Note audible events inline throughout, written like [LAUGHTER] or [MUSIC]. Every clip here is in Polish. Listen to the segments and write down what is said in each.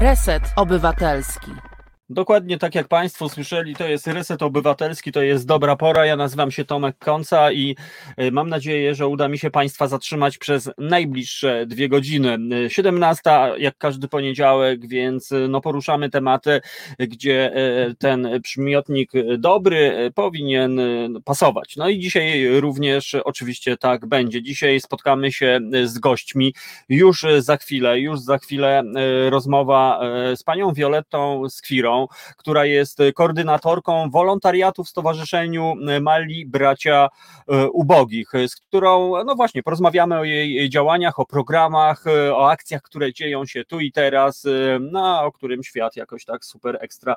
Reset Obywatelski. Dokładnie tak jak Państwo słyszeli, to jest Reset Obywatelski, to jest dobra pora. Ja nazywam się Tomek Konca i e, mam nadzieję, że uda mi się Państwa zatrzymać przez najbliższe dwie godziny. 17, jak każdy poniedziałek, więc e, no poruszamy tematy, gdzie ten przymiotnik dobry powinien pasować. No i dzisiaj również oczywiście tak będzie. Dzisiaj spotkamy się z gośćmi. Już za chwilę, już za chwilę rozmowa z panią Violettą Skwirą która jest koordynatorką wolontariatu w Stowarzyszeniu Mali Bracia e, Ubogich, z którą, no właśnie, porozmawiamy o jej działaniach, o programach, e, o akcjach, które dzieją się tu i teraz, e, no, o którym świat jakoś tak super ekstra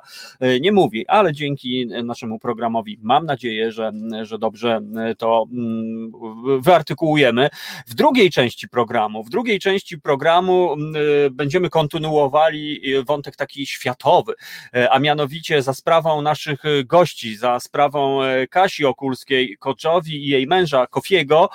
nie mówi, ale dzięki naszemu programowi mam nadzieję, że, że dobrze to mm, wyartykułujemy. W drugiej części programu, w drugiej części programu będziemy kontynuowali wątek taki światowy, E, a mianowicie za sprawą naszych e, gości, za sprawą e, Kasi Okulskiej, Koczowi i jej męża Kofiego,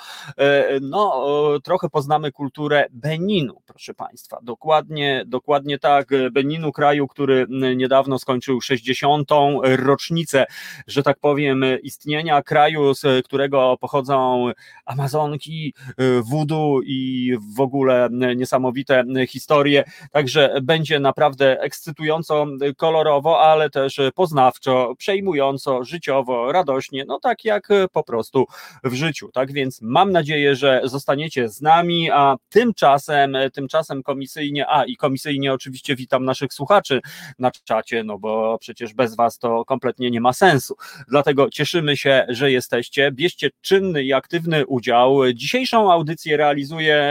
no trochę poznamy kulturę Beninu, proszę Państwa. Dokładnie, dokładnie tak. Beninu, kraju, który niedawno skończył 60. rocznicę, że tak powiem, istnienia kraju, z którego pochodzą Amazonki, voodoo i w ogóle niesamowite historie. Także będzie naprawdę ekscytująco kolorowo ale też poznawczo, przejmująco, życiowo, radośnie, no tak jak po prostu w życiu. Tak więc mam nadzieję, że zostaniecie z nami, a tymczasem, tymczasem komisyjnie, a i komisyjnie oczywiście witam naszych słuchaczy na czacie, no bo przecież bez was to kompletnie nie ma sensu. Dlatego cieszymy się, że jesteście. Bierzcie czynny i aktywny udział. Dzisiejszą audycję realizuje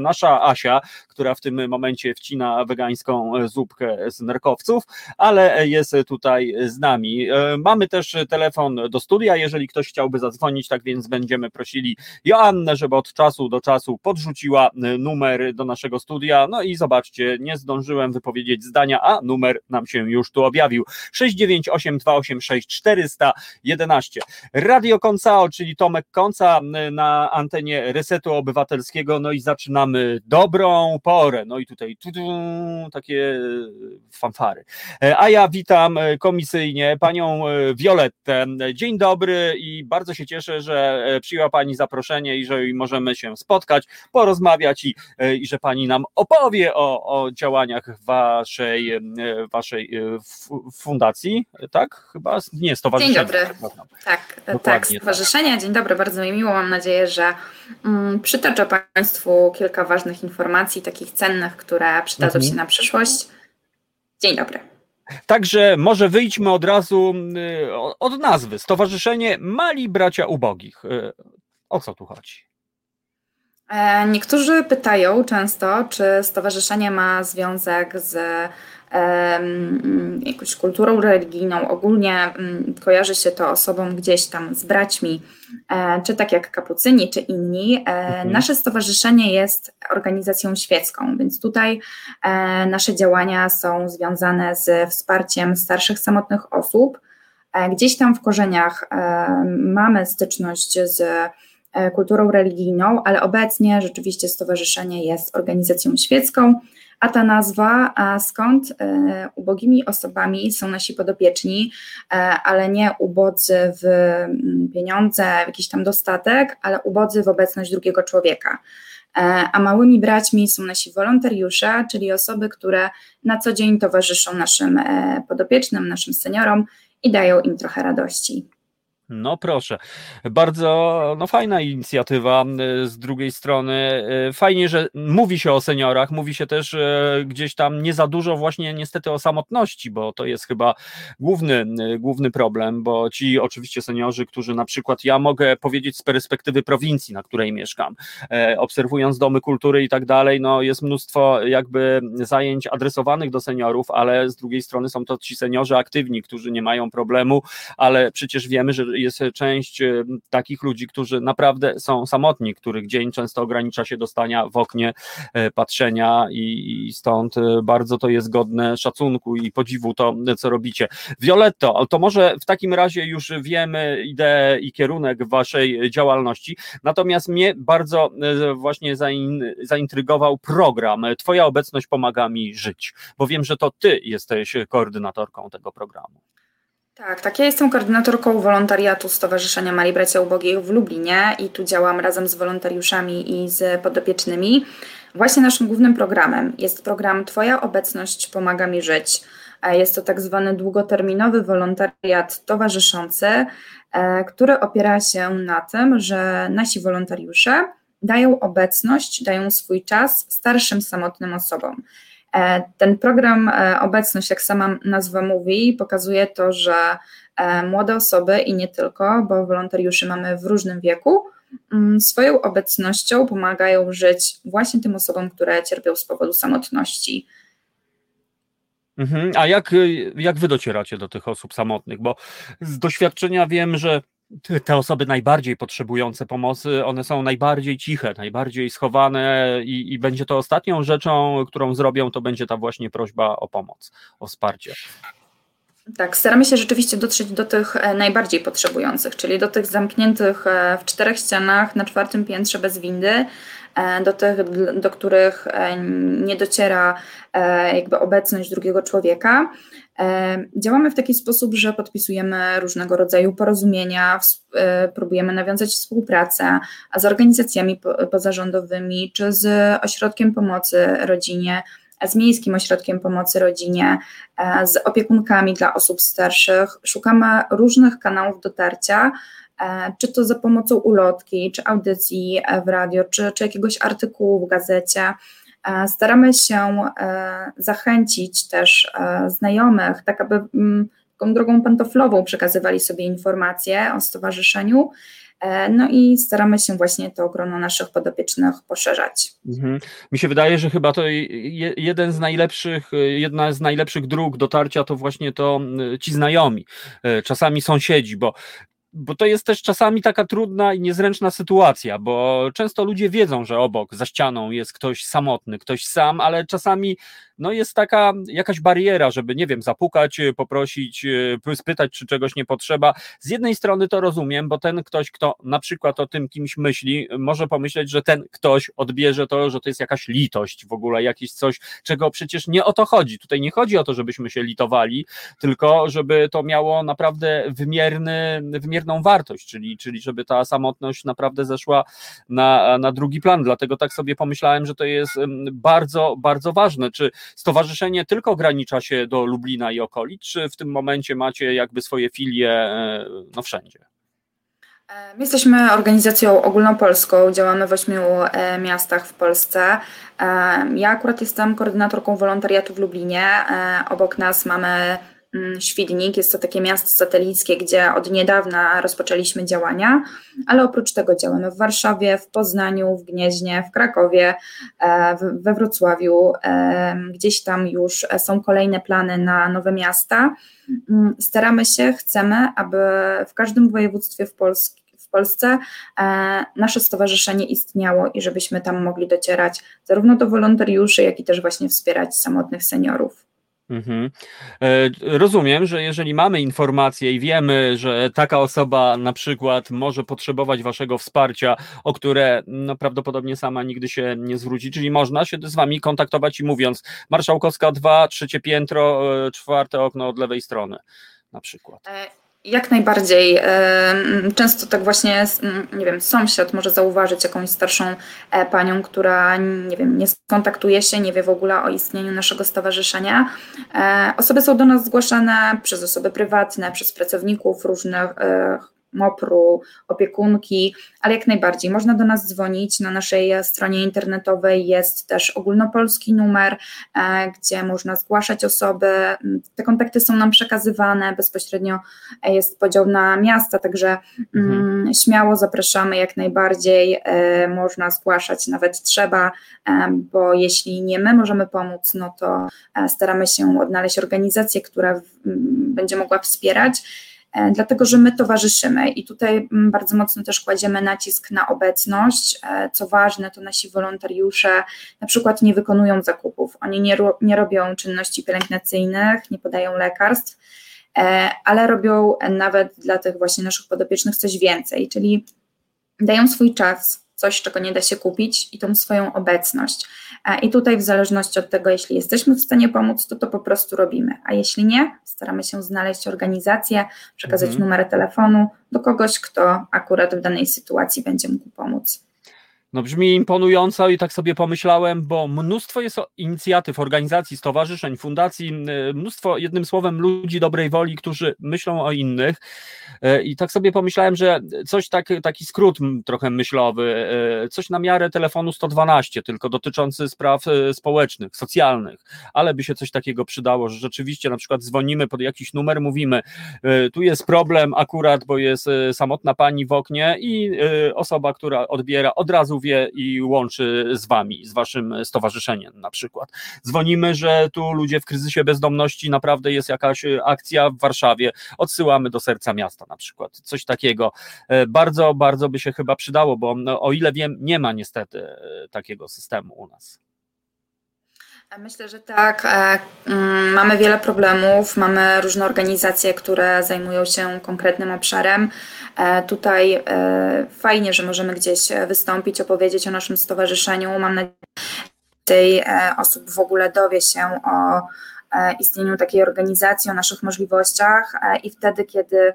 nasza Asia, która w tym momencie wcina wegańską zupkę z nerkowców, ale jest tutaj z nami. E, mamy też telefon do studia, jeżeli ktoś chciałby zadzwonić, tak więc będziemy prosili Joannę, żeby od czasu do czasu podrzuciła numer do naszego studia. No i zobaczcie, nie zdążyłem wypowiedzieć zdania, a numer nam się już tu objawił. 698286411. Radio Koncao, czyli Tomek Konca na antenie Resetu Obywatelskiego. No i zaczynamy dobrą porę. No i tutaj tu, takie fanfary. E, a ja witam e, komisyjnie panią e, Violettę. Dzień dobry i bardzo się cieszę, że e, przyjęła pani zaproszenie i że możemy się spotkać, porozmawiać i, i że pani nam opowie o, o działaniach waszej, waszej fundacji, tak? Chyba nie stowarzyszenia. Dzień dobry. Tak, tak, tak, stowarzyszenia. Dzień dobry, bardzo mi miło. Mam nadzieję, że um, przytoczę Państwu kilka ważnych informacji, takich cennych, które przydadzą mhm. się na przyszłość. Dzień dobry. Także może wyjdźmy od razu y, od nazwy. Stowarzyszenie Mali Bracia Ubogich. Y, o co tu chodzi? E, niektórzy pytają często, czy stowarzyszenie ma związek z jakąś kulturą religijną. Ogólnie mm, kojarzy się to osobom gdzieś tam z braćmi, e, czy tak jak kapucyni, czy inni. E, mhm. Nasze stowarzyszenie jest organizacją świecką, więc tutaj e, nasze działania są związane z wsparciem starszych, samotnych osób. Gdzieś tam w korzeniach mamy styczność z kulturą religijną, ale obecnie rzeczywiście stowarzyszenie jest organizacją świecką a ta nazwa, a skąd e, ubogimi osobami są nasi podopieczni, e, ale nie ubodzy w mm, pieniądze, w jakiś tam dostatek, ale ubodzy w obecność drugiego człowieka. E, a małymi braćmi są nasi wolontariusze, czyli osoby, które na co dzień towarzyszą naszym podopiecznym, naszym seniorom i dają im trochę radości. No proszę, bardzo no, fajna inicjatywa y, z drugiej strony. Y, fajnie, że mówi się o seniorach, mówi się też y, gdzieś tam nie za dużo właśnie niestety o samotności, bo to jest chyba główny, główny problem, bo ci oczywiście seniorzy, którzy na przykład ja mogę powiedzieć z perspektywy prowincji, na której mieszkam, e, obserwując domy kultury i tak dalej, no jest mnóstwo jakby zajęć adresowanych do seniorów, ale z drugiej strony są to ci seniorzy aktywni, którzy nie mają problemu, ale przecież wiemy, że jest część takich ludzi, którzy naprawdę są samotni, których dzień często ogranicza się do stania w oknie, patrzenia i, stąd bardzo to jest godne szacunku i podziwu to, co robicie. Violetto, to może w takim razie już wiemy ideę i kierunek waszej działalności, natomiast mnie bardzo właśnie zaintrygował program Twoja obecność pomaga mi żyć, bo wiem, że to Ty jesteś koordynatorką tego programu. Tak, tak. Ja jestem koordynatorką wolontariatu Stowarzyszenia Mali Bracia Ubogich w Lublinie i tu działam razem z wolontariuszami i z podopiecznymi. Właśnie naszym głównym programem jest program Twoja obecność pomaga mi żyć. Jest to tak zwany długoterminowy wolontariat towarzyszący, e, który opiera się na tym, że nasi wolontariusze dają obecność, dają swój czas starszym, samotnym osobom. E, ten program e, Obecność, jak sama nazwa mówi, pokazuje to, że e, młode osoby i nie tylko, bo wolontariuszy mamy w różnym wieku, mm, swoją obecnością pomagają żyć właśnie tym osobom, które cierpią z powodu samotności. Mhm. A jak, jak wy docieracie do tych osób samotnych? Bo z doświadczenia wiem, że te osoby najbardziej potrzebujące pomocy, one są najbardziej ciche, najbardziej schowane i, i, będzie to ostatnią rzeczą, którą zrobią, to będzie ta właśnie prośba o pomoc, o wsparcie. Tak, staramy się rzeczywiście dotrzeć do tych e, najbardziej potrzebujących, czyli do tych zamkniętych e, w czterech ścianach na czwartym piętrze bez windy, do tych, do których nie dociera jakby obecność drugiego człowieka. Działamy w taki sposób, że podpisujemy różnego rodzaju porozumienia, próbujemy nawiązać współpracę z organizacjami pozarządowymi czy z ośrodkiem pomocy rodzinie z Miejskim Ośrodkiem Pomocy Rodzinie, e, z opiekunkami dla osób starszych. Szukamy różnych kanałów dotarcia, e, czy to za pomocą ulotki, czy audycji w radio, czy, czy jakiegoś artykułu w gazecie. E, staramy się zachęcić też znajomych, tak aby mm, taką drogą pantoflową przekazywali sobie informacje o stowarzyszeniu E, no i staramy się właśnie to grono naszych podopiecznych poszerzać. Mhm. Mi się wydaje, że chyba to jeden z najlepszych, jedna z najlepszych dróg dotarcia to właśnie to ci znajomi, e, czasami sąsiedzi, bo bo to jest też czasami taka trudna i niezręczna sytuacja, bo często ludzie wiedzą, że obok, za ścianą jest ktoś samotny, ktoś sam, ale czasami no jest taka jakaś bariera, żeby, nie wiem, zapukać, y, poprosić, y, spytać, czy czegoś nie potrzeba. Z jednej strony to rozumiem, bo ten ktoś, kto na przykład o tym kimś myśli, może pomyśleć, że ten ktoś odbierze to, że to jest jakaś litość w ogóle, jakieś coś, czego przecież nie o to chodzi. Tutaj nie chodzi o to, żebyśmy się litowali, tylko żeby to miało naprawdę wymierny, wymierną wartość, czyli, czyli żeby ta samotność naprawdę zeszła na, na drugi plan. Dlatego tak sobie pomyślałem, że to jest bardzo, bardzo ważne. Czy stowarzyszenie tylko ogranicza się do Lublina i okolic, czy w tym momencie macie jakby swoje filie e, no wszędzie? E, my jesteśmy organizacją ogólnopolską, działamy w ośmiu e, miastach w Polsce. Ja akurat jestem koordynatorką wolontariatu w Lublinie. Obok nas mamy Świdnik. Jest to takie miasto satelickie, gdzie od niedawna rozpoczęliśmy działania, ale oprócz tego działamy w Warszawie, w Poznaniu, w Gnieźnie, w Krakowie, e, we Wrocławiu. E, gdzieś tam już są kolejne plany na nowe miasta. Mm, staramy się, chcemy, aby w każdym województwie w Polsce w Polsce e, nasze stowarzyszenie istniało i żebyśmy tam mogli docierać zarówno do wolontariuszy, jak i też właśnie wspierać samotnych seniorów. Mhm. E, rozumiem, że jeżeli mamy informacje i wiemy, że taka osoba na przykład może potrzebować waszego wsparcia, o które no, prawdopodobnie sama nigdy się nie zwróci, czyli można się z wami kontaktować i mówiąc Marszałkowska 2, trzecie piętro, e, czwarte okno od lewej strony na przykład. E, jak najbardziej. Często tak właśnie, nie wiem, sąsiad może zauważyć jakąś starszą e, panią, która, nie wiem, nie skontaktuje się, nie wie w ogóle o istnieniu naszego stowarzyszenia. E, osoby są do nas zgłaszane przez osoby prywatne, przez pracowników różnych e, MOPR-u, opiekunki, ale jak najbardziej można do nas dzwonić. Na naszej stronie internetowej jest też ogólnopolski numer, e, gdzie można zgłaszać osoby. Te kontakty są nam przekazywane, bezpośrednio jest podział na miasta, także mm, mhm. śmiało zapraszamy jak najbardziej. E, można zgłaszać, nawet trzeba, e, bo jeśli nie my możemy pomóc, no to staramy się odnaleźć organizację, która będzie mogła wspierać. E, dlatego że my towarzyszymy i tutaj mm, bardzo mocno też kładziemy nacisk na obecność. E, co ważne, to nasi wolontariusze na przykład nie wykonują zakupów, oni nie, nie robią czynności pielęgnacyjnych, nie podają lekarstw, e, ale robią nawet dla tych właśnie naszych podopiecznych coś więcej, czyli dają swój czas, coś, czego nie da się kupić i tą swoją obecność. I tutaj w zależności od tego, jeśli jesteśmy w stanie pomóc, to to po prostu robimy, a jeśli nie, staramy się znaleźć organizację, przekazać mhm. numer telefonu do kogoś, kto akurat w danej sytuacji będzie mógł pomóc. No brzmi imponująco i tak sobie pomyślałem, bo mnóstwo jest inicjatyw, organizacji, stowarzyszeń, fundacji, mnóstwo, jednym słowem, ludzi dobrej woli, którzy myślą o innych. E, I tak sobie pomyślałem, że coś tak, taki skrót trochę myślowy, e, coś na miarę telefonu 112, tylko dotyczący spraw e, społecznych, socjalnych, ale by się coś takiego przydało, że rzeczywiście na przykład dzwonimy pod jakiś numer, mówimy, tu jest problem akurat, bo jest samotna pani w oknie i osoba, która odbiera od razu i łączy z wami, z waszym stowarzyszeniem na przykład. Dzwonimy, że tu ludzie w kryzysie bezdomności, naprawdę jest jakaś akcja w Warszawie, odsyłamy do serca miasta na przykład, coś takiego. E, bardzo, bardzo by się chyba przydało, bo no, o ile wiem, nie ma niestety e, takiego systemu u nas. Myślę, że tak. E, mm, mamy wiele problemów, mamy różne organizacje, które zajmują się konkretnym obszarem. Tutaj fajnie, że możemy gdzieś wystąpić, opowiedzieć o naszym stowarzyszeniu. Mam nadzieję, że osób w ogóle dowie się o istnieniu takiej organizacji, o naszych możliwościach i wtedy, kiedy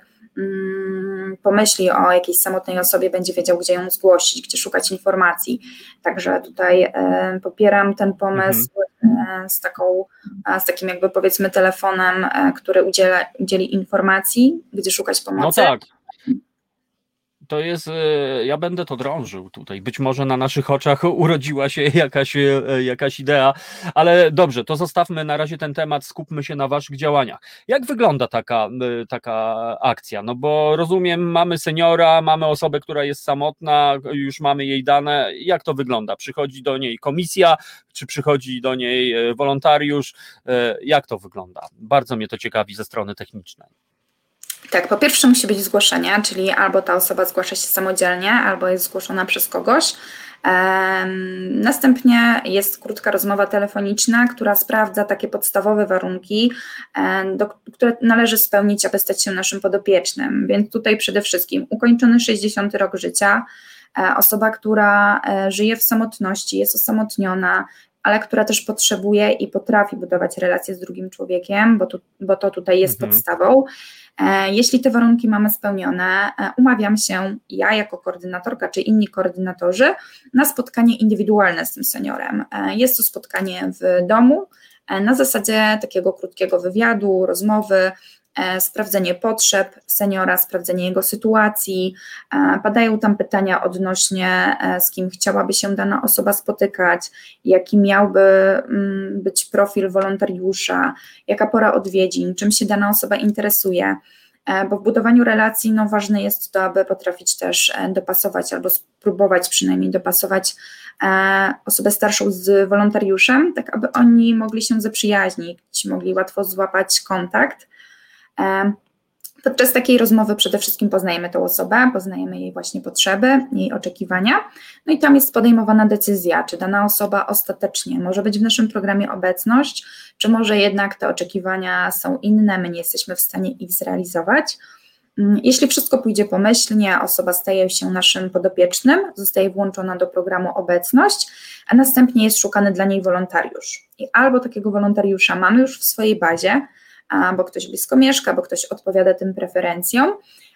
pomyśli o jakiejś samotnej osobie, będzie wiedział, gdzie ją zgłosić, gdzie szukać informacji. Także tutaj e, popieram ten pomysł mhm. E, z, taką, z takim jakby powiedzmy telefonem, e, który udziela, udzieli informacji, gdzie szukać pomocy. No tak to jest, e, ja będę to drążył tutaj. Być może na naszych oczach urodziła się jakaś, e, jakaś idea, ale dobrze, to zostawmy na razie ten temat, skupmy się na waszych działaniach. Jak wygląda taka, e, taka akcja? No bo rozumiem, mamy seniora, mamy osobę, która jest samotna, już mamy jej dane. Jak to wygląda? Przychodzi do niej komisja, czy przychodzi do niej wolontariusz? Jak to wygląda? Bardzo mnie to ciekawi ze strony technicznej. Tak, po pierwsze musi być zgłoszenie, czyli albo ta osoba zgłasza się samodzielnie, albo jest zgłoszona przez kogoś. Następnie jest krótka rozmowa telefoniczna, która sprawdza takie podstawowe warunki, do, które należy spełnić, aby stać się naszym podopiecznym. Więc tutaj przede wszystkim ukończony 60 rok życia, e, osoba, która e, żyje w samotności, jest osamotniona, ale która też potrzebuje i potrafi budować relacje z drugim człowiekiem, bo, tu, bo to tutaj jest mhm. podstawą. E, jeśli te warunki mamy spełnione, e, umawiam się ja jako koordynatorka czy inni koordynatorzy na spotkanie indywidualne z tym seniorem. E, jest to spotkanie w domu na zasadzie takiego krótkiego wywiadu, rozmowy, sprawdzenie potrzeb seniora, sprawdzenie jego sytuacji. E, padają tam pytania odnośnie, e, z kim chciałaby się dana osoba spotykać, jaki miałby mm, być profil wolontariusza, jaka pora odwiedzin, czym się dana osoba interesuje. Bo w budowaniu relacji no, ważne jest to, aby potrafić też dopasować albo spróbować przynajmniej dopasować osobę starszą z wolontariuszem, tak aby oni mogli się zaprzyjaźnić, mogli łatwo złapać kontakt Podczas takiej rozmowy przede wszystkim poznajemy tę osobę, poznajemy jej właśnie potrzeby, jej oczekiwania, no i tam jest podejmowana decyzja, czy dana osoba ostatecznie może być w naszym programie obecność, czy może jednak te oczekiwania są inne, my nie jesteśmy w stanie ich zrealizować. Mm, jeśli wszystko pójdzie pomyślnie, osoba staje się naszym podopiecznym, zostaje włączona do programu obecność, a następnie jest szukany dla niej wolontariusz. I albo takiego wolontariusza mamy już w swojej bazie, bo ktoś blisko mieszka, bo ktoś odpowiada tym preferencjom,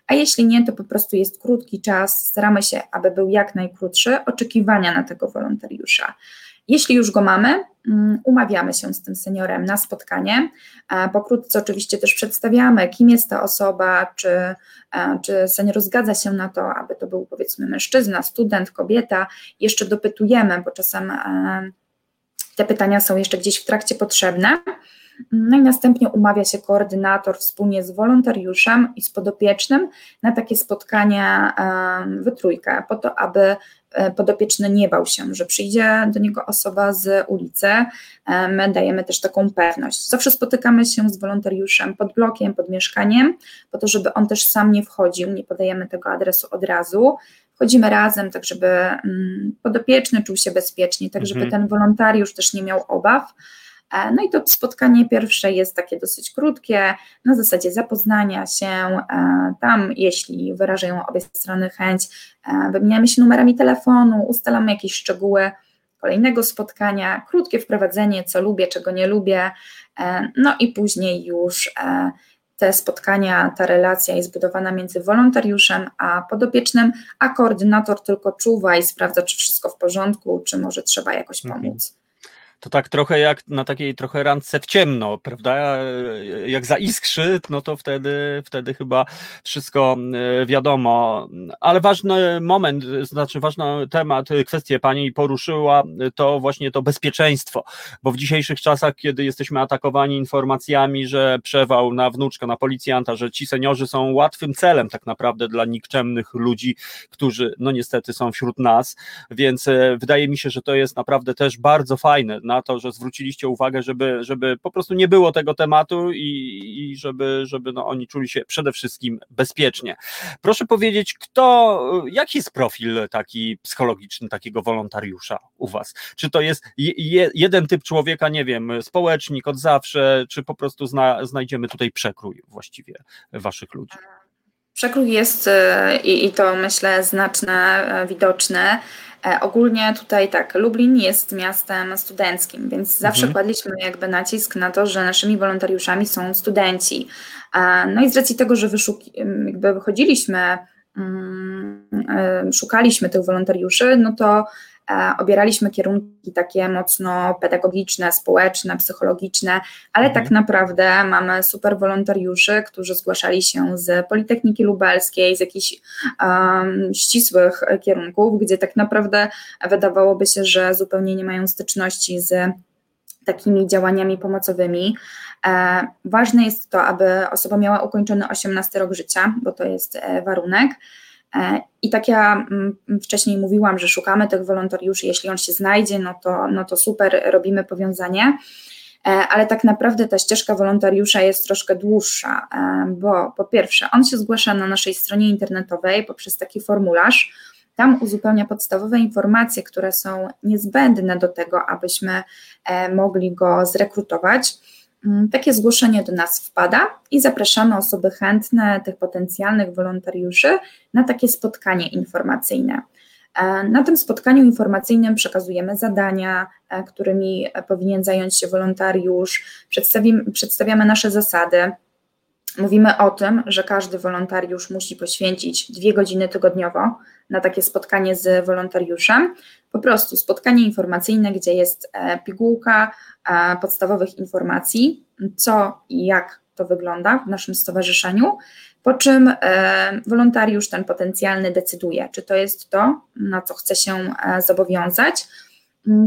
a jeśli nie, to po prostu jest krótki czas, staramy się, aby był jak najkrótszy, oczekiwania na tego wolontariusza. Jeśli już go mamy, mm, umawiamy się z tym seniorem na spotkanie. Pokrótce oczywiście też przedstawiamy, kim jest ta osoba, czy, czy senior zgadza się na to, aby to był powiedzmy mężczyzna, student, kobieta. Jeszcze dopytujemy, bo czasem te pytania są jeszcze gdzieś w trakcie potrzebne. No i następnie umawia się koordynator wspólnie z wolontariuszem i z podopiecznym na takie spotkania we trójkę, po to, aby e, podopieczny nie bał się, że przyjdzie do niego osoba z ulicy. My dajemy też taką pewność. Zawsze spotykamy się z wolontariuszem pod blokiem, pod mieszkaniem, po to, żeby on też sam nie wchodził, nie podajemy tego adresu od razu. Wchodzimy razem, tak żeby mm, podopieczny czuł się bezpiecznie, tak żeby mhm. ten wolontariusz też nie miał obaw. E, no i to spotkanie pierwsze jest takie dosyć krótkie, na zasadzie zapoznania się. E, tam, jeśli wyrażają obie strony chęć, e, wymieniamy się numerami telefonu, ustalamy jakieś szczegóły kolejnego spotkania, krótkie wprowadzenie, co lubię, czego nie lubię, no i później już te spotkania, ta relacja jest budowana między wolontariuszem a podopiecznym, a koordynator tylko czuwa i sprawdza, czy wszystko w porządku, czy może trzeba jakoś mhm. pomóc to tak trochę jak na takiej trochę randce w ciemno, prawda? Jak zaiskrzy, no to wtedy, wtedy chyba wszystko e, wiadomo. Ale ważny moment, znaczy ważny temat, kwestię pani poruszyła, to właśnie to bezpieczeństwo, bo w dzisiejszych czasach, kiedy jesteśmy atakowani informacjami, że przewał na wnuczka, na policjanta, że ci seniorzy są łatwym celem tak naprawdę dla nikczemnych ludzi, którzy no niestety są wśród nas, więc e, wydaje mi się, że to jest naprawdę też bardzo fajne na to, że zwróciliście uwagę, żeby, żeby po prostu nie było tego tematu i, i żeby, żeby no oni czuli się przede wszystkim bezpiecznie. Proszę powiedzieć, kto, jaki jest profil taki psychologiczny takiego wolontariusza u Was? Czy to jest je, jeden typ człowieka, nie wiem, społecznik od zawsze, czy po prostu zna, znajdziemy tutaj przekrój właściwie Waszych ludzi? Przekrój jest e, i, i to myślę znaczne, e, widoczne. E, ogólnie tutaj tak, Lublin jest miastem studenckim, więc zawsze mhm. kładliśmy jakby nacisk na to, że naszymi wolontariuszami są studenci. No i z racji tego, że jakby wychodziliśmy, mm, szukaliśmy tych wolontariuszy, no to E, obieraliśmy kierunki takie mocno pedagogiczne, społeczne, psychologiczne, ale tak mhm. naprawdę mamy super wolontariuszy, którzy zgłaszali się z Politechniki Lubelskiej, z jakichś um, ścisłych kierunków, gdzie tak naprawdę wydawałoby się, że zupełnie nie mają styczności z takimi działaniami pomocowymi. E, ważne jest to, aby osoba miała ukończony 18 rok życia, bo to jest e, warunek. E, I tak ja mm, wcześniej mówiłam, że szukamy tych wolontariuszy, jeśli on się znajdzie, no to, no to super, robimy powiązanie, e, ale tak naprawdę ta ścieżka wolontariusza jest troszkę dłuższa, e, bo po pierwsze, on się zgłasza na naszej stronie internetowej poprzez taki formularz, tam uzupełnia podstawowe informacje, które są niezbędne do tego, abyśmy mogli go zrekrutować. Mm, takie zgłoszenie do nas wpada i zapraszamy osoby chętne, tych potencjalnych wolontariuszy, na takie spotkanie informacyjne. E, na tym spotkaniu informacyjnym przekazujemy zadania, e, którymi powinien zająć się wolontariusz, przedstawiamy nasze zasady. Mówimy o tym, że każdy wolontariusz musi poświęcić dwie godziny tygodniowo na takie spotkanie z wolontariuszem. Po prostu spotkanie informacyjne, gdzie jest e, pigułka podstawowych informacji, co i jak to wygląda w naszym stowarzyszeniu, po czym e, wolontariusz ten potencjalny decyduje, czy to jest to, na co chce się e, zobowiązać,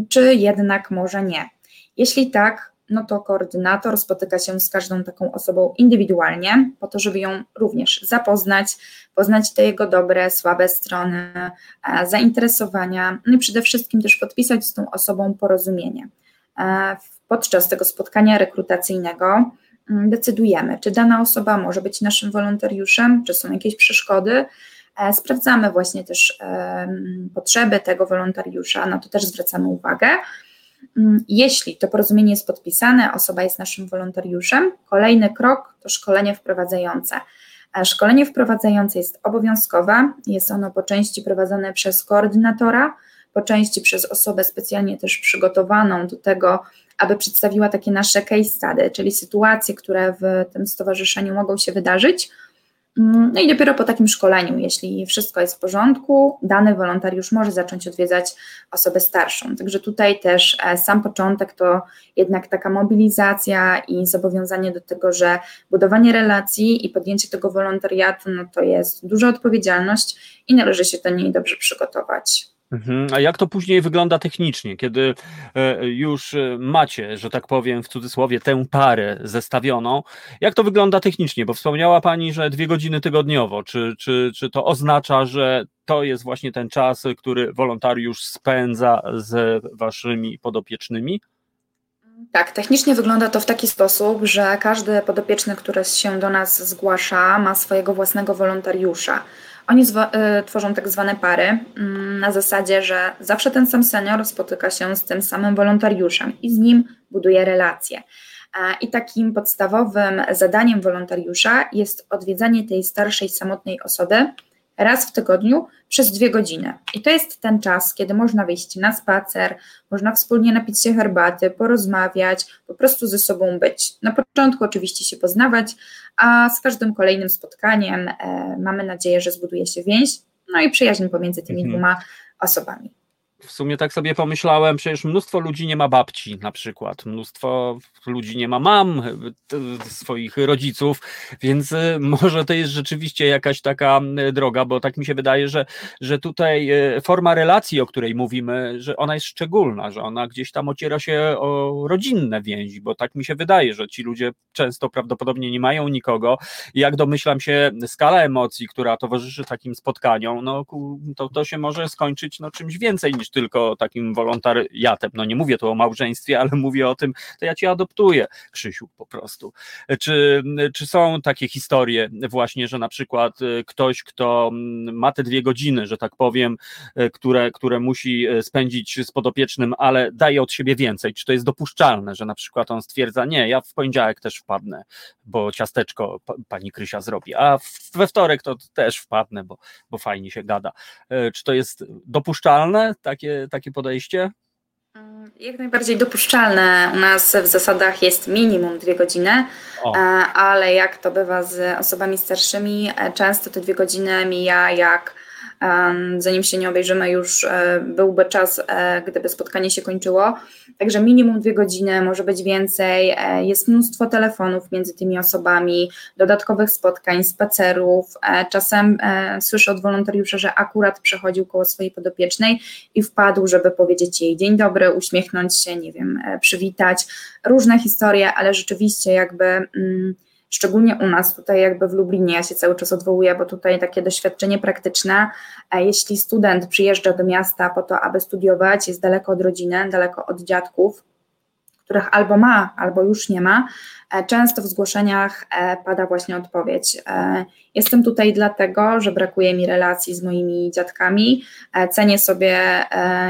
czy jednak może nie. Jeśli tak, no to koordynator spotyka się z każdą taką osobą indywidualnie, po to, żeby ją również zapoznać, poznać te jego dobre, słabe strony, e, zainteresowania, no i przede wszystkim też podpisać z tą osobą porozumienie. E, podczas tego spotkania rekrutacyjnego mm, decydujemy, czy dana osoba może być naszym wolontariuszem, czy są jakieś przeszkody. E, sprawdzamy właśnie też potrzeby tego wolontariusza, na to też zwracamy uwagę. Mm, jeśli to porozumienie jest podpisane, osoba jest naszym wolontariuszem, kolejny krok to szkolenie wprowadzające. E, szkolenie wprowadzające jest obowiązkowe, jest ono po części prowadzone przez koordynatora, po części przez osobę specjalnie też przygotowaną do tego, aby przedstawiła takie nasze case study, czyli sytuacje, które w tym stowarzyszeniu mogą się wydarzyć. Mm, no i dopiero po takim szkoleniu, jeśli wszystko jest w porządku, dany wolontariusz może zacząć odwiedzać osobę starszą. Także tutaj też e, sam początek to jednak taka mobilizacja i zobowiązanie do tego, że budowanie relacji i podjęcie tego wolontariatu no to jest duża odpowiedzialność i należy się do niej dobrze przygotować. Mhm. A jak to później wygląda technicznie, kiedy e, już e, macie, że tak powiem w cudzysłowie, tę parę zestawioną? Jak to wygląda technicznie? Bo wspomniała Pani, że dwie godziny tygodniowo. Czy, czy, czy to oznacza, że to jest właśnie ten czas, który wolontariusz spędza z Waszymi podopiecznymi? Tak, technicznie wygląda to w taki sposób, że każdy podopieczny, który się do nas zgłasza, ma swojego własnego wolontariusza. Oni y, tworzą tak zwane pary mm, na zasadzie, że zawsze ten sam senior spotyka się z tym samym wolontariuszem i z nim buduje relacje. I takim podstawowym zadaniem wolontariusza jest odwiedzanie tej starszej, samotnej osoby raz w tygodniu przez dwie godziny. I to jest ten czas, kiedy można wyjść na spacer, można wspólnie napić się herbaty, porozmawiać, po prostu ze sobą być. Na początku oczywiście się poznawać, a z każdym kolejnym spotkaniem e, mamy nadzieję, że zbuduje się więź, no i przyjaźń pomiędzy tymi mhm. dwoma osobami w sumie tak sobie pomyślałem, przecież mnóstwo ludzi nie ma babci na przykład, mnóstwo ludzi nie ma mam, swoich rodziców, więc y, może to jest rzeczywiście jakaś taka y, droga, bo tak mi się wydaje, że, że tutaj forma relacji, o której mówimy, że ona jest szczególna, że ona gdzieś tam ociera się o rodzinne więzi, bo tak mi się wydaje, że ci ludzie często prawdopodobnie nie mają nikogo. Jak domyślam się, skala emocji, która towarzyszy takim spotkaniom, no to, to się może skończyć no, czymś więcej niż tylko takim wolontariatem. No nie mówię tu o małżeństwie, ale mówię o tym, to ja cię adoptuję, Krzysiu, po prostu. Czy, czy są takie historie właśnie, że na przykład e, ktoś, kto mm, ma te dwie godziny, że tak powiem, e, które, które musi e, spędzić z podopiecznym, ale daje od siebie więcej. Czy to jest dopuszczalne, że na przykład on stwierdza, nie, ja w poniedziałek też wpadnę, bo ciasteczko pani Krysia zrobi, a we wtorek to też wpadnę, bo, bo fajnie się gada. Czy to jest dopuszczalne, takie takie, takie podejście? Mm, jak najbardziej dopuszczalne. U nas w zasadach jest minimum dwie godziny, o. E, ale jak to bywa z osobami starszymi, e, często te dwie godziny mija jak zanim się nie obejrzymy, już e, byłby czas, e, gdyby spotkanie się kończyło. Także minimum dwie godziny, może być więcej. E, jest mnóstwo telefonów między tymi osobami, dodatkowych spotkań, spacerów. Czasem słyszę od wolontariusza, że akurat przechodził koło swojej podopiecznej i wpadł, żeby powiedzieć jej dzień dobry, uśmiechnąć się, nie wiem, przywitać. Różne historie, ale rzeczywiście jakby. Mm, szczególnie u nas, tutaj jakby w Lublinie, ja się cały czas odwołuję, bo tutaj takie doświadczenie praktyczne, jeśli student przyjeżdża do miasta po to, aby studiować, jest daleko od rodziny, daleko od dziadków, których albo ma, albo już nie ma, e, często w zgłoszeniach e, pada właśnie odpowiedź. E, jestem tutaj dlatego, że brakuje mi relacji z moimi dziadkami, cenię sobie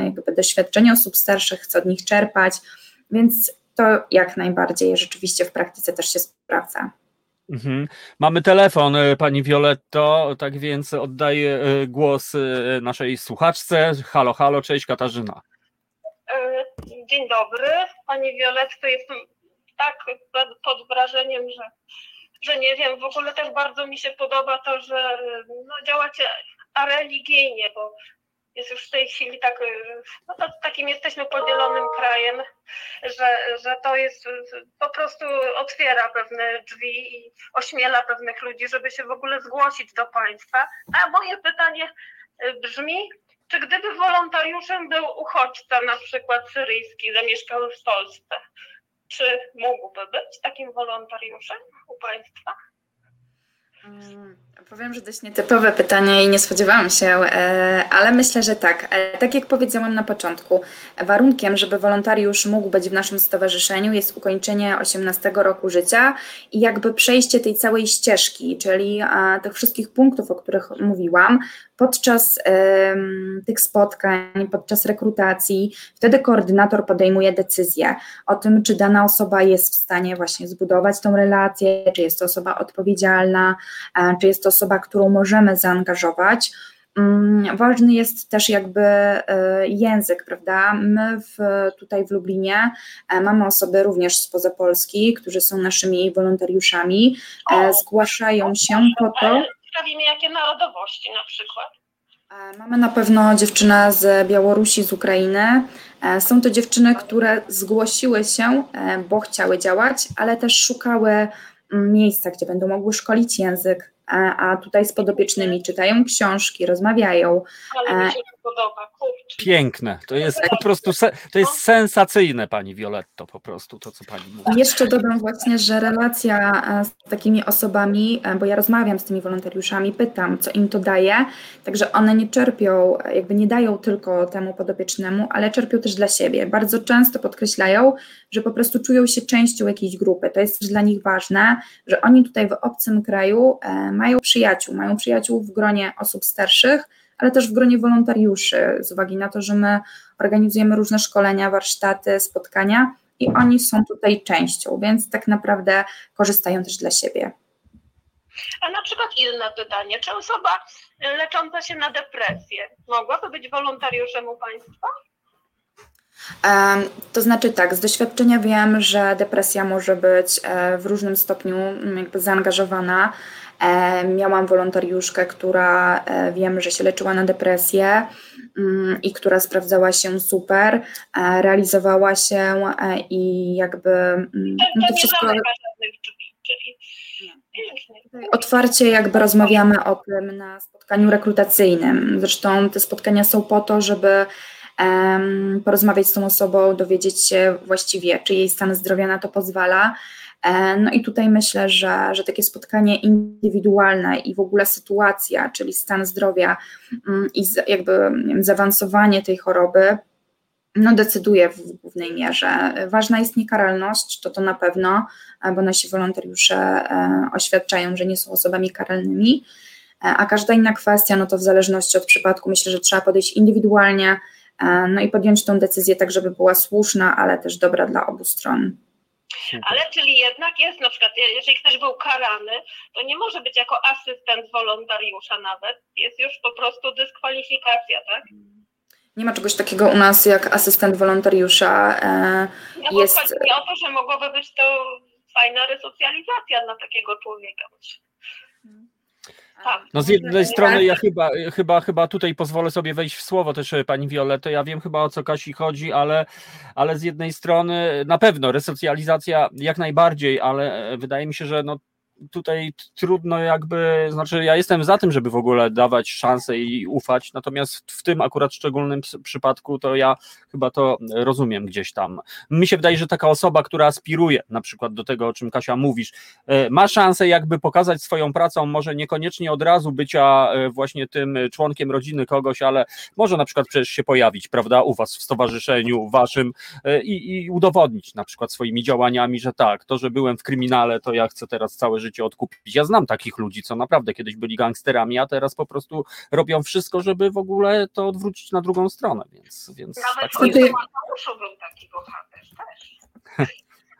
jakby doświadczenie osób starszych, chcę od nich czerpać, więc to jak najbardziej rzeczywiście w praktyce też się sprawdza. Mhm. Mamy telefon, e, pani Violetto, tak więc oddaję e, głos e, naszej słuchaczce. Halo, halo, cześć Katarzyna. Dzień dobry, pani Violetto. Jestem tak pod wrażeniem, że, że nie wiem, w ogóle też bardzo mi się podoba to, że no, działacie religijnie, bo jest już w tej chwili tak, y, no to takim jesteśmy podzielonym krajem, że, że to jest po prostu otwiera pewne drzwi i ośmiela pewnych ludzi, żeby się w ogóle zgłosić do państwa. A moje pytanie y, brzmi, czy gdyby wolontariuszem był uchodźca, na przykład syryjski, zamieszkały w Polsce, czy mógłby być takim wolontariuszem u państwa? Mm. Powiem, że dość nietypowe pytanie i nie spodziewałam się, e, ale myślę, że tak. E, tak jak powiedziałam na początku, warunkiem, żeby wolontariusz mógł być w naszym stowarzyszeniu jest ukończenie 18 roku życia i jakby przejście tej całej ścieżki, czyli tych wszystkich punktów, o których mówiłam, podczas tych spotkań, podczas rekrutacji, wtedy koordynator podejmuje decyzję o tym, czy dana osoba jest w stanie właśnie zbudować tą relację, czy jest to osoba odpowiedzialna, czy jest to osoba, którą możemy zaangażować. Mm, ważny jest też jakby e, język, prawda? My w, tutaj w Lublinie e, mamy osoby również spoza Polski, którzy są naszymi wolontariuszami, e, zgłaszają się po to. Sprawimy, jakie narodowości na przykład. Mamy na pewno dziewczynę z Białorusi, z Ukrainy. Są to dziewczyny, które zgłosiły się, bo chciały działać, ale też szukały mm, miejsca, gdzie będą mogły szkolić język, a tutaj z podopiecznymi czytają książki, rozmawiają. Ale mi się to podoba. Piękne. To jest po prostu to jest sensacyjne, pani Violetto, po prostu to, co pani mówi. Jeszcze dodam właśnie, że relacja e, z takimi osobami, e, bo ja rozmawiam z tymi wolontariuszami, pytam, co im to daje, także one nie czerpią, e, jakby nie dają tylko temu podopiecznemu, ale czerpią też dla siebie. Bardzo często podkreślają, że po prostu czują się częścią jakiejś grupy. To jest dla nich ważne, że oni tutaj w obcym kraju mają przyjaciół, mają przyjaciół w gronie osób starszych, ale też w gronie wolontariuszy, z uwagi na to, że my organizujemy różne szkolenia, warsztaty, spotkania i oni są tutaj częścią, więc tak naprawdę korzystają też dla siebie. A na przykład inne pytanie, czy osoba lecząca się na depresję mogłaby być wolontariuszem u Państwa? To znaczy tak, z doświadczenia wiem, że depresja może być e, w różnym stopniu jakby zaangażowana miałam wolontariuszkę, która e, wiem, że się leczyła na depresję mm, i która sprawdzała się super, e, realizowała się i jakby. Mm, no to wszystko. Otwarcie jakby rozmawiamy o tym na spotkaniu rekrutacyjnym. Zresztą te spotkania są po to, żeby porozmawiać z tą osobą, dowiedzieć się właściwie, czy jej stan zdrowia na to pozwala, E, no i tutaj myślę, że, że takie spotkanie indywidualne i w ogóle sytuacja, czyli stan zdrowia mm, i jakby wiem, zaawansowanie tej choroby, no decyduje w głównej mierze. Ważna jest niekaralność, to to na pewno, e, bo nasi wolontariusze e, oświadczają, że nie są osobami karalnymi, a każda inna kwestia, no to w zależności od przypadku, myślę, że trzeba podejść indywidualnie, no i podjąć tą decyzję tak, żeby była słuszna, ale też dobra dla obu stron. Ale czyli jednak jest na przykład, jeżeli ktoś był karany, to nie może być jako asystent wolontariusza nawet, jest już po prostu dyskwalifikacja, tak? Nie ma czegoś takiego u nas jak asystent wolontariusza. E, no jest... chodzi o to, że mogłoby być to fajna resocjalizacja dla takiego człowieka. Tak. No z jednej strony ja chyba, chyba, chyba tutaj pozwolę sobie wejść w słowo też e, pani Violetto, ja wiem chyba o co Kasi chodzi, ale, ale z jednej strony na pewno resocjalizacja jak najbardziej, ale e, wydaje mi się, że no tutaj trudno jakby, znaczy ja jestem za tym, żeby w ogóle dawać szansę i ufać, natomiast w tym akurat szczególnym przypadku to ja chyba to rozumiem gdzieś tam. Mi się wydaje, że taka osoba, która aspiruje na przykład do tego, o czym Kasia mówisz, e, ma szansę jakby pokazać swoją pracą, może niekoniecznie od razu bycia e, właśnie tym członkiem rodziny kogoś, ale może na przykład przecież się pojawić, prawda, u was w stowarzyszeniu waszym e, i, i udowodnić na przykład swoimi działaniami, że tak, to, że byłem w kryminale, to ja chcę teraz całe życie życie odkupić. Ja znam takich ludzi, co naprawdę kiedyś byli gangsterami, a teraz po prostu robią wszystko, żeby w ogóle to odwrócić na drugą stronę. Więc, więc Nawet tak był taki bohater też.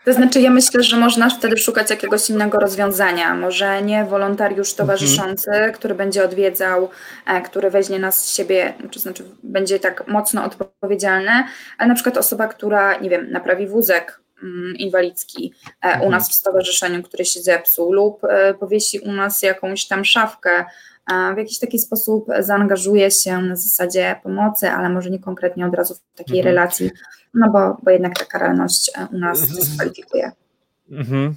To znaczy, ja myślę, że można wtedy szukać jakiegoś innego rozwiązania. Może nie wolontariusz towarzyszący, mhm. który będzie odwiedzał, e, który weźmie nas z siebie, to znaczy będzie tak mocno odpowiedzialny, ale na przykład osoba, która, nie wiem, naprawi wózek, inwalidzki e, u mhm. nas w stowarzyszeniu, który się zepsuł, lub e, powiesi u nas jakąś tam szafkę, w jakiś taki sposób zaangażuje się na zasadzie pomocy, ale może nie konkretnie od razu w takiej mhm. relacji, no bo, bo jednak ta karalność e, u nas dyskwalifikuje. Mhm.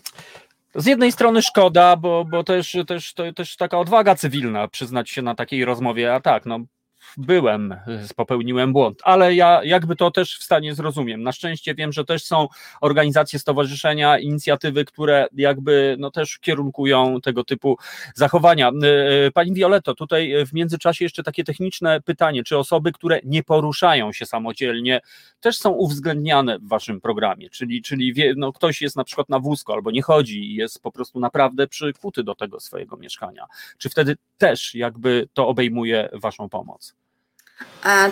Z jednej strony szkoda, bo, bo też, też, to też taka odwaga cywilna przyznać się na takiej rozmowie, a tak, no byłem, popełniłem błąd, ale ja jakby to też w stanie zrozumiem. Na szczęście wiem, że też są organizacje, stowarzyszenia, inicjatywy, które jakby no też kierunkują tego typu zachowania. E, e, pani Violetto, tutaj w międzyczasie jeszcze takie techniczne pytanie, czy osoby, które nie poruszają się samodzielnie, też są uwzględniane w waszym programie, czyli, czyli wie, no ktoś jest na przykład na wózku albo nie chodzi i jest po prostu naprawdę przykuty do tego swojego mieszkania. Czy wtedy też jakby to obejmuje waszą pomoc?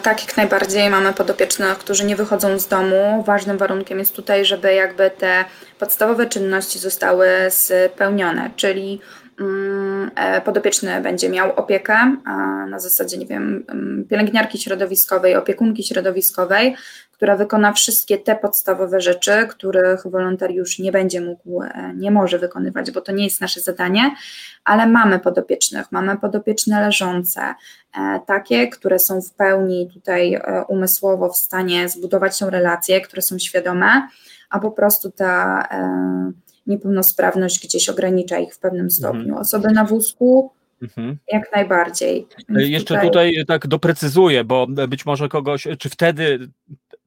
Tak, jak najbardziej. Mamy podopiecznych, którzy nie wychodzą z domu. Ważnym warunkiem jest tutaj, żeby jakby te podstawowe czynności zostały spełnione, czyli mm, e, podopieczny będzie miał opiekę na zasadzie, nie wiem, mm, pielęgniarki środowiskowej, opiekunki środowiskowej, która wykona wszystkie te podstawowe rzeczy, których wolontariusz nie będzie mógł, e, nie może wykonywać, bo to nie jest nasze zadanie, ale mamy podopiecznych, mamy podopieczne leżące, e, takie, które są w pełni tutaj e, umysłowo w stanie zbudować tą relację, które są świadome, a po prostu ta niepełnosprawność gdzieś ogranicza ich w pewnym stopniu. Mhm. Osoby na wózku Mhm. Jak najbardziej. Więc Jeszcze tutaj... tutaj tak doprecyzuję, bo być może kogoś, czy wtedy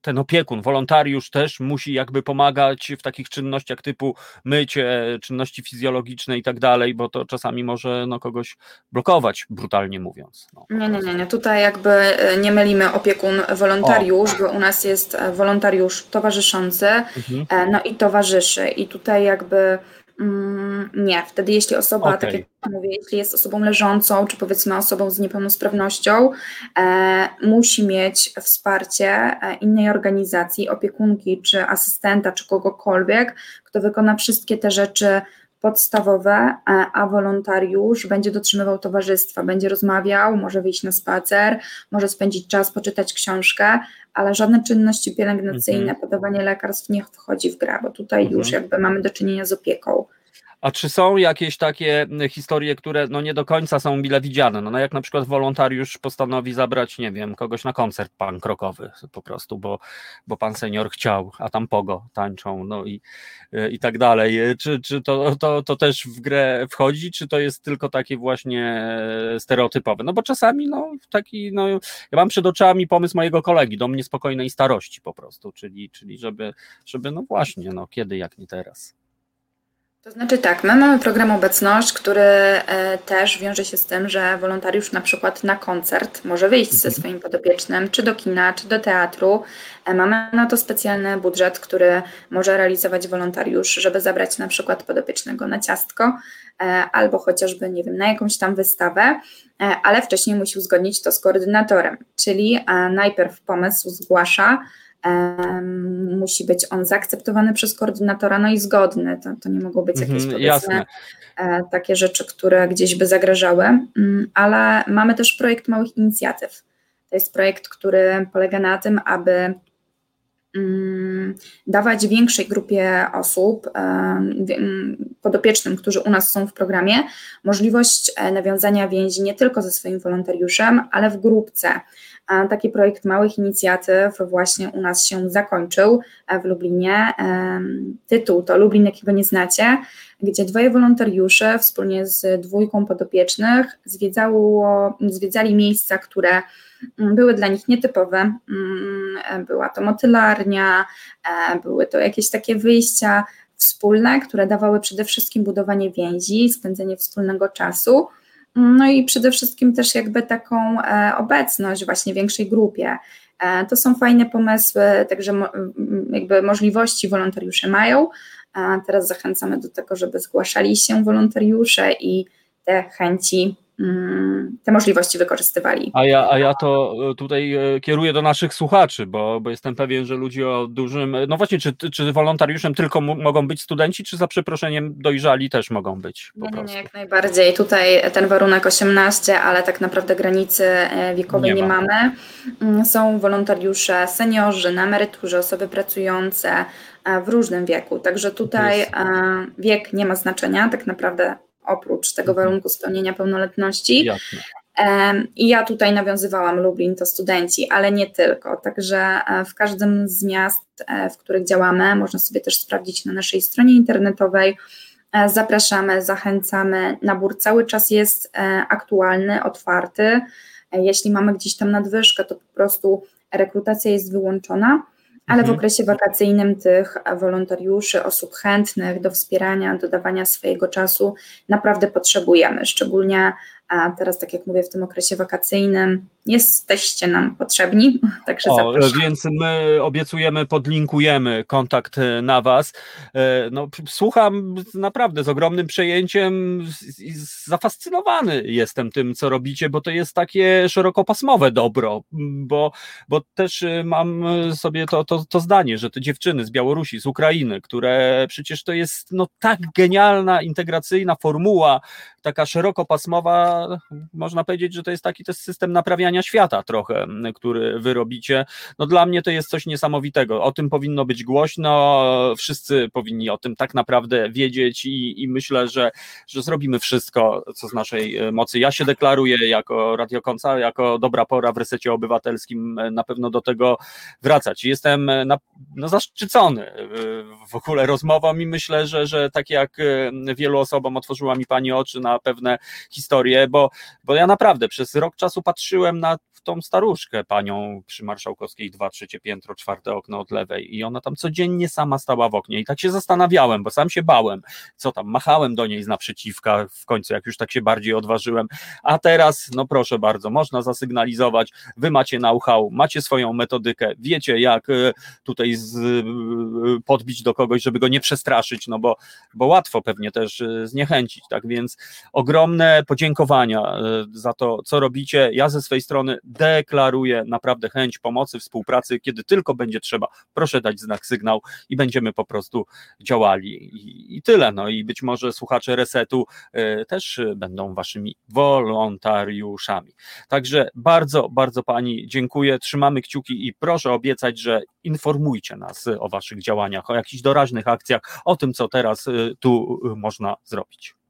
ten opiekun, wolontariusz też musi jakby pomagać w takich czynnościach typu mycie, czynności fizjologiczne i tak dalej, bo to czasami może no, kogoś blokować, brutalnie mówiąc. No, nie, nie, nie, nie. Tutaj jakby e, nie mylimy opiekun wolontariusz, o. bo u nas jest e, wolontariusz towarzyszący, mhm. E, no i towarzyszy. I tutaj jakby nie, wtedy jeśli osoba, okay. tak jak mówię, jeśli jest osobą leżącą, czy powiedzmy osobą z niepełnosprawnością, e, musi mieć wsparcie e, innej organizacji, opiekunki, czy asystenta, czy kogokolwiek, kto wykona wszystkie te rzeczy podstawowe, e, a wolontariusz będzie dotrzymywał towarzystwa, będzie rozmawiał, może wyjść na spacer, może spędzić czas, poczytać książkę, ale żadne czynności pielęgnacyjne, mhm. podawanie lekarstw nie wchodzi w grę, bo tutaj już mhm. jakby mamy do czynienia z opieką. A czy są jakieś takie historie, które no nie do końca są mile widziane? No, no jak na przykład wolontariusz postanowi zabrać, nie wiem, kogoś na koncert punk rockowy po prostu, bo, bo pan senior chciał, a tam pogo tańczą, no i, i tak dalej. Czy, czy to, to, to też w grę wchodzi, czy to jest tylko takie właśnie stereotypowe? No bo czasami no taki, no ja mam przed oczami pomysł mojego kolegi, dom niespokojnej starości po prostu, czyli, czyli żeby, żeby no właśnie, no kiedy jak nie teraz. To znaczy tak, my mamy program Obecność, który e, też wiąże się z tym, że wolontariusz na przykład na koncert może wyjść ze mhm. swoim podopiecznym, czy do kina, czy do teatru. E, mamy na to specjalny budżet, który może realizować wolontariusz, żeby zabrać na przykład podopiecznego na ciastko, e, albo chociażby, nie wiem, na jakąś tam wystawę, ale wcześniej musi uzgodnić to z koordynatorem, czyli najpierw pomysł zgłasza, musi być on zaakceptowany przez koordynatora, no i zgodny. To, to nie mogą być jakieś powiedzmy e, takie rzeczy, które gdzieś by zagrażały, mm, ale mamy też projekt małych inicjatyw. To jest projekt, który polega na tym, aby mm, dawać większej grupie osób, podopiecznym, którzy u nas są w programie, możliwość e, nawiązania więzi nie tylko ze swoim wolontariuszem, ale w grupce Taki projekt małych inicjatyw właśnie u nas się zakończył e, w Lublinie. Tytuł to Lublin, jakiego nie znacie, gdzie dwoje wolontariusze wspólnie z dwójką podopiecznych zwiedzało, zwiedzali miejsca, które mm, były dla nich nietypowe. Mm, była to motylarnia, e, były to jakieś takie wyjścia wspólne, które dawały przede wszystkim budowanie więzi, spędzenie wspólnego czasu no i przede wszystkim też jakby taką e, obecność właśnie w większej grupie. E, to są fajne pomysły, także jakby możliwości wolontariusze mają. Teraz zachęcamy do tego, żeby zgłaszali się wolontariusze i te chęci te możliwości wykorzystywali. A ja, a ja to e, tutaj e, kieruję do naszych słuchaczy, bo, bo jestem pewien, że ludzie o dużym. No właśnie, czy, czy wolontariuszem tylko mogą być studenci, czy za przeproszeniem dojrzali też mogą być? Po nie, nie, nie, jak najbardziej. Tutaj ten warunek 18, ale tak naprawdę granicy e, wiekowej nie, nie ma. mamy. Mm, są wolontariusze seniorzy, na emeryturze, osoby pracujące w różnym wieku. Także tutaj wiek nie ma znaczenia, tak naprawdę oprócz tego mhm. warunku spełnienia pełnoletności. Jasne. I ja tutaj nawiązywałam Lublin, to studenci, ale nie tylko. Także e, w każdym z miast, e, w których działamy, można sobie też sprawdzić na naszej stronie internetowej. E, zapraszamy, zachęcamy. Nabór cały czas jest aktualny, otwarty. Jeśli mamy gdzieś tam nadwyżkę, to po prostu rekrutacja jest wyłączona ale w mhm. okresie wakacyjnym tych wolontariuszy, osób chętnych do wspierania, do dawania swojego czasu naprawdę potrzebujemy, szczególnie teraz, tak jak mówię, w tym okresie wakacyjnym jesteście nam potrzebni, [LAUGHS] także o, Więc my obiecujemy, podlinkujemy kontakt e, na Was. E, no, słucham naprawdę z ogromnym przejęciem i zafascynowany jestem tym, co robicie, bo to jest takie szerokopasmowe dobro, bo, bo też e, mam sobie to, to, to zdanie, że te dziewczyny z Białorusi, z Ukrainy, które przecież to jest no, tak genialna, integracyjna formuła, taka szerokopasmowa, można powiedzieć, że to jest taki też system naprawiania świata trochę, który wy robicie. No dla mnie to jest coś niesamowitego. O tym powinno być głośno, wszyscy powinni o tym tak naprawdę wiedzieć i, i myślę, że, że zrobimy wszystko, co z naszej e, mocy. Ja się deklaruję jako radiokonca, jako dobra pora w resecie obywatelskim e, na pewno do tego wracać. Jestem e, na, no, zaszczycony w ogóle rozmową i myślę, że, że tak jak wielu osobom otworzyła mi Pani oczy na pewne historie, bo, bo ja naprawdę przez rok czasu patrzyłem na tą staruszkę, panią przy Marszałkowskiej, dwa, trzecie piętro, czwarte okno od lewej. I ona tam codziennie sama stała w oknie. I tak się zastanawiałem, bo sam się bałem, co tam, machałem do niej z naprzeciwka w końcu, jak już tak się bardziej odważyłem, a teraz, no proszę bardzo, można zasygnalizować, wy macie know-how, macie swoją metodykę, wiecie jak e, tutaj z, e, podbić do kogoś, żeby go nie przestraszyć, no bo, bo łatwo pewnie też e, zniechęcić, tak więc ogromne podziękowania za to, co robicie, ja ze swojej strony deklaruję naprawdę chęć pomocy, współpracy, kiedy tylko będzie trzeba, proszę dać znak, sygnał i będziemy po prostu działali i, i tyle, no i być może słuchacze Resetu y, też będą waszymi wolontariuszami. Także bardzo, bardzo Pani dziękuję, trzymamy kciuki i proszę obiecać, że informujcie nas o Waszych działaniach, o jakichś doraźnych akcjach, o tym, co teraz y, tu y, można zrobić.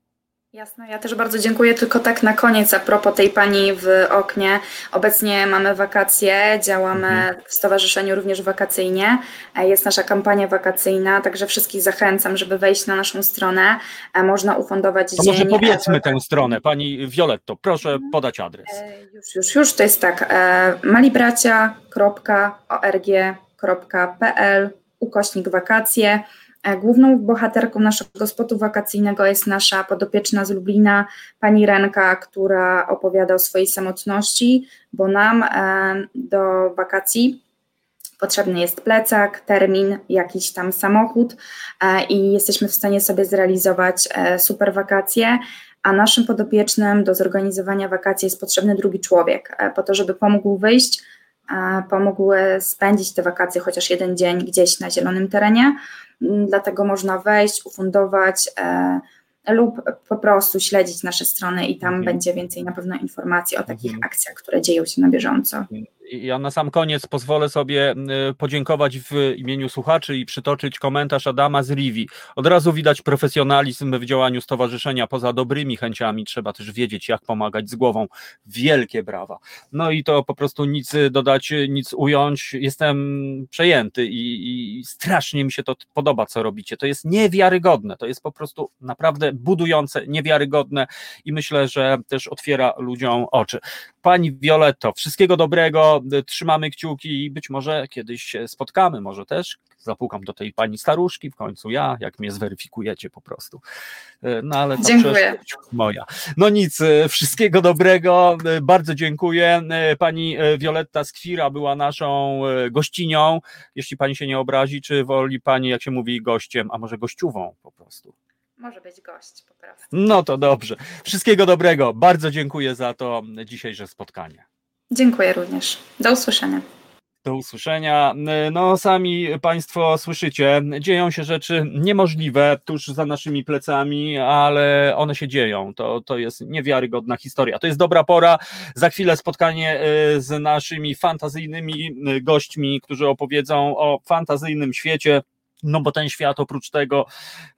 Jasne, ja też bardzo dziękuję. Tylko tak na koniec, a propos tej pani w oknie. Obecnie mamy wakacje, działamy mhm. w stowarzyszeniu również wakacyjnie. E, jest nasza kampania wakacyjna, także wszystkich zachęcam, żeby wejść na naszą stronę. E, można ufundować to dzień. Może powiedzmy tę stronę, pani Violetto, proszę mhm. podać adres. E, już, już, już, to jest tak, malibracia.org.pl ukośnik wakacje. E, główną bohaterką naszego spotu wakacyjnego jest nasza podopieczna z Lublina, pani Renka, która opowiada o swojej samotności, bo nam e, do wakacji potrzebny jest plecak, termin, jakiś tam samochód e, i jesteśmy w stanie sobie zrealizować super wakacje. A naszym podopiecznym do zorganizowania wakacji jest potrzebny drugi człowiek, po to, żeby pomógł wyjść, pomógł spędzić te wakacje chociaż jeden dzień gdzieś na zielonym terenie dlatego można wejść, ufundować e, lub po prostu śledzić nasze strony i tam mhm. będzie więcej na pewno informacji o takich mhm. akcjach, które dzieją się na bieżąco. Ja na sam koniec pozwolę sobie podziękować w imieniu słuchaczy i przytoczyć komentarz Adama z Rivi. Od razu widać profesjonalizm w działaniu stowarzyszenia. Poza dobrymi chęciami trzeba też wiedzieć, jak pomagać z głową. Wielkie brawa. No i to po prostu nic dodać, nic ująć. Jestem przejęty i, i strasznie mi się to podoba, co robicie. To jest niewiarygodne. To jest po prostu naprawdę budujące, niewiarygodne i myślę, że też otwiera ludziom oczy. Pani Violetto, wszystkiego dobrego trzymamy kciuki i być może kiedyś się spotkamy, może też zapukam do tej pani staruszki, w końcu ja, jak mnie zweryfikujecie po prostu. E, no ale to dziękuję. moja. No nic, e, wszystkiego dobrego, bardzo dziękuję. Pani Wioletta Skwira była naszą gościnią. Jeśli pani się nie obrazi, czy woli pani, jak się mówi, gościem, a może gościuwą po prostu? Może być gość po prostu. No to dobrze. Wszystkiego dobrego. Bardzo dziękuję za to dzisiejsze spotkanie. Dziękuję również. Do usłyszenia. Do usłyszenia. No, sami Państwo słyszycie, dzieją się rzeczy niemożliwe tuż za naszymi plecami, ale one się dzieją. To, to jest niewiarygodna historia. To jest dobra pora. Za chwilę spotkanie y, z naszymi fantazyjnymi gośćmi, którzy opowiedzą o fantazyjnym świecie no bo ten świat oprócz tego,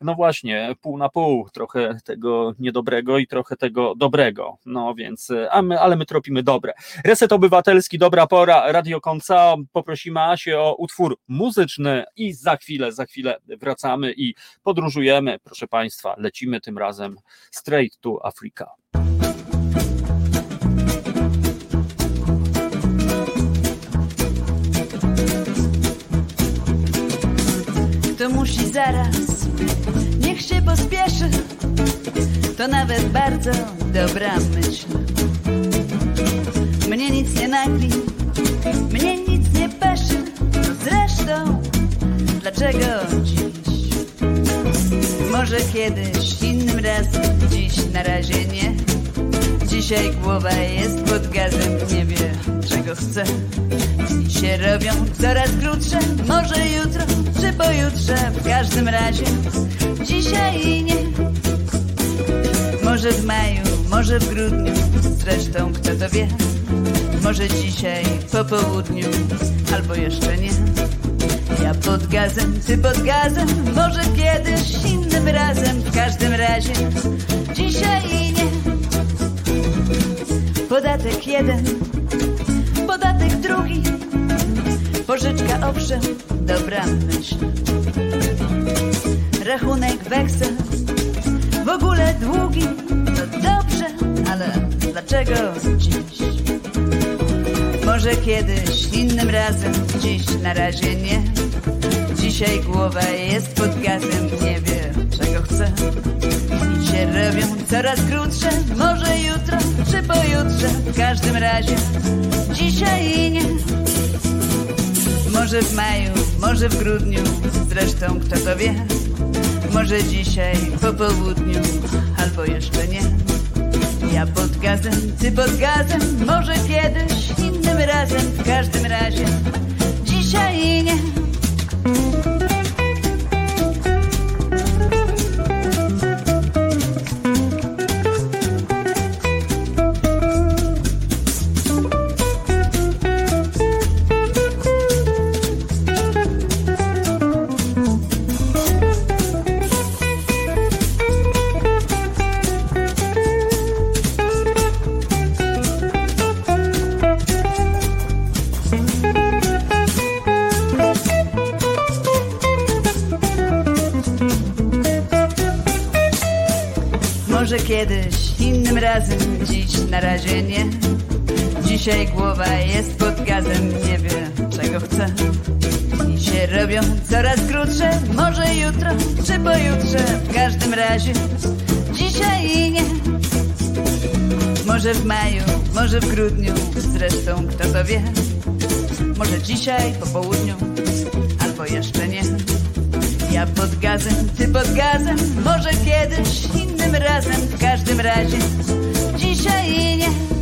no właśnie, pół na pół, trochę tego niedobrego i trochę tego dobrego. No więc, a my, ale my tropimy dobre. Reset Obywatelski, dobra pora, Radio Konca. Poprosimy Asię o utwór muzyczny i za chwilę, za chwilę wracamy i podróżujemy. Proszę Państwa, lecimy tym razem straight to Africa. Zaraz, niech się pospieszy. To nawet bardzo dobra myśl. Mnie nic nie nagli, mnie nic nie peszy. Zresztą, dlaczego dziś? Może kiedyś, innym razem, dziś na razie nie. Dzisiaj głowa jest pod gazem, nie wie czego chce. Dni się robią coraz krótsze, może jutro czy pojutrze, w każdym razie dzisiaj nie. Może w maju, może w grudniu, zresztą kto to wie. Może dzisiaj po południu, albo jeszcze nie. Ja pod gazem, ty pod gazem, może kiedyś innym razem, w każdym razie dzisiaj nie. Podatek jeden, drugi, pożyczka owszem, dobra myśl. Rachunek weksel, w ogóle długi, no dobrze, ale dlaczego dziś? Może kiedyś, innym razem, dziś na razie nie. Dzisiaj głowa jest pod gazem, nie wie czego chce. Robią coraz krótsze, może jutro czy pojutrze, w każdym razie dzisiaj nie. Może w maju, może w grudniu, zresztą kto to wie. Może dzisiaj po południu, albo jeszcze nie. Ja pod gazem, ty pod gazem, może kiedyś, innym razem, w każdym razie dzisiaj nie. Dzisiaj głowa jest pod gazem, nie wie czego chce. I się robią coraz krótsze, może jutro czy pojutrze, w każdym razie dzisiaj nie. Może w maju, może w grudniu, zresztą kto to wie. Może dzisiaj po południu, albo jeszcze nie. Ja pod gazem, ty pod gazem, może kiedyś, innym razem, w każdym razie dzisiaj nie,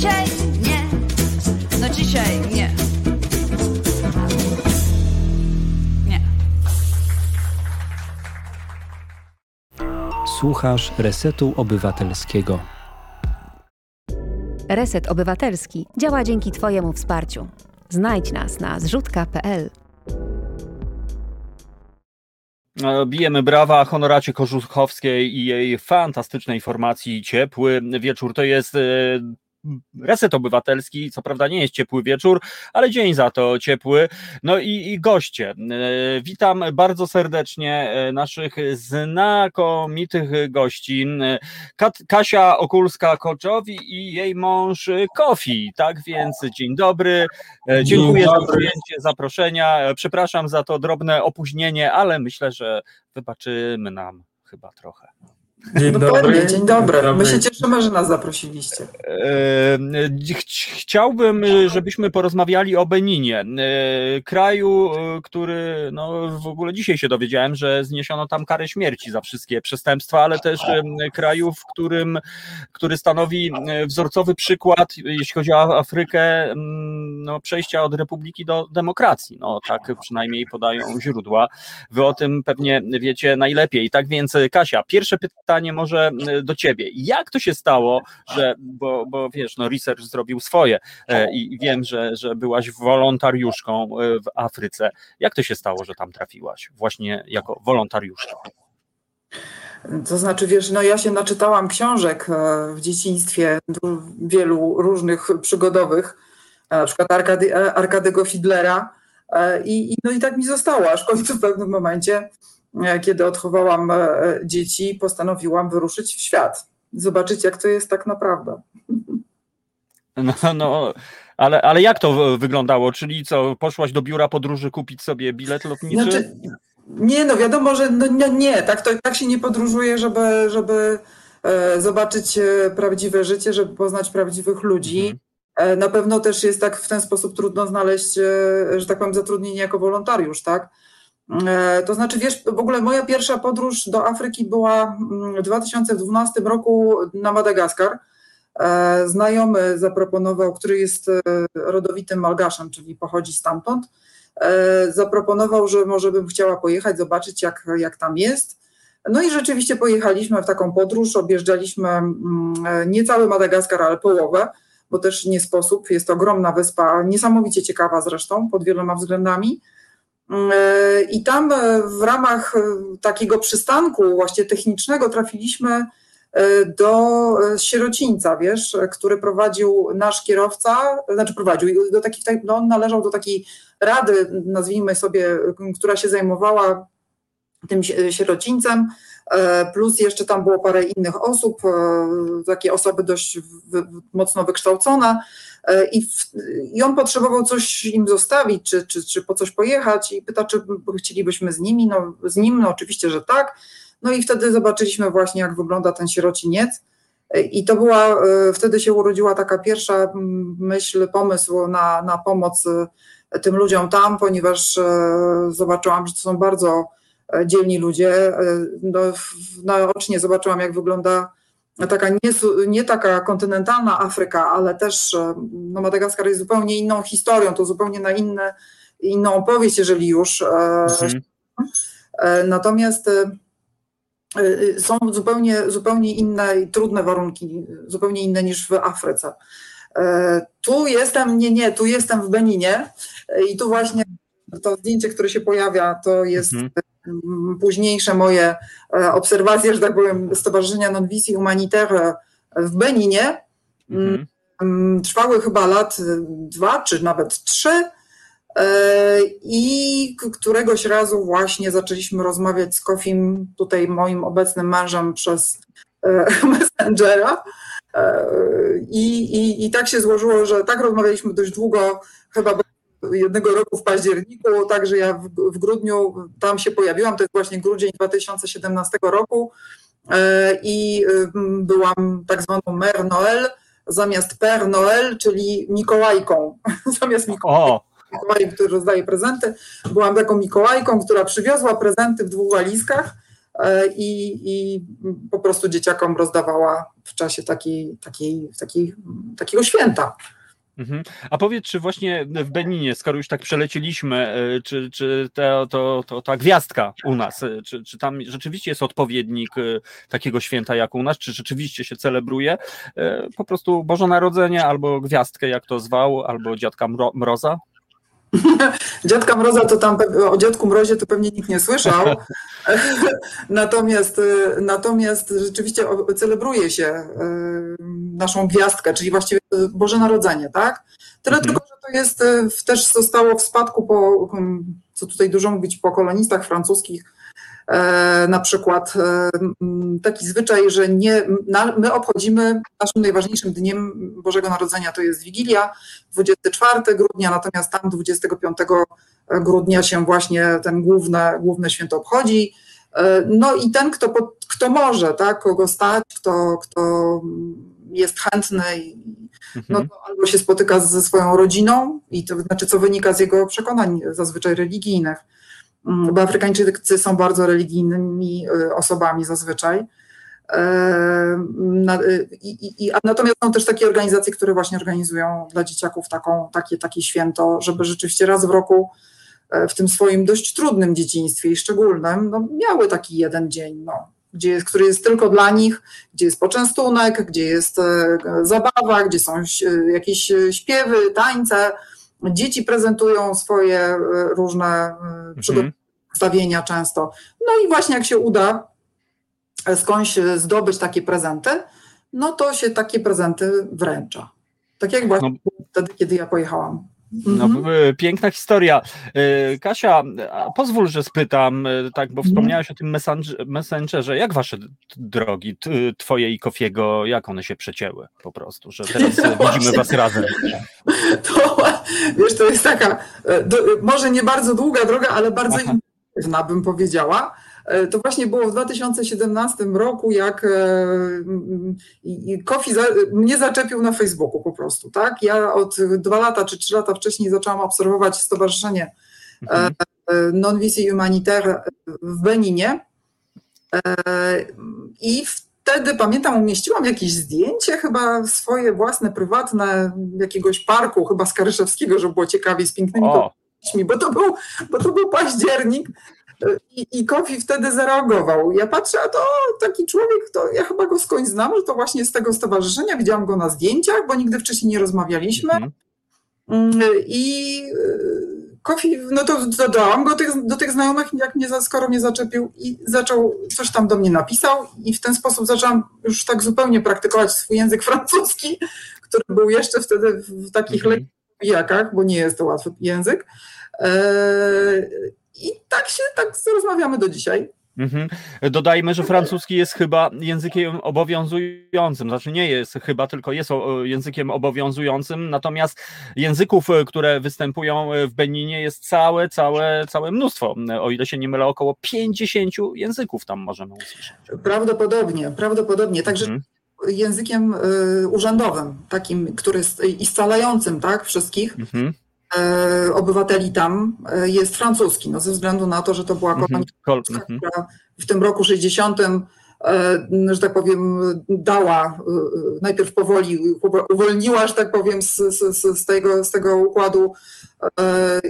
dzisiaj nie, no dzisiaj nie. Nie. Słuchasz Resetu Obywatelskiego. Reset Obywatelski działa dzięki Twojemu wsparciu. Znajdź nas na zrzutka.pl. E, Bijemy brawa Honoracie Kożuchowskiej i jej fantastycznej formacji Ciepły Wieczór. To jest e, reset obywatelski, co prawda nie jest ciepły wieczór, ale dzień za to ciepły. No i, i goście. E, Witam bardzo serdecznie e, naszych znakomitych gości. E, Kat, Kasia Okulska-Koczowi i jej mąż Kofi. Tak więc dzień dobry. Dziękuję za przyjęcie zaproszenia. Przepraszam za to drobne opóźnienie, ale myślę, że wybaczymy nam chyba trochę. Dzień No dobry. pewnie, dzień dobry. Dzień My się cieszymy, że nas zaprosiliście. E, ch- Chciałbym, e, żebyśmy porozmawiali o Beninie, e, kraju, e, który no, w ogóle dzisiaj się dowiedziałem, że zniesiono tam karę śmierci za wszystkie przestępstwa, ale też kraju, w którym, który stanowi wzorcowy przykład, jeśli chodzi o Afrykę, no, przejścia od republiki do demokracji. No, tak przynajmniej podają źródła. Wy o tym pewnie wiecie najlepiej. Tak więc, Kasia, pierwsze pytanie może e, do ciebie. Jak to się stało, że, bo, bo wiesz, no research zrobił swoje e, i wiem, że, że byłaś wolontariuszką e, w Afryce. Jak to się stało, że tam trafiłaś właśnie jako wolontariuszka? To znaczy, wiesz, no ja się naczytałam książek w dzieciństwie, wielu różnych przygodowych, na przykład Arkady, Arkadego Fidlera i, i, no i tak mi zostało, aż w końcu w pewnym momencie, kiedy odchowałam e, dzieci, postanowiłam wyruszyć w świat, zobaczyć jak to jest tak naprawdę. [LAUGHS] No, no ale, ale jak to wyglądało? Czyli co, poszłaś do biura podróży kupić sobie bilet lotniczy? Znaczy, nie, no wiadomo, że no, nie, nie tak, to, tak się nie podróżuje, żeby, żeby e, zobaczyć e, prawdziwe życie, żeby poznać prawdziwych ludzi. Mhm. Na pewno też jest tak w ten sposób trudno znaleźć, że tak powiem, zatrudnienie jako wolontariusz, tak? E, to znaczy, wiesz, w ogóle moja pierwsza podróż do Afryki była mm, w 2012 roku na Madagaskar. E, Znajomy zaproponował, który jest e, rodowitym Malgaszem, czyli pochodzi stamtąd, zaproponował, że może bym chciała pojechać, zobaczyć jak, jak tam jest. No i rzeczywiście pojechaliśmy w taką podróż, objeżdżaliśmy mm, nie cały Madagaskar, ale połowę, bo też nie sposób. Jest to ogromna wyspa, niesamowicie ciekawa zresztą pod wieloma względami. E, I tam e, w ramach e, takiego przystanku właśnie technicznego trafiliśmy do sierocińca, wiesz, który prowadził nasz kierowca, znaczy prowadził, do takich, no on należał do takiej rady, nazwijmy sobie, która się zajmowała tym si- sierocińcem plus jeszcze tam było parę innych osób, takie osoby dość mocno wykształcone i, i on potrzebował coś im zostawić, czy, czy, czy po coś pojechać i pyta, czy chcielibyśmy z nimi, no z nim, no oczywiście, że tak, no i wtedy zobaczyliśmy właśnie, jak wygląda ten sierociniec. I to była, wtedy się urodziła taka pierwsza myśl, pomysł na, na pomoc tym ludziom tam, ponieważ zobaczyłam, że to są bardzo dzielni ludzie. No, naocznie zobaczyłam, jak wygląda taka nie, nie taka kontynentalna Afryka, ale też no Madagaskar jest zupełnie inną historią, to zupełnie na inne, inną opowieść, jeżeli już. Mhm. Natomiast są zupełnie, zupełnie inne i trudne warunki, zupełnie inne niż w Afryce. Tu jestem, nie, nie, tu jestem w Beninie i tu właśnie to zdjęcie, które się pojawia, to jest mhm. Późniejsze moje obserwacje, że tak powiem, Stowarzyszenia Non-Visi Humanitaire w Beninie. Mhm. Trwały chyba lat dwa, czy nawet trzy. I któregoś razu właśnie zaczęliśmy rozmawiać z Kofim, tutaj moim obecnym mężem, przez [LAUGHS] Messengera. I, i, I tak się złożyło, że tak rozmawialiśmy dość długo, chyba jednego roku w październiku, także ja w, w grudniu tam się pojawiłam, to jest właśnie grudzień 2017 roku i byłam tak zwaną Mère Noël zamiast Père Noël, czyli Mikołajką. [LAUGHS] zamiast Mikołajką. Mikołaj, który rozdaje prezenty. Byłam taką Mikołajką, która przywiozła prezenty w dwóch walizkach i, i po prostu dzieciakom rozdawała w czasie takiej, takiej, takiej, takiego święta. Mhm. A powiedz, czy właśnie w Beninie, skoro już tak przelecieliśmy, czy, czy te, to, to, ta gwiazdka u nas, czy, czy tam rzeczywiście jest odpowiednik takiego święta jak u nas, czy rzeczywiście się celebruje po prostu Boże Narodzenie albo gwiazdkę, jak to zwał, albo Dziadka Mroza? [LAUGHS] Dziadka Mroza to tam, o Dziadku Mrozie to pewnie nikt nie słyszał. [LAUGHS] natomiast, natomiast rzeczywiście celebruje się naszą gwiazdkę, czyli właściwie Boże Narodzenie, tak? Tyle mhm. tylko, że to jest, też zostało w spadku po, co tutaj dużo mówić, po kolonistach francuskich, na przykład taki zwyczaj, że nie, my obchodzimy naszym najważniejszym dniem Bożego Narodzenia to jest Wigilia, 24 grudnia, natomiast tam 25 grudnia się właśnie ten główne, główne święto obchodzi. No i ten, kto, kto może, tak, kogo stać, kto, kto jest chętny, no mhm. to albo się spotyka ze swoją rodziną, i to znaczy, co wynika z jego przekonań zazwyczaj religijnych bo Afrykańczycy są bardzo religijnymi y, osobami zazwyczaj. E, y, I, i, natomiast są też takie organizacje, które właśnie organizują dla dzieciaków taką, takie, takie święto, żeby rzeczywiście raz w roku e, w tym swoim dość trudnym dzieciństwie i szczególnym no, miały taki jeden dzień, no, gdzie jest, który jest tylko dla nich, gdzie jest poczęstunek, gdzie jest e, zabawa, gdzie są jakieś śpiewy, tańce, Dzieci prezentują swoje e, różne e, mhm. często. No i właśnie jak się uda e, skądś zdobyć takie prezenty, no to się takie prezenty wręcza. Tak jak właśnie no. wtedy, kiedy ja pojechałam. No, mhm. Piękna historia. Kasia, pozwól, że spytam, tak, bo mhm. wspomniałaś o tym messengerze. Jak wasze drogi, twoje i Kofiego, jak one się przecięły po prostu, że teraz [LAUGHS] widzimy was razem? To, wiesz, to jest taka, do, może nie bardzo długa droga, ale bardzo Aha. intensywna, bym powiedziała. To właśnie było w 2017 roku, jak Kofi za, mnie zaczepił na Facebooku po prostu, tak? Ja od dwa lata czy trzy lata wcześniej zaczęłam obserwować stowarzyszenie mhm. Non-Visi Humanitaire w Beninie i wtedy, pamiętam, umieściłam jakieś zdjęcie, chyba swoje własne, prywatne, jakiegoś parku, chyba z Karyszewskiego, żeby było ciekawie, z pięknymi kobietami, bo to był, bo to był październik i, i Kofi wtedy zareagował. Ja patrzę, a to taki człowiek, to ja chyba go skądś znam, że to właśnie z tego stowarzyszenia, widziałam go na zdjęciach, bo nigdy wcześniej nie rozmawialiśmy. Mhm. Mm, I Kofi, no to dodałam go tych, do tych znajomych, jak mnie, skoro mnie zaczepił i zaczął, coś tam do mnie napisał i w ten sposób zaczęłam już tak zupełnie praktykować swój język francuski, który był jeszcze wtedy w takich mm lekkich bo nie jest to łatwy język. E, I tak się, tak rozmawiamy do dzisiaj. Mhm. Dodajmy, że francuski jest chyba językiem obowiązującym, znaczy nie jest chyba, tylko jest językiem obowiązującym, natomiast języków, e, które występują e, w Beninie jest całe, całe, całe mnóstwo, o ile się nie mylę, około 50 języków tam możemy usłyszeć. Prawdopodobnie, prawdopodobnie. Także Mhm. językiem urzędowym, takim, który jest i scalającym tak, wszystkich Mhm. E, obywateli tam e, jest francuski, no, ze względu na to, że to była Mhm. kolonia, Kol- mhm. która w tym roku 60, e, że tak powiem, dała, najpierw powoli uwolniła, że tak powiem, z, z, z, tego, z tego układu,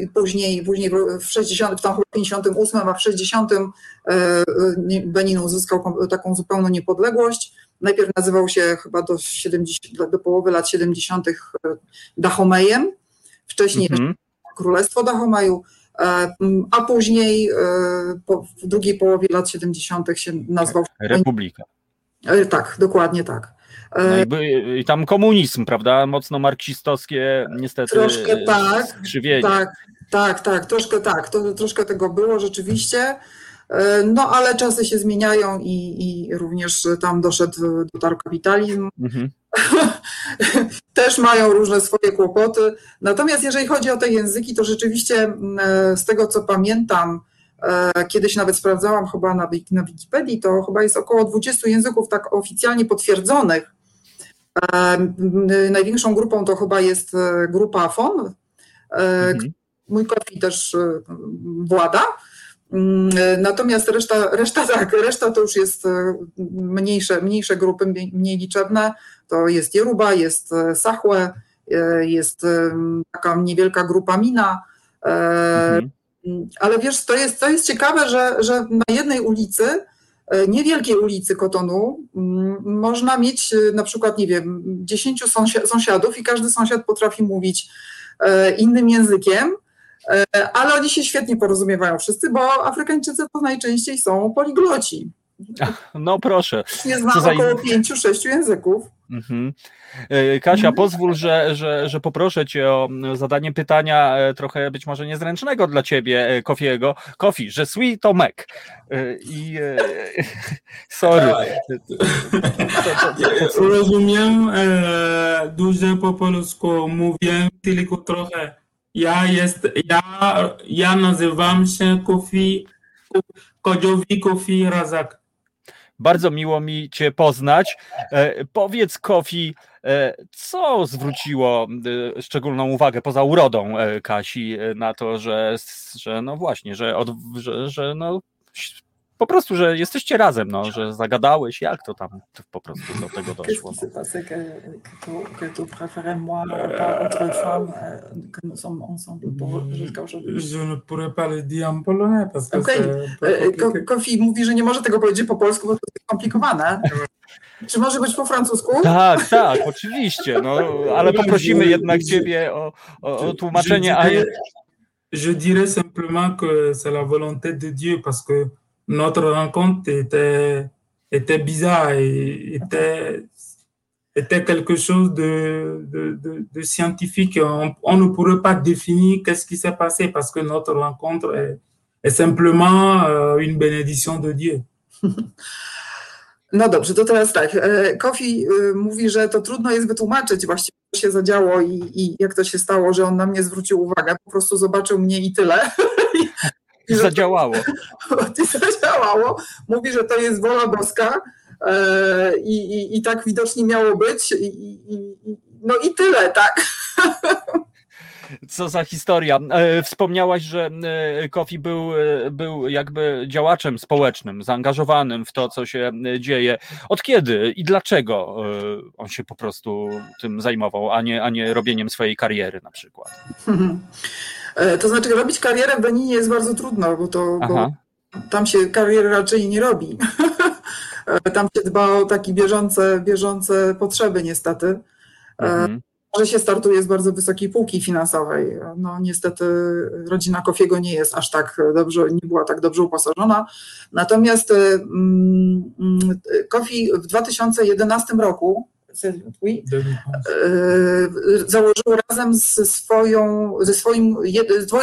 i później, później w 60, tam chyba w 58, a w 60 e, nie- Benin uzyskał taką zupełną niepodległość. Najpierw nazywał się chyba do, 70, do połowy lat 70. Dahomejem, wcześniej Mhm. Królestwo Dahomaju, e, a później e, po, w drugiej połowie lat 70. się nazwał. Republika. E, Tak, dokładnie tak. No i, tam komunizm, prawda? Mocno marksistowskie, niestety. Troszkę tak, Skrzywienie. Tak, tak, tak, troszkę tak, to, troszkę tego było rzeczywiście. No ale czasy się zmieniają i, i również tam doszedł, dotarł kapitalizm. Mhm. [LAUGHS] Też mają różne swoje kłopoty. Natomiast jeżeli chodzi o te języki, to rzeczywiście e, z tego co pamiętam, e, kiedyś nawet sprawdzałam chyba na, na Wikipedii, to chyba jest około 20 języków tak oficjalnie potwierdzonych. E, Największą grupą to chyba jest grupa FON, Mhm. mój kofi też włada. Natomiast reszta, reszta tak, reszta to już jest mniejsze, mniejsze grupy, mniej mniej liczebne. To jest Jeruba, jest e, Sachłe, e, jest em, taka niewielka grupa Mina. e, Mhm. Ale wiesz, to jest, to jest ciekawe, że, że na jednej ulicy, e, niewielkiej ulicy Kotonu, mm, można mieć e, na przykład, nie wiem, 10 sąsia- sąsiadów i każdy sąsiad potrafi mówić e, innym językiem, e, ale oni się świetnie porozumiewają wszyscy, bo Afrykańczycy to najczęściej są poligloci. No proszę. Nie znam Co za około pięciu, sześciu języków. Mhm. E, Kasia, pozwól, że, że, że poproszę Cię o zadanie pytania e, trochę być może niezręcznego dla Ciebie, e, Kofiego. Kofi, że suis Tomek. E, I [LAUGHS] sorry. To- to- to- Rozumiem, e, duże po polsku mówię tylko trochę. Ja, jest, ja, ja nazywam się Kofi, Kodziowi Kofi Razak. Bardzo miło mi Cię poznać. E, Powiedz, Kofi, e, co zwróciło e, szczególną uwagę poza urodą Kasi na to, że, że no właśnie, że, od, że, że no po prostu, że jesteście razem, no, że zagadałeś, jak to tam po prostu do tego doszło. s'est passé que, que, que tu préférais moi, pas autre femme, que nous sommes ensemble pour, jusqu'à aujourd'hui. Je ne pourrais pas le dire en polonais parce que compliqué. Kofi mówi, że nie może tego powiedzieć po polsku, bo to jest skomplikowane. Czy może być po francusku? Tak, tak, oczywiście, no, ale poprosimy jednak Ciebie o, o, o tłumaczenie, a je, dirais, je dirais simplement que c'est la volonté de Dieu parce que notre rencontre était, était bizarre et était, était quelque chose de, de, de, de scientifique. On, on ne pourrait pas définir qu'est-ce qui s'est passé parce que notre rencontre est, est simplement euh, une bénédiction de Dieu. [LAUGHS] No dobrze, to teraz tak. E, Kofi e, mówi, że to trudno jest wytłumaczyć właściwie, co się zadziało i, i jak to się stało, że on na mnie zwrócił uwagę. Po prostu zobaczył mnie i tyle. [LAUGHS] I zadziałało. to zadziałało. [LAUGHS] Mówi, że to jest wola boska e, i, i, i tak widocznie miało być. I, i, i, no i tyle, tak. [LAUGHS] Co za historia. E, Wspomniałaś, że e, Kofi był, e, był jakby działaczem społecznym, zaangażowanym w to, co się dzieje. Od kiedy i dlaczego on się po prostu tym zajmował, a nie, a nie robieniem swojej kariery na przykład? [LAUGHS] To znaczy, robić karierę w Beninie jest bardzo trudno, bo, to, bo tam się kariery raczej nie robi. [LAUGHS] Tam się dba o takie bieżące, bieżące potrzeby, niestety. Mhm. Może się startuje z bardzo wysokiej półki finansowej. No niestety rodzina Kofiego nie jest aż tak dobrze, nie była tak dobrze uposażona. Natomiast mm, mm, Kofi w 2011 roku oui, założył razem ze, swoją, ze swoim,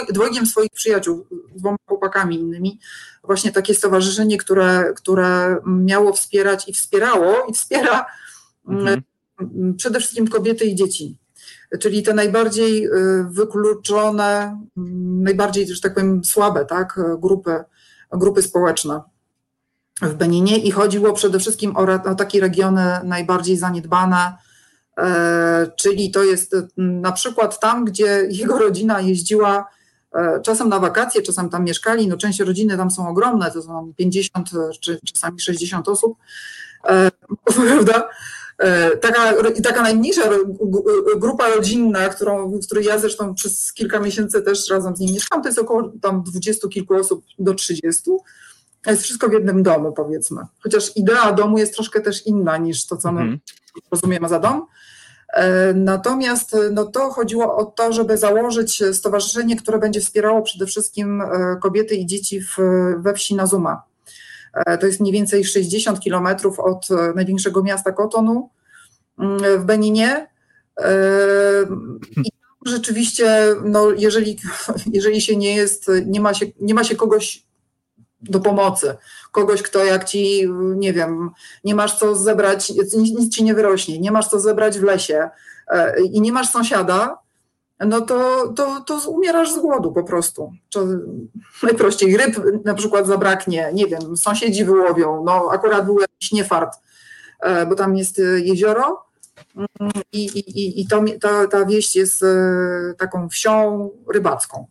dwojgiem swoich przyjaciół, dwoma chłopakami innymi, właśnie takie stowarzyszenie, które, które miało wspierać i wspierało i wspiera mhm. Przede wszystkim kobiety i dzieci. Czyli te najbardziej wykluczone, najbardziej, że tak powiem, słabe tak, grupy, grupy społeczne w Beninie i chodziło przede wszystkim o, o takie regiony najbardziej zaniedbane, e, czyli to jest na przykład tam, gdzie jego rodzina jeździła e, czasem na wakacje, czasem tam mieszkali, no część rodziny tam są ogromne, to są 50 czy czasami 60 osób, e, [LAUGHS] prawda? Taka, I taka najmniejsza grupa rodzinna, którą, w której ja zresztą przez kilka miesięcy też razem z nim mieszkam, to jest około tam dwudziestu kilku osób do 30 jest wszystko w jednym domu, powiedzmy. Chociaż idea domu jest troszkę też inna niż to, co my mm. rozumiemy za dom. E, natomiast no to chodziło o to, żeby założyć stowarzyszenie, które będzie wspierało przede wszystkim e, kobiety i dzieci w, we wsi Nazuma. E, to jest mniej więcej 60 kilometrów od największego miasta Kotonu mm, w Beninie. I rzeczywiście, no jeżeli, [LAUGHS] jeżeli się nie jest, nie ma się, nie ma się kogoś do pomocy. Kogoś, kto jak ci, nie wiem, nie masz co zebrać, nic, nic ci nie wyrośnie, nie masz co zebrać w lesie e, i nie masz sąsiada, no to, to, to umierasz z głodu po prostu. Najprościej ryb na przykład zabraknie, nie wiem, sąsiedzi wyłowią, no akurat był jakiś niefart, e, bo tam jest jezioro mm, i, i, i to, ta, ta wieś jest e, taką wsią rybacką.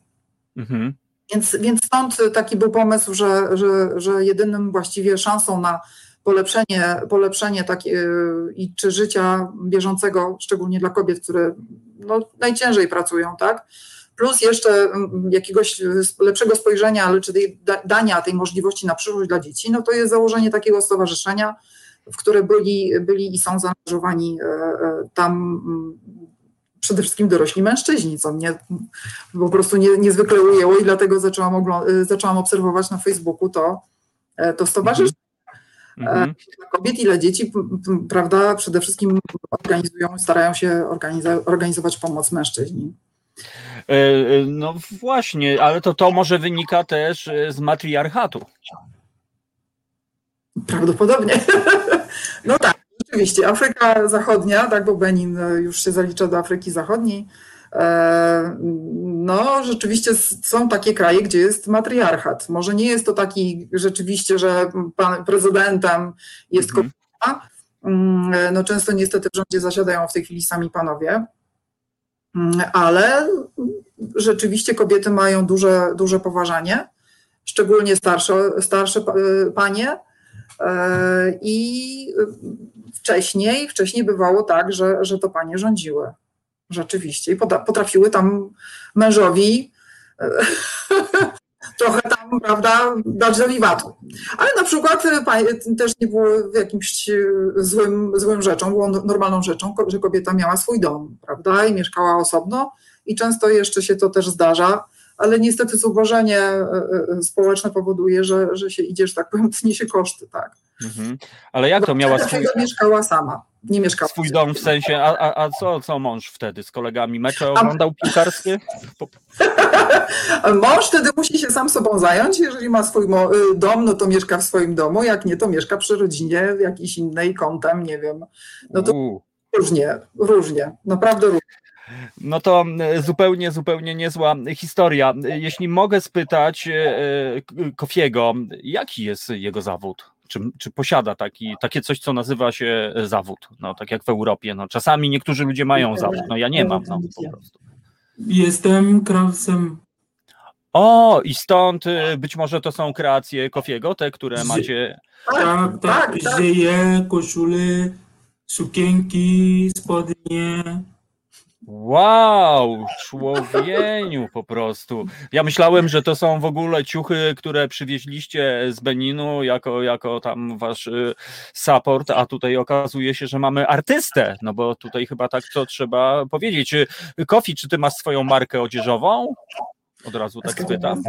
Mhm. Więc, więc stąd taki był pomysł, że, że, że jedynym właściwie szansą na polepszenie, polepszenie takie, i czy życia bieżącego, szczególnie dla kobiet, które no, najciężej pracują, tak? Plus jeszcze mm, jakiegoś lepszego spojrzenia, ale czy tej, dania tej możliwości na przyszłość dla dzieci, no to jest założenie takiego stowarzyszenia, w które byli, byli i są zaangażowani e, e, tam mm, przede wszystkim dorośli mężczyźni, co mnie po prostu nie, niezwykle ujęło i dlatego zaczęłam, y, zaczęłam obserwować na Facebooku to, e, to stowarzyszenie. Mm -hmm. Dla kobiet i dla dzieci, prawda, przede wszystkim organizują, starają się organizować pomoc mężczyźni. E, no właśnie, ale to, to może wynika też z matriarchatu. Prawdopodobnie. [LAUGHS] No tak. Rzeczywiście, Afryka Zachodnia, tak, bo Benin e, już się zalicza do Afryki Zachodniej. E, no, rzeczywiście są takie kraje, gdzie jest matriarchat. Może nie jest to taki rzeczywiście, że pan prezydentem jest mhm. kobieta. Mm, e, no, często niestety w rządzie zasiadają w tej chwili sami panowie, mm, ale rzeczywiście kobiety mają duże, duże poważanie, szczególnie starsze, starsze panie. I wcześniej, wcześniej bywało tak, że, że to panie rządziły. Rzeczywiście. I potrafiły tam mężowi [LAUGHS] trochę tam, prawda, dać do wiwatu. Ale na przykład też nie było jakimś złym, złym rzeczą, było normalną rzeczą, że kobieta miała swój dom, prawda, i mieszkała osobno i często jeszcze się to też zdarza, ale niestety zubożenie e, e, społeczne powoduje, że, że się idzie, że tak powiem, niesie koszty, tak. Mhm. Ale jak to miała swój... mieszkała sama, nie mieszkała. Swój dom w sensie, a, a, a co, co mąż wtedy z kolegami mecze oglądał a... piłkarskie? [LAUGHS] mąż wtedy musi się sam sobą zająć, jeżeli ma swój y, dom, no to mieszka w swoim domu, jak nie, to mieszka przy rodzinie jakiejś innej kątem, nie wiem. No to U. różnie, różnie, naprawdę różnie. No to e, zupełnie, zupełnie niezła historia. Jeśli mogę spytać Kofiego, jaki jest jego zawód? Czy, czy, posiada taki, takie coś, co nazywa się zawód? No, tak jak w Europie. No, czasami niektórzy ludzie mają zawód, no ja nie mam no, po prostu. Jestem krawcem. O, i stąd być może to są kreacje Kofiego, te, które macie. Tak, tak, tak. tak. Żyje, koszule, sukienki, spodnie. Wow, człowieniu po prostu. Ja myślałem, że to są w ogóle ciuchy, które przywieźliście z Beninu jako, jako tam wasz y, support, a tutaj okazuje się, że mamy artystę, no bo tutaj chyba tak to trzeba powiedzieć. Kofi, czy ty masz swoją markę odzieżową? Od razu tak spytam.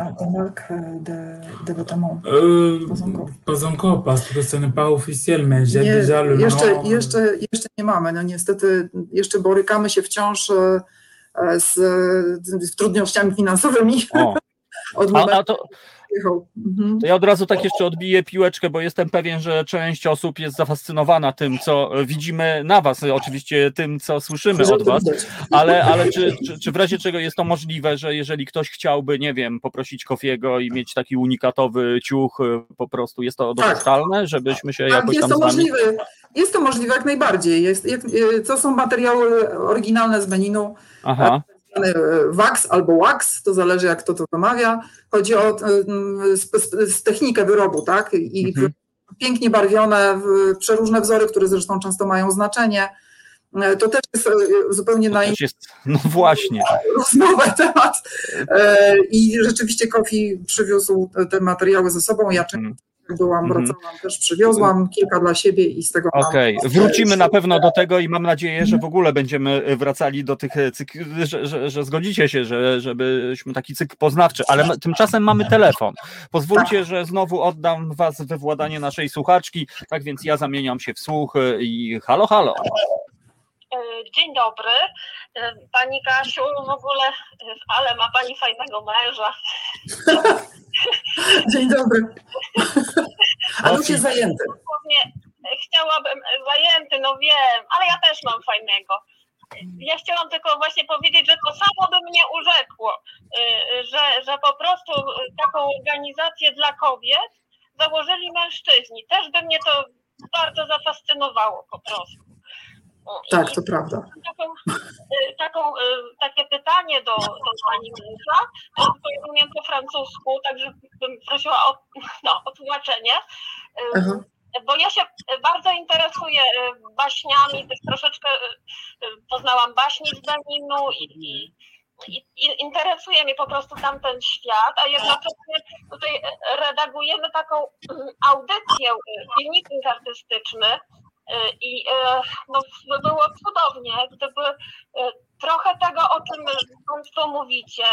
Pas encore. parce que ce n'est pas officiel, mais j'ai Nie, déjà le jeszcze, nom. jeszcze, jeszcze nie mamy. No niestety jeszcze borykamy się wciąż e, e, z, z trudnościami finansowymi O, [LAUGHS] od a, a to. To ja od razu tak jeszcze odbiję piłeczkę, bo jestem pewien, że część osób jest zafascynowana tym, co widzimy na was, oczywiście tym, co słyszymy od was. Ale, ale czy, czy, czy w razie czego jest to możliwe, że jeżeli ktoś chciałby, nie wiem, poprosić Kofiego i mieć taki unikatowy ciuch, po prostu jest to Tak. dopuszczalne, żebyśmy się Tak, jakoś jest tam to możliwe. Jest to możliwe jak najbardziej. Jest, jak, e, to są materiały oryginalne z Beninu. Aha, e, wax albo wax, to zależy jak kto to wymawia. Chodzi o e, technikę wyrobu, tak? I Mhm. pięknie barwione, przeróżne wzory, które zresztą często mają znaczenie. E, To też jest zupełnie na jest, no właśnie. rozmowę [LAUGHS] temat. I rzeczywiście Kofi przywiózł te- te materiały ze sobą. Ja często Mhm. Byłam, Mhm. wracałam, też przywiozłam kilka dla siebie i z tego Okej, wrócimy na pewno do tego i mam nadzieję, że w ogóle będziemy y, wracali do tych e, cykl, że, że, że zgodzicie się, że, żebyśmy taki cykl poznawczy, ale tymczasem mamy telefon. Pozwólcie, że znowu oddam was we władanie naszej słuchaczki, tak więc ja zamieniam się w słuch y, i halo, halo. E, Dzień dobry. E, Pani Kasiu, w ogóle, e, ale ma Pani fajnego męża. [LAUGHS] [LAUGHS] Dzień dobry. [LAUGHS] A już jest zajęty. E, chciałabym, e, zajęty, no wiem, ale ja też mam fajnego. Ja chciałam tylko właśnie powiedzieć, że to samo by mnie urzekło, e, że, że po prostu taką organizację dla kobiet założyli mężczyźni. Też by mnie to bardzo zafascynowało po prostu. Tak, to prawda. taką, y, taką, y, takie pytanie do, do pani męża, to rozumiem po francusku, także bym prosiła o, no, o tłumaczenie. Y, Aha. Bo ja się bardzo interesuję baśniami, też troszeczkę poznałam baśni z Beninu i, i, i, i interesuje mnie po prostu tamten świat, a jednocześnie tutaj redagujemy taką y, audycję, filmik artystyczny, I y, no, by było cudownie, gdyby y, trochę tego, o czym Państwo mówicie,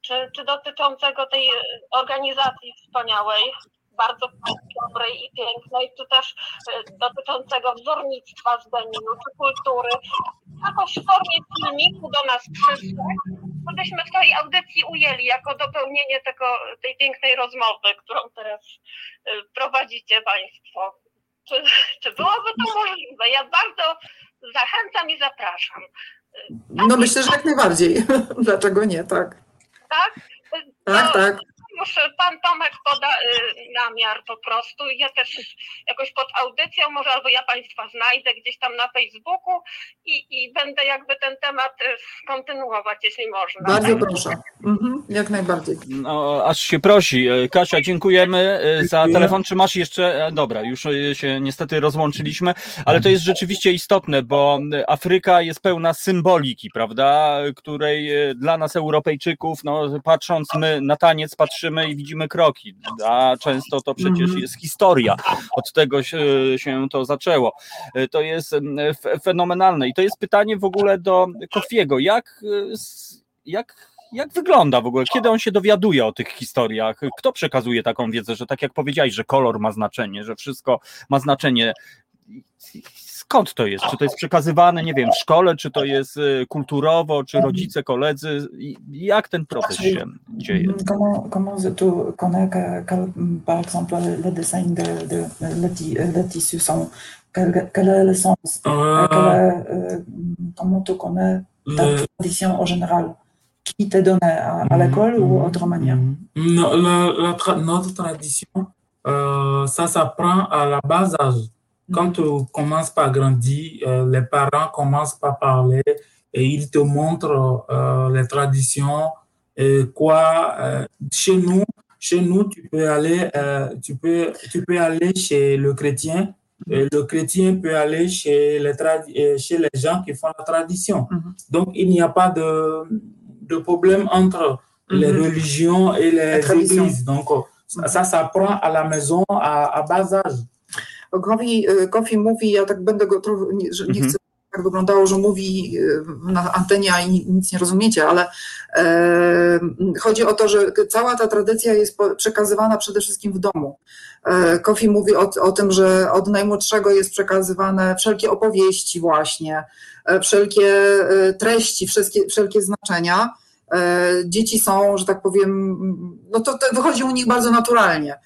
czy, czy dotyczącego tej organizacji wspaniałej, bardzo dobrej i pięknej, czy też dotyczącego wzornictwa z Beninu, czy kultury, jakoś w formie filmiku do nas przysłać, żebyśmy w tej audycji ujęli jako dopełnienie tego, tej pięknej rozmowy, którą teraz prowadzicie Państwo. Czy, czy byłoby to możliwe? Ja bardzo zachęcam i zapraszam. No myślę, że jak najbardziej. [LAUGHS] Dlaczego nie, tak. Tak? Tak, tak. Już pan Tomek poda y, namiar po prostu. Ja też jakoś pod audycją, może albo ja Państwa znajdę gdzieś tam na Facebooku i, i będę jakby ten temat y, kontynuować, jeśli można. Bardzo proszę. Mhm, jak najbardziej. No, aż się prosi. E, Kasia, dziękujemy e, za telefon. Czy masz jeszcze. e, Dobra, już e, się niestety rozłączyliśmy, ale to jest rzeczywiście istotne, bo e, Afryka jest pełna symboliki, prawda? Której e, dla nas, Europejczyków, no, patrząc my na taniec, patrzymy i widzimy kroki, a często to przecież Mhm. jest historia. Od tego się, się to zaczęło. E, To jest fenomenalne. I to jest pytanie w ogóle do Kofiego. Jak. e, jak jak wygląda w ogóle? Kiedy on się dowiaduje o tych historiach? Kto przekazuje taką wiedzę, że tak jak powiedziałeś, że kolor ma znaczenie, że wszystko ma znaczenie? Skąd to jest? Czy to jest przekazywane, nie wiem, w szkole, czy to jest y, kulturowo, czy rodzice, koledzy? Jak ten proces się dzieje? Comment, comment tu connais que, que, par exemple, le dessin de, de le, ti- le tissu sont, quel, quel est le sens? Euh, Quel est, euh, comment tu connais ta le- tradition en général? Qui t'a donné à, à l'école ou autre manière? Non, la- la tra- notre tradition, euh, ça s'apprend à la bas âge. Quand tu commences par grandir, euh, les parents commencent par parler et ils te montrent euh, les traditions et quoi. euh, chez nous, chez nous, tu peux aller, tu peux, tu peux aller chez le chrétien. Et le chrétien peut aller chez les, chez les gens qui font la tradition. Mhm. Donc, il n'y a pas de, de problème entre les Mhm. religions et les églises. Donc, ça, ça s'apprend à la maison à, à bas âge. Kofi, y, Kofi mówi, ja tak będę go trochę, nie, że nie Mhm. chcę tak wyglądało, że mówi na antenie i nic nie rozumiecie, ale e, chodzi o to, że cała ta tradycja jest przekazywana przede wszystkim w domu. E, Kofi mówi o, o tym, że od najmłodszego jest przekazywane wszelkie opowieści właśnie, e, wszelkie treści, wszelkie, wszelkie znaczenia. Dzieci są, że tak powiem, no to, to wychodzi u nich bardzo naturalnie.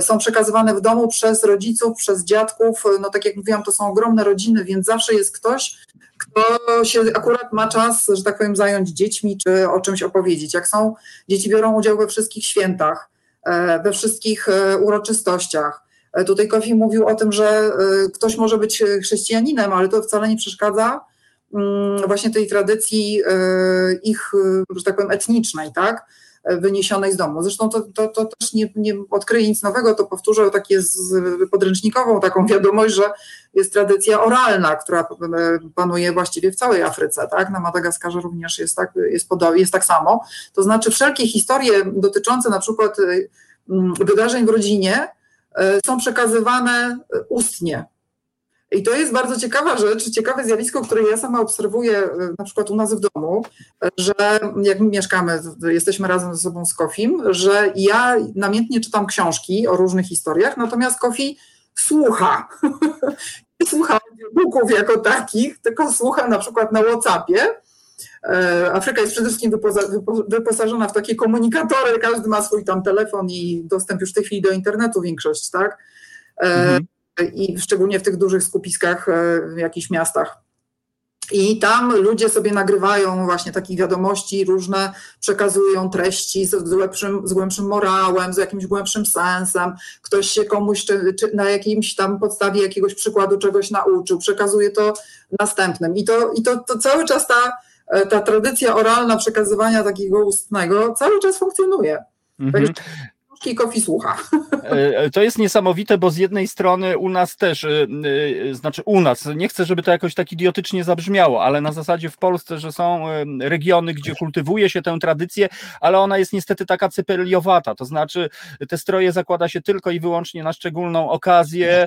Są przekazywane w domu przez rodziców, przez dziadków. No tak jak mówiłam, to są ogromne rodziny, więc zawsze jest ktoś, kto się akurat ma czas, że tak powiem, zająć dziećmi czy o czymś opowiedzieć. Jak są, dzieci biorą udział we wszystkich świętach, e, we wszystkich e, uroczystościach. E, tutaj Kofi mówił o tym, że ktoś może być chrześcijaninem, ale to wcale nie przeszkadza właśnie tej tradycji ich, że tak powiem, etnicznej, tak? wyniesionej z domu. Zresztą to, to, to też nie, nie odkryję nic nowego, to powtórzę tak jest podręcznikową taką wiadomość, że jest tradycja oralna, która panuje właściwie w całej Afryce, tak? Na Madagaskarze również jest tak, jest, jest tak samo. To znaczy wszelkie historie dotyczące na przykład mm, wydarzeń w rodzinie e, są przekazywane ustnie i to jest bardzo ciekawa rzecz, ciekawe zjawisko, które ja sama obserwuję e, na przykład u nas w domu, że jak my mieszkamy, jesteśmy razem ze sobą z Kofim, że ja namiętnie czytam książki o różnych historiach, natomiast Kofi słucha. [LAUGHS] Nie słucha audiobooków jako takich, tylko słucha na przykład na Whatsappie. E, Afryka jest przede wszystkim wyposażona w takie komunikatory, każdy ma swój tam telefon i dostęp już w tej chwili do internetu większość, tak? E, mhm i szczególnie w tych dużych skupiskach e, w jakichś miastach. I tam ludzie sobie nagrywają właśnie takich wiadomości różne, przekazują treści z, głębszym, z głębszym morałem, z jakimś głębszym sensem. Ktoś się komuś czy, czy na jakimś tam podstawie jakiegoś przykładu czegoś nauczył, przekazuje to następnym. I to, i to, to cały czas ta, e, ta tradycja oralna przekazywania takiego ustnego cały czas funkcjonuje. Mhm książki Kofi słucha. E, e, to jest niesamowite, bo z jednej strony u nas też, e, znaczy u nas, nie chcę, żeby to jakoś tak idiotycznie zabrzmiało, ale na zasadzie w Polsce, że są regiony, gdzie kultywuje się tę tradycję, ale ona jest niestety taka cypeliowata, to znaczy te stroje zakłada się tylko i wyłącznie na szczególną okazję.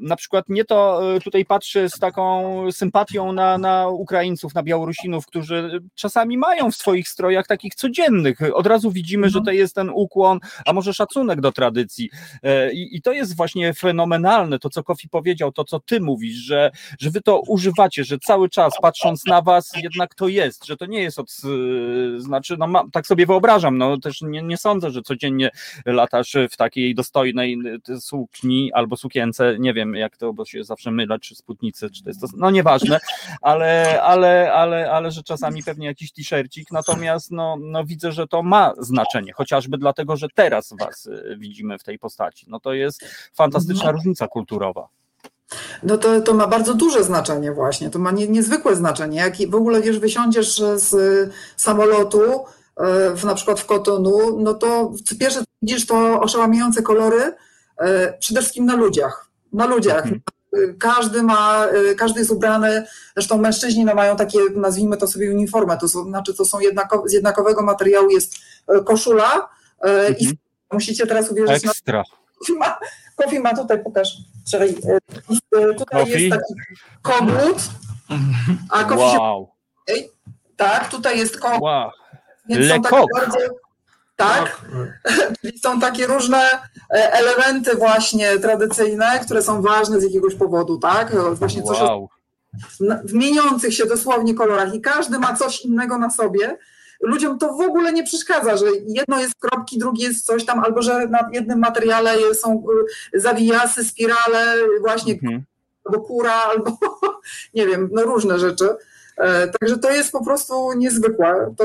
Na przykład nie to tutaj patrzę z taką sympatią na, na Ukraińców, na Białorusinów, którzy czasami mają w swoich strojach takich codziennych. Od razu widzimy, że to jest ten ukłon, a może szacunek do tradycji. E, I, I, to jest właśnie fenomenalne, to co Kofi powiedział, to co ty mówisz, że, że wy to używacie, że cały czas patrząc na was jednak to jest, że to nie jest od, znaczy, no ma, tak sobie wyobrażam, no też nie, nie sądzę, że codziennie latasz w takiej dostojnej sukni albo sukience, nie wiem jak to, bo się zawsze mylę, czy spódnicy, czy to jest to, no nieważne, ale, ale, ale, ale że czasami pewnie jakiś t-shircik, natomiast no, no widzę, że to ma znaczenie, chociażby dlatego, że teraz teraz was y, widzimy w tej postaci. No to jest fantastyczna no. różnica kulturowa. No to, to ma bardzo duże znaczenie właśnie, to ma nie, niezwykłe znaczenie. Jak w ogóle wiesz, wysiądziesz z samolotu, e, w, na przykład w Kotonu, no to pierwsze widzisz to oszałamiające kolory, e, przede wszystkim na ludziach. Na ludziach. Mhm. Każdy ma, każdy jest ubrany, zresztą mężczyźni no mają takie, nazwijmy to sobie uniformę, to znaczy to są jednako, z jednakowego materiału jest koszula i mhm. Musicie teraz uwierzyć Ekstra. na... Kofi ma tutaj, pokaż. Czyli, e, tutaj jest taki kogut, a Kofi wow. się... Tak, tutaj jest kogut. Wow. Więc są takie bardzo... Tak, [LAUGHS] czyli są takie różne e, elementy właśnie tradycyjne, które są ważne z jakiegoś powodu, tak? Właśnie coś wow. w mieniących się dosłownie kolorach i każdy ma coś innego na sobie, ludziom to w ogóle nie przeszkadza, że jedno jest kropki, drugie jest coś tam, albo że na jednym materiale są y, zawijasy, spirale, właśnie mhm. albo kura, [LAUGHS] albo nie wiem, no różne rzeczy. E, także to jest po prostu niezwykłe. To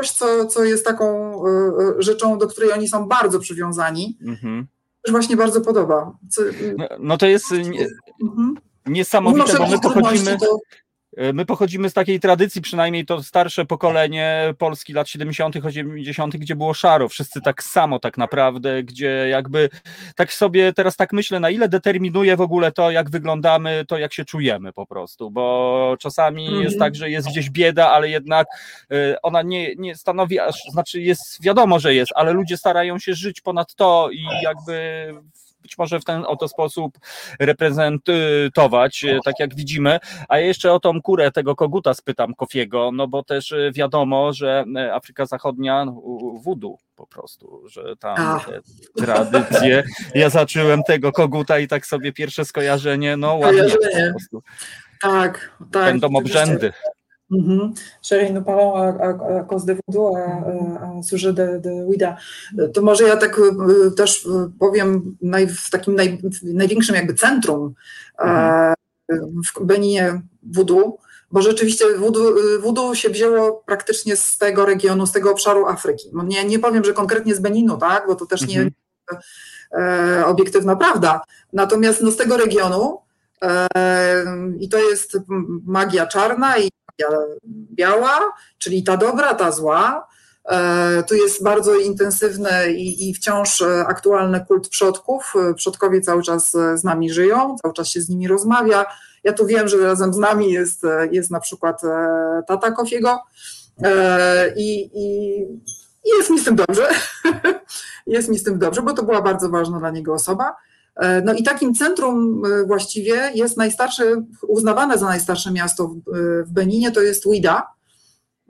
coś, co, co jest taką y, y, rzeczą, do której oni są bardzo przywiązani. Mhm. Też właśnie bardzo podoba. Co, no, no, to jest nie, mhm. niesamowite, bo my pochodzimy... To my pochodzimy z takiej tradycji, przynajmniej to starsze pokolenie Polski lat 70., 80., gdzie było szaro, wszyscy tak samo tak naprawdę, gdzie jakby tak sobie teraz tak myślę, na ile determinuje w ogóle to, jak wyglądamy, to jak się czujemy po prostu, bo czasami jest Mhm. tak, że jest gdzieś bieda, ale jednak e, ona nie, nie stanowi aż, znaczy jest wiadomo, że jest, ale ludzie starają się żyć ponad to i jakby być może w ten oto sposób reprezentować, e, tak jak widzimy. A jeszcze o tą kurę tego koguta spytam Kofiego, no bo też e, wiadomo, że e, Afryka Zachodnia no, wudu po prostu, że tam A. tradycje. Ja zacząłem tego koguta i tak sobie pierwsze skojarzenie, no ładnie Skojarzenie. po prostu. Tak, tak. Będą obrzędy. Mhm. Chérie, nous parlons à, à, à cause de voodoo, à, à sujet de, de Ouida. To może ja tak e, też e, powiem naj, w takim naj, największym jakby centrum e, w Beninie voodoo, bo rzeczywiście voodoo, voodoo się wzięło praktycznie z tego regionu, z tego obszaru Afryki. No Nie, nie powiem, że konkretnie z Beninu, tak, bo to też nie Mhm. e, obiektywna prawda. Natomiast no, z tego regionu e, i to jest magia czarna i biała, czyli ta dobra, ta zła. E, Tu jest bardzo intensywny i, i wciąż e, aktualny kult przodków. E, Przodkowie cały czas z nami żyją, cały czas się z nimi rozmawia. Ja tu wiem, że razem z nami jest, jest na przykład tata Kofiego i, i, i jest mi z tym dobrze. [LAUGHS] jest mi z tym dobrze, bo to była bardzo ważna dla niego osoba. E, No i takim centrum e, właściwie jest najstarsze, uznawane za najstarsze miasto w, e, Beninie, to jest Ouida.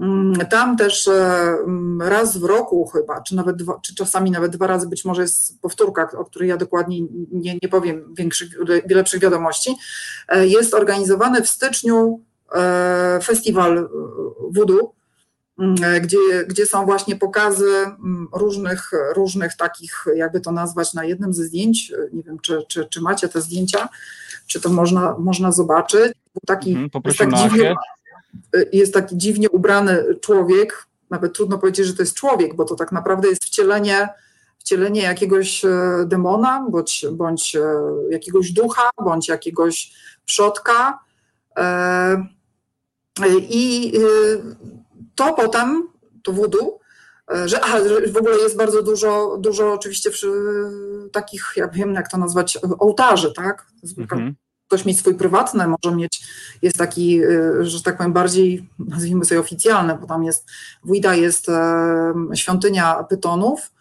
Mm, Tam też mm, raz w roku chyba, czy nawet dwa, czy czasami nawet dwa razy, być może jest powtórka, o której ja dokładnie nie, nie powiem większych, lepszych wiadomości, jest organizowany w styczniu festiwal mm, gdzie, gdzie są właśnie pokazy mm, różnych, różnych takich, jakby to nazwać, na jednym ze zdjęć. Nie wiem, czy, czy, czy macie te zdjęcia, czy to można, można zobaczyć. Taki, Mhm, jest, tak dziwnie, Achę. jest taki dziwnie ubrany człowiek, nawet trudno powiedzieć, że to jest człowiek, bo to tak naprawdę jest wcielenie, wcielenie jakiegoś e, demona, bądź, bądź e, jakiegoś ducha, bądź jakiegoś przodka. E, I e, to potem, to voodoo, e, że, aha, że w ogóle jest bardzo dużo, dużo oczywiście przy, takich, ja wiem jak to nazwać, ołtarzy, tak? Mhm. Ktoś mieć swój prywatny, może mieć, jest taki, e, że tak powiem, bardziej, nazwijmy sobie oficjalny, bo tam jest, w jest e, świątynia pytonów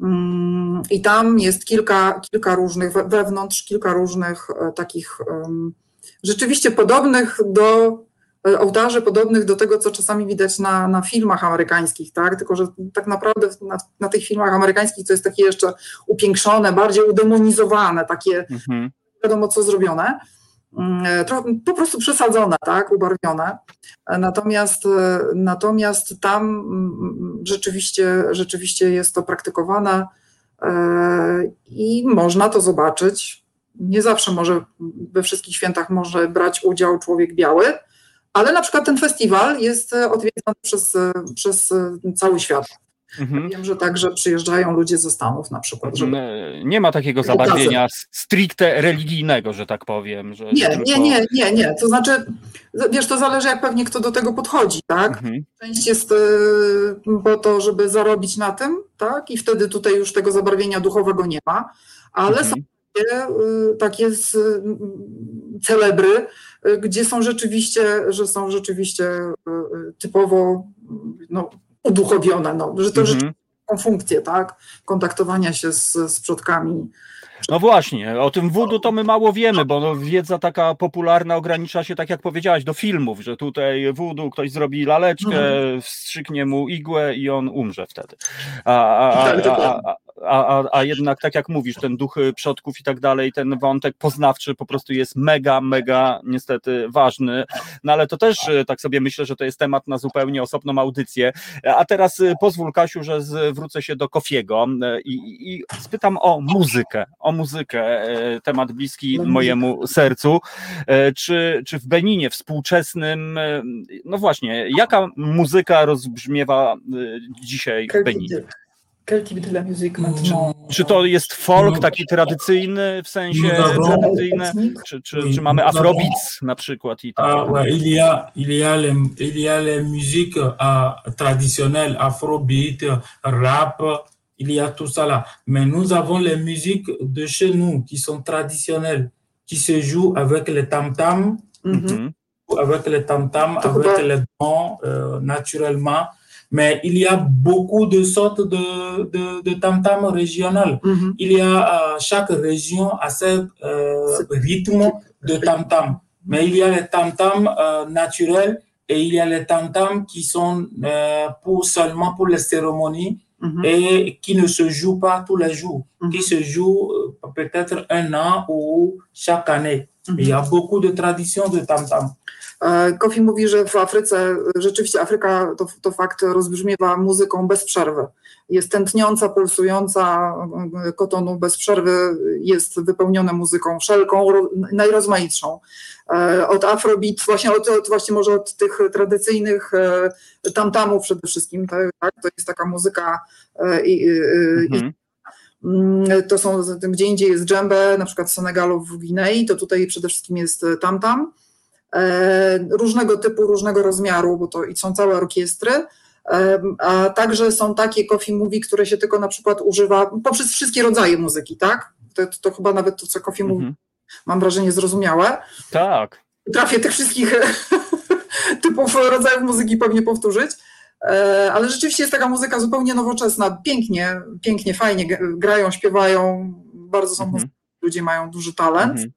mm, i tam jest kilka, kilka różnych, we- wewnątrz kilka różnych e, takich rzeczywiście podobnych do e, ołtarzy, podobnych do tego, co czasami widać na, na filmach amerykańskich, tak? Tylko, że tak naprawdę na, na tych filmach amerykańskich to jest takie jeszcze upiększone, bardziej udemonizowane, takie Mhm. wiadomo co zrobione, Mm, tro- po prostu przesadzone, tak, ubarwione. Natomiast, natomiast tam mm, rzeczywiście, rzeczywiście jest to praktykowane e, i można to zobaczyć. Nie zawsze może we wszystkich świętach może brać udział człowiek biały, ale na przykład ten festiwal jest e, odwiedzany przez, e, przez e, cały świat. Mhm. Wiem, że także przyjeżdżają ludzie ze Stanów na przykład, żeby Nie ma takiego zabarwienia stricte religijnego, że tak powiem. Że Nie, nie, nie, nie, nie. To znaczy, wiesz, to zależy, jak pewnie kto do tego podchodzi, tak? Mhm. Część jest po to, żeby zarobić na tym, tak? I wtedy tutaj już tego zabarwienia duchowego nie ma, ale są Mhm. Takie, y, takie y, celebry, y, gdzie są rzeczywiście, że są rzeczywiście typowo no, uduchowione, no, że to Mhm. rzeczywiście taką funkcję, tak? Kontaktowania się z, z przodkami. No właśnie, o tym voodoo to my mało wiemy, bo wiedza taka popularna ogranicza się, tak jak powiedziałaś, do filmów, że tutaj voodoo ktoś zrobi laleczkę, wstrzyknie mu igłę i on umrze wtedy. A, a, Tak, a, a, a, a, jednak, tak jak mówisz, ten duch przodków i tak dalej, ten wątek poznawczy po prostu jest mega, mega niestety ważny. No ale to też e, tak sobie myślę, że to jest temat na zupełnie osobną audycję. A teraz e, pozwól, Kasiu, że zwrócę się do Kofiego i, i, spytam o muzykę, o muzykę, temat bliski No, mojemu sercu. Czy, czy w Beninie współczesnym, no właśnie, jaka muzyka rozbrzmiewa dzisiaj w Beninie? Quel type de la musique maintenant? Czy to jest folk taki tradycyjny, w sensie tradycyjny, czy, czy, czy mamy afrobeats na przykład i tak? Ah, ouais, il y a, il y a les, il y a les musiques ah, traditionnelles, afrobeat, rap, il y a tout ça là. Mais nous avons les musiques de chez nous qui sont traditionnelles, qui se jouent avec les tam-tams, Mhm. avec les tam-tams, Tout avec les dons, euh, naturellement. Mais il y a beaucoup de sortes de, de, de tam-tams régionales. Mhm. Il y a euh, chaque région a ses euh, rythmes de tam-tam. Mais il y a les tam-tams euh, naturels et il y a les tam-tams qui sont euh, pour seulement pour les cérémonies Mhm. et qui ne se jouent pas tous les jours, Mhm. qui se jouent peut-être un an ou chaque année. Il y a beaucoup de traditions de tam-tam. E, Kofi mówi, że w Afryce rzeczywiście Afryka to, to fakt rozbrzmiewa muzyką bez przerwy. Jest tętniąca, pulsująca, e, kotonu bez przerwy jest wypełnione muzyką wszelką, ro- najrozmaitszą. E, Od afrobeat, właśnie od, od, właśnie może od tych tradycyjnych tamtamów przede wszystkim, tak, tak? to jest taka muzyka i, i, i Mhm. Mm, To są, gdzie indziej jest dżembe, na przykład w Senegalu, w Gwinei, to tutaj przede wszystkim jest tam-tam. E, Różnego typu, różnego rozmiaru, bo to i są całe orkiestry, e, a także są takie Kofi mówi, które się tylko na przykład używa poprzez wszystkie rodzaje muzyki, tak? To, to chyba nawet to, co Kofi mówi, Mhm. mam wrażenie zrozumiałe. Tak. Trafię tych wszystkich [LAUGHS] typów rodzajów muzyki pewnie powtórzyć. E, Ale rzeczywiście jest taka muzyka zupełnie nowoczesna, pięknie, pięknie, fajnie grają, śpiewają, bardzo są Mhm. ludzie mają duży talent. Mhm.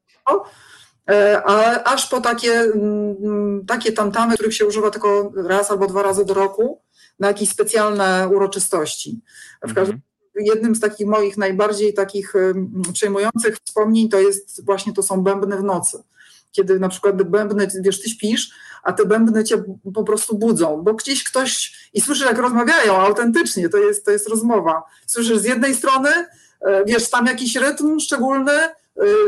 E, A aż po takie, mm, takie tamtamy, których się używa tylko raz albo dwa razy do roku na jakieś specjalne uroczystości. W każdym Mhm. jednym z takich moich najbardziej takich przejmujących wspomnień to jest właśnie to są bębny w nocy. Kiedy na przykład bębny, wiesz, ty śpisz, a te bębny cię po prostu budzą, bo gdzieś ktoś i słyszysz, jak rozmawiają autentycznie, to jest, to jest rozmowa. Słyszysz z jednej strony, e, wiesz, tam jakiś rytm szczególny,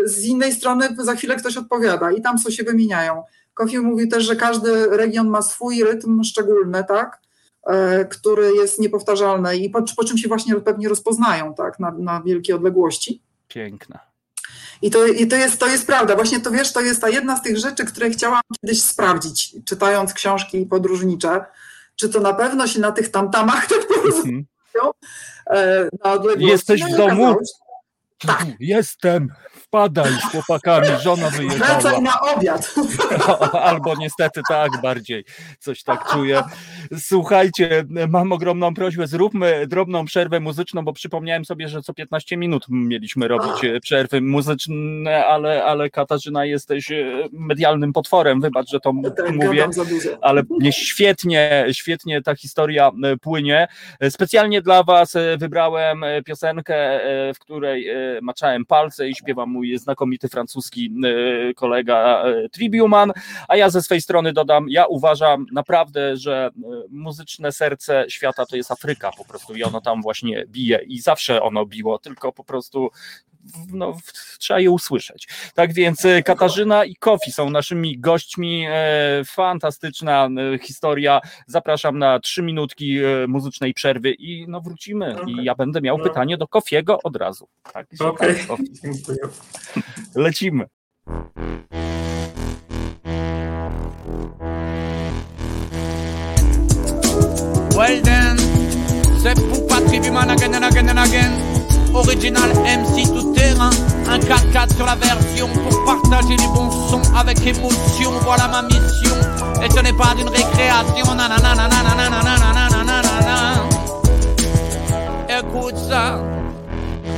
z innej strony za chwilę ktoś odpowiada i tam co się wymieniają. Kofi mówi też, że każdy region ma swój rytm szczególny, tak? e, który jest niepowtarzalny i po, po czym się właśnie pewnie rozpoznają tak, na, na wielkie odległości. Piękna. I, to, i to, jest, to jest prawda. Właśnie to wiesz, to jest ta jedna z tych rzeczy, które chciałam kiedyś sprawdzić, czytając książki podróżnicze, czy to na pewno się na tych tamtamach tak Mhm. e, na odległości. Jesteś w No i domu? się- Tak. Jestem. Wpadaj z chłopakami, żona wyjechała. Wracaj na obiad. [LAUGHS] Albo niestety tak bardziej, coś tak czuję. Słuchajcie, mam ogromną prośbę, zróbmy drobną przerwę muzyczną, bo przypomniałem sobie, że co 15 minut mieliśmy robić e, przerwy muzyczne, ale, ale Katarzyna jesteś e, medialnym potworem, wybacz, że to Tak, mówię ale świetnie, świetnie ta historia e, płynie. Specjalnie dla Was wybrałem piosenkę, w której maczałem palce i śpiewa mój znakomity francuski e, kolega e, Tribuman, a ja ze swej strony dodam, ja uważam naprawdę, że e, muzyczne serce świata to jest Afryka po prostu i ono tam właśnie bije i zawsze ono biło, tylko po prostu no, trzeba je usłyszeć. Tak więc e, Katarzyna i Kofi są naszymi gośćmi. E, fantastyczna e, historia. Zapraszam na trzy minutki muzycznej przerwy i no wrócimy. I ja będę miał No. pytanie do Kofiego od razu. Tak, Okej. Kofi. Dziękuję. Lecimy. Well then, c'est pour Patrick again and again and again. Original MC tout terrain, un 4x4 sur la version pour partager les bons sons avec émotion. Voilà ma mission. Et ce n'est pas d'une récréation. Nanana, nanana, nanana. Écoute ça.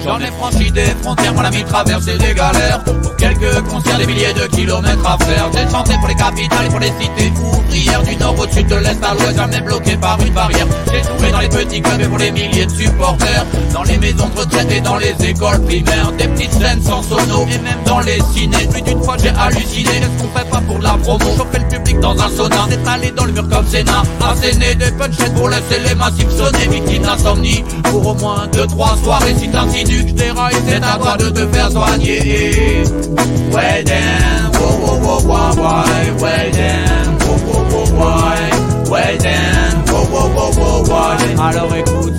J'en ai franchi des frontières, mon ami, traversé des galères. Pour quelques concerts, des milliers de kilomètres à faire. J'ai chanté pour les capitales et pour les cités ouvrières. Du nord au sud, de l'est à l'ouest, jamais bloqué par une barrière. J'ai joué dans les petits clubs et pour les milliers de supporters. Dans les maisons de retraite et dans les écoles primaires. Des petites scènes sans sono et même dans les ciné. Plus d'une fois j'ai halluciné, qu'est-ce qu'on fait pas pour la promo? Chauffer le public dans un sauna, allé dans le mur comme Sénat Asséner des punchlines pour laisser les massifs sonner. Victime d'insomnie pour au moins deux, trois soirées Si t'insinues que je déraille, c'est à toi de te faire soigner Ouais then, wow wow wow wow wow Ouais then, wow wow wow wow Ouais then, wow wow wow wow wow Alors écoute ça,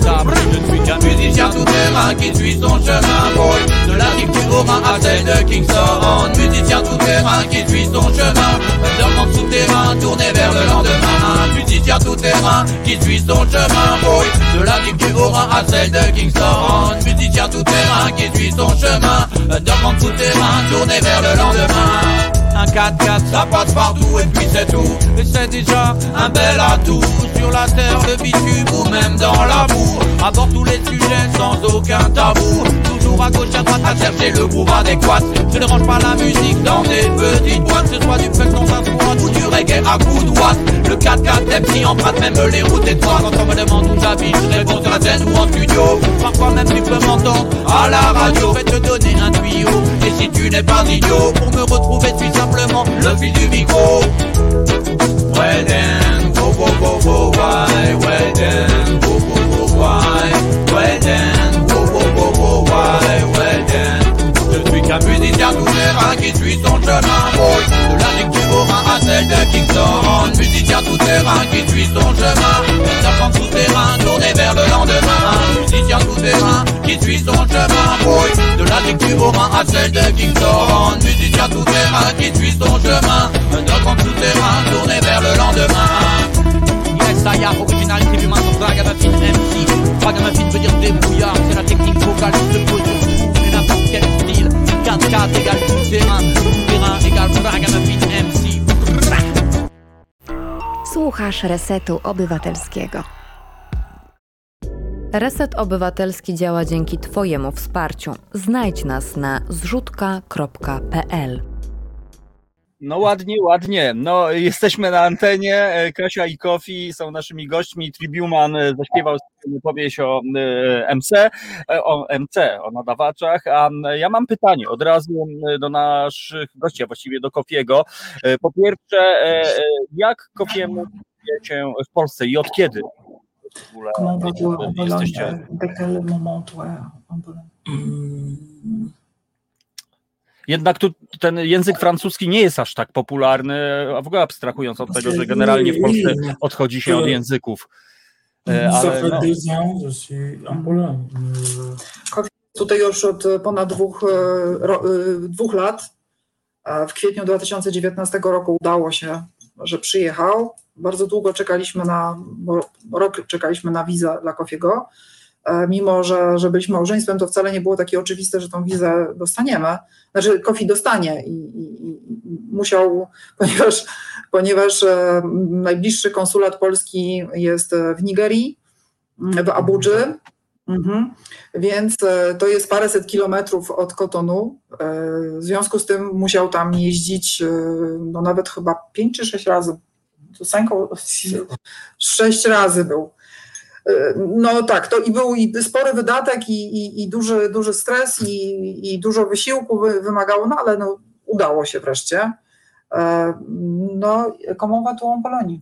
je ne suis qu'un musicien tout terrain qui suit son chemin, boy. De la rive du à celle de Kingston. Musicien tout terrain qui suit son chemin. Dormant souterrain, tourné vers le lendemain. Musicien tout terrain qui suit son chemin, boy. De la rive du Haut-Rhin à celle de Kingston. Musicien tout terrain qui suit son chemin. Dormant souterrain, tourné vers le lendemain. Un 4x4, ça passe partout et puis c'est tout. Et c'est déjà un bel atout sur la terre, le bitume ou même dans la boue. Aborde tous les sujets sans aucun tabou. Toujours à gauche, à droite, à chercher le groove adéquat. Je ne range pas la musique dans des petites boîtes. Ce soit du funk dans un ou du reggae à coups de. Le 4x4 est pris emprunte même les routes étroites. Quand on me demande où j'habite, je réponds sur la scène ou en studio. Parfois même tu peux m'entendre à la radio. vais te donner un tuyau. Et si tu n'es pas idiot, pour me retrouver, suis le fil du micro. Ouais, then, go, go, go, why, go, go, why, ouais, then, go, go, go, why. Je suis qu'un qui suit son chemin. De la du Haut-Rhin à celle de Kingston. Musicien tout terrain qui suit son chemin. Serpent souterrain tourné vers le lendemain. Musicien tout terrain qui suit son chemin, boy. De la du Haut-Rhin à celle de Kingston. Musicien tout terrain qui suit son chemin. Un serpent souterrain tourné vers le lendemain. Yes, I am original, c'est l'humain sur Ragamuffin MC. Ragamuffin veut dire débrouillard, c'est la technique vocale qui se pose sur tout et n'importe quel style. 4-4 égale tout terrain, tout terrain égale Ragamuffin MC. Słuchasz Resetu Obywatelskiego. Reset Obywatelski działa dzięki Twojemu wsparciu. Znajdź nas na zrzutka.pl. No ładnie, ładnie. No jesteśmy na antenie. E, Kasia i Kofi są naszymi gośćmi. Tribuman e, zaśpiewał powieść o e, MC, o MC, o nadawaczach. A ja mam pytanie od razu do naszych gości, a właściwie do Kofiego. Po pierwsze, jak Kofiemu się w Polsce i od kiedy? W ogóle Comment jesteście euh, Dès quel moment toi en Pologne Hum, Jednak tu ten język francuski nie jest aż tak popularny, a w ogóle abstrahując od tego, że generalnie w Polsce odchodzi się od języków. E, Ale no, Tutaj już od ponad dwóch, e, ro, e, dwóch lat, a w kwietniu 2019 roku udało się, że przyjechał. Bardzo długo czekaliśmy na, rok czekaliśmy na wizę dla Kofiego. E, Mimo, że, że byliśmy małżeństwem, to wcale nie było takie oczywiste, że tą wizę dostaniemy. Znaczy, Kofi dostanie i, i, i musiał, [LAUGHS] ponieważ, ponieważ e, najbliższy konsulat polski jest w Nigerii, w Abudży. Mhm. Więc e, to jest paręset kilometrów od Kotonu. E, W związku z tym musiał tam jeździć e, no nawet chyba pięć czy sześć razy. [LAUGHS] Sześć razy był. E, No tak, to i był i spory wydatek, i, i, i duży, duży stres, i, i dużo wysiłku wy, wymagało, no ale no, udało się wreszcie. E, No, comment va tu en Pologne?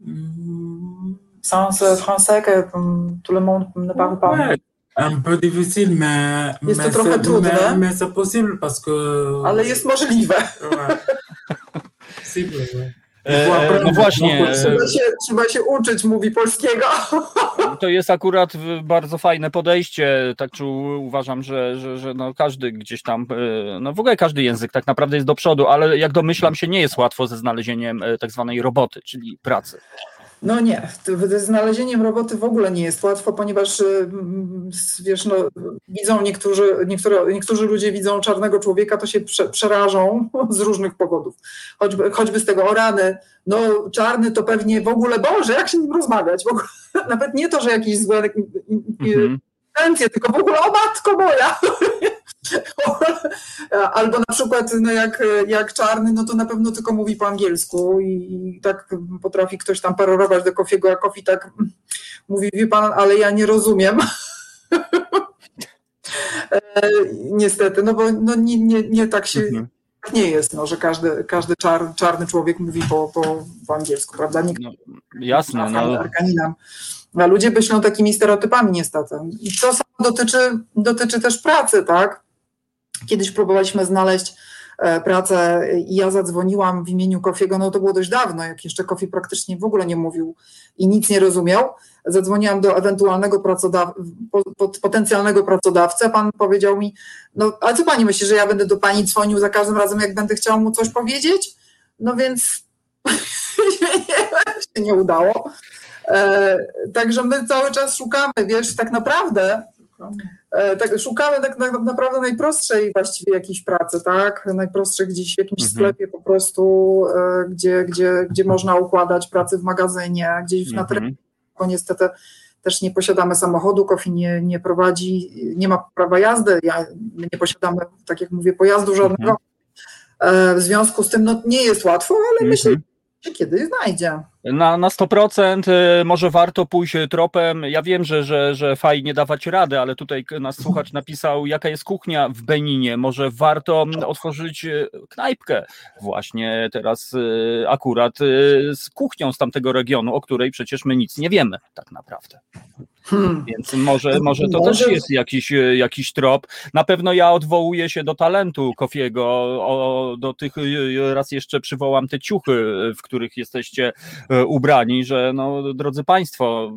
hum, Sans français que hum, tout le monde ne parle pas. ouais, un peu difficile, mais, Jest to mais trochę c'est- trudne. mais- mais c'est possible parce que. Ale jest możliwe. Ouais. [LAUGHS] Possible, ouais. E, apprendre no właśnie, e, Trzeba się, trzeba się uczyć, mówi polskiego. [LAUGHS] to jest akurat bardzo fajne podejście. Tak czy uważam, że, że, że no każdy gdzieś tam, e, no w ogóle każdy język tak naprawdę jest do przodu, ale jak domyślam się, nie jest łatwo ze znalezieniem e, tak zwanej roboty, czyli pracy. No nie, znalezieniem roboty w ogóle nie jest łatwo, ponieważ y, wiesz, no, widzą niektórzy, niektóre, niektórzy ludzie widzą czarnego człowieka, to się prze, przerażą [LAUGHS] z różnych powodów. Choćby, choćby z tego o rany, no czarny to pewnie w ogóle, Boże, jak się nim rozmawiać? W ogóle, [LAUGHS] nawet nie to, że jakieś złe Mhm. intencje, tylko w ogóle o matko moja! [LAUGHS] [LAUGHS] Albo na przykład no jak, jak czarny, no to na pewno tylko mówi po angielsku i, i tak potrafi ktoś tam parorować do Kofiego, a Kofi tak mówi, wie pan, ale ja nie rozumiem. [LAUGHS] E, Niestety, no bo no nie, nie, nie tak się Mhm. tak nie jest, no, że każdy, każdy czar, czarny człowiek mówi po, po, po angielsku, prawda? Nikt No, jasne, no, Arkaninem. A ludzie myślą takimi stereotypami niestety. I to samo dotyczy, dotyczy też pracy, tak? Kiedyś próbowaliśmy znaleźć e, pracę i ja zadzwoniłam w imieniu Kofiego, no to było dość dawno, jak jeszcze Kofi praktycznie w ogóle nie mówił i nic nie rozumiał. Zadzwoniłam do ewentualnego pracodaw potencjalnego pracodawcy, pan powiedział mi, no a co pani myśli, że ja będę do pani dzwonił za każdym razem, jak będę chciał mu coś powiedzieć? No więc [LAUGHS] się nie udało. E, także my cały czas szukamy, wiesz, tak naprawdę tak, szukamy tak naprawdę najprostszej właściwie jakiejś pracy, tak? Najprostszej gdzieś w jakimś mhm. sklepie po prostu, e, gdzie, gdzie, gdzie można układać pracę w magazynie, gdzieś mhm. na terenie. Bo niestety też nie posiadamy samochodu, Kofi nie, nie prowadzi, nie ma prawa jazdy, ja, nie posiadamy, tak jak mówię, pojazdu żadnego. Mhm. W związku z tym no, nie jest łatwo, ale myślę, że kiedyś znajdzie. Na, na 100% y, może warto pójść tropem. Ja wiem, że, że, że fajnie dawać radę, ale tutaj nas słuchacz napisał, jaka jest kuchnia w Beninie. Może warto otworzyć y, knajpkę właśnie teraz y, akurat z kuchnią z tamtego regionu, o której przecież my nic nie wiemy tak naprawdę. Hmm. Więc może, może to może... też jest jakiś, jakiś trop. Na pewno ja odwołuję się do talentu Kofiego, o, do tych, raz jeszcze przywołam te ciuchy, w których jesteście ubrani, że no, drodzy Państwo,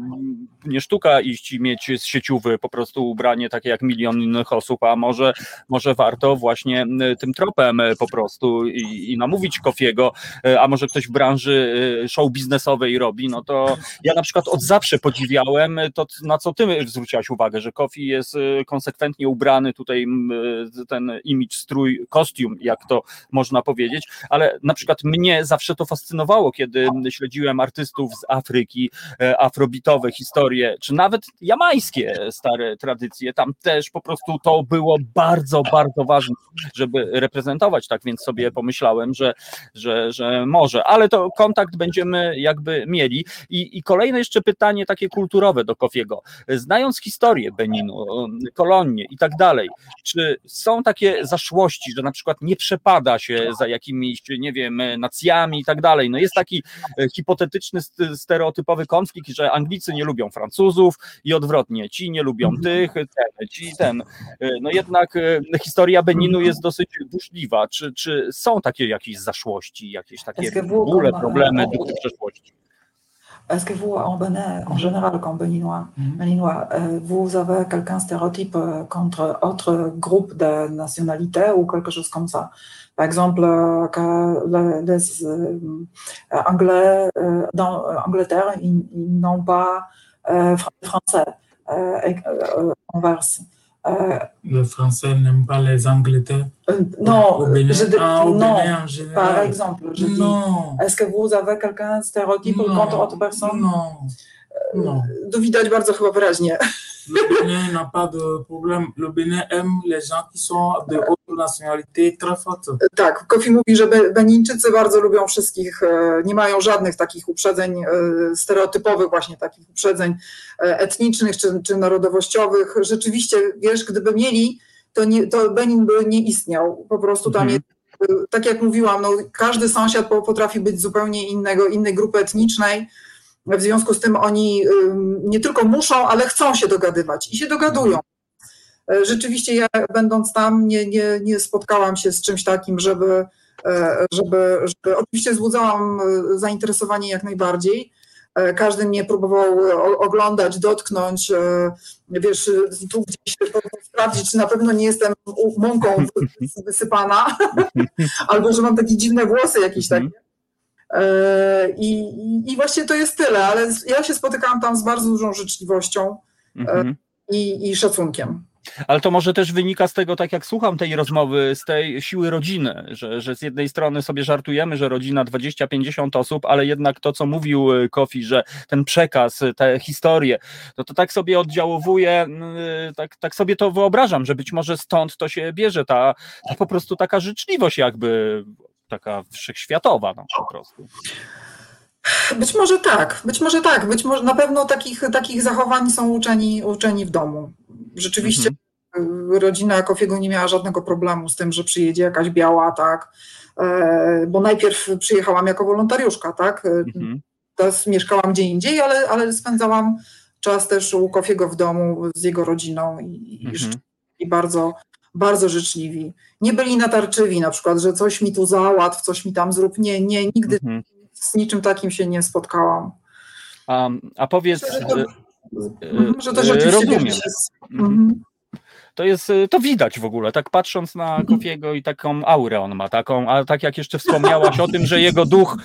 nie sztuka iść i mieć z sieciówy po prostu ubranie takie jak milion innych osób, a może, może warto właśnie tym tropem e, po prostu i, i namówić Kofiego, e, a może ktoś w branży show biznesowej robi, no to ja na przykład od zawsze podziwiałem to, na co ty zwróciłaś uwagę, że Kofi jest konsekwentnie ubrany tutaj ten image, strój, kostium, jak to można powiedzieć, ale na przykład mnie zawsze to fascynowało, kiedy śledziłem artystów z Afryki, e, afrobitowe historie, czy nawet jamańskie stare tradycje, tam też po prostu to było bardzo, bardzo ważne, żeby reprezentować, tak więc sobie pomyślałem, że, że, że może, ale to kontakt będziemy jakby mieli. I, i kolejne jeszcze pytanie takie kulturowe do Kofiego. Znając historię Beninu, kolonie i tak dalej, czy są takie zaszłości, że na przykład nie przepada się za jakimiś, nie wiem, nacjami i tak dalej. No jest taki e, hipotetyczny, stereotypowy konflikt, że Anglicy nie lubią Francuzów i odwrotnie, ci nie lubią mhm. tych, ten, ci ten. E, no jednak e, historia Beninu jest dosyć burzliwa. Czy, czy są takie jakieś zaszłości, jakieś takie bóle, problemy duchy przeszłości? Est-ce que vous, en en général, comme béninois, mm béninois euh, vous avez quelqu'un stéréotype euh, contre autre groupe de nationalité ou quelque chose comme ça? Par exemple, euh, que les, Anglais, dans Angleterre, ils, ils n'ont pas français, inverse. Euh, le français n'aime pas les Anglais euh, Non, au Bénin, je ah, au non Bénin en général. par exemple. Je non. Est-ce que vous avez quelqu'un stéréotype non. contre autre personne? Non. Non. To widać bardzo chyba wyraźnie. Le Bénin n'a pas de problème. Le Bénin aime les gens qui sont de haute nationalité très forte. Tak, Kofi mówi, że Benińczycy bardzo lubią wszystkich, e, nie mają żadnych takich uprzedzeń e, stereotypowych, właśnie takich uprzedzeń e, etnicznych czy, czy narodowościowych. Rzeczywiście, wiesz, gdyby mieli, to, nie, to Benin by nie istniał. Po prostu tam mhm. jest, tak jak mówiłam, no, każdy sąsiad potrafi być zupełnie innego, innej grupy etnicznej w związku z tym oni nie tylko muszą, ale chcą się dogadywać i się dogadują. E, rzeczywiście ja będąc tam nie, nie, nie spotkałam się z czymś takim, żeby, e, żeby, żeby oczywiście wzbudzałam e, zainteresowanie jak najbardziej. Każdy mnie próbował oglądać, dotknąć, wiesz, tu gdzieś sprawdzić, czy na pewno nie jestem mąką [LAUGHS] wysypana, [LAUGHS] albo że mam takie dziwne włosy jakieś takie. E, I, I właśnie to jest tyle, ale ja się spotykałam tam z bardzo dużą życzliwością e, mhm. i, i szacunkiem. Ale to może też wynika z tego, tak jak słucham tej rozmowy, z tej siły rodziny, że, że z jednej strony sobie żartujemy, że rodzina 20-50 osób, ale jednak to, co mówił e, Kofi, że ten przekaz, te historie, no to tak sobie oddziałowuje, tak, tak sobie to wyobrażam, że być może stąd to się bierze, ta, ta po prostu taka życzliwość jakby taka wszechświatowa no, po prostu. Być może tak, być może tak, być może na pewno takich, takich zachowań są uczeni, uczeni w domu. Rzeczywiście mhm. rodzina Kofiego nie miała żadnego problemu z tym, że przyjedzie jakaś biała, tak, e, bo najpierw przyjechałam jako wolontariuszka, tak, mhm. teraz mieszkałam gdzie indziej, ale, ale spędzałam czas też u Kofiego w domu z jego rodziną i, mhm. i bardzo bardzo życzliwi. Nie byli natarczywi na przykład, że coś mi tu załatw, coś mi tam zrób. Nie, nie, nigdy Mhm. z niczym takim się nie spotkałam. A, a powiedz, że to- Mhm, że to rzeczywiście rozumiem. się z- Mhm. Mhm. To jest, y, to widać w ogóle, tak patrząc na Kofiego i taką aurę on ma, taką, a tak jak jeszcze wspomniałaś o tym, że jego duch,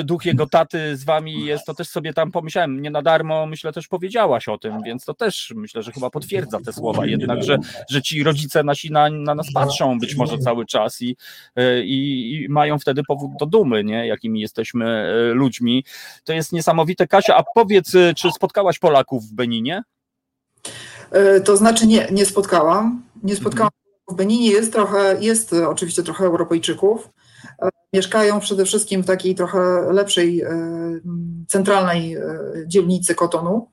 y, duch jego taty z wami jest, to też sobie tam pomyślałem, nie na darmo, myślę, też powiedziałaś o tym, więc to też myślę, że chyba potwierdza te słowa jednak, że, że ci rodzice nasi na, na nas patrzą być może cały czas i, y, i, i mają wtedy powód do dumy, nie, jakimi jesteśmy ludźmi. To jest niesamowite. Kasia, a powiedz, czy spotkałaś Polaków w Beninie? E, To znaczy nie, nie spotkałam. Nie spotkałam. W Beninie jest trochę, jest oczywiście trochę Europejczyków. E, Mieszkają przede wszystkim w takiej trochę lepszej, e, centralnej dzielnicy Kotonu.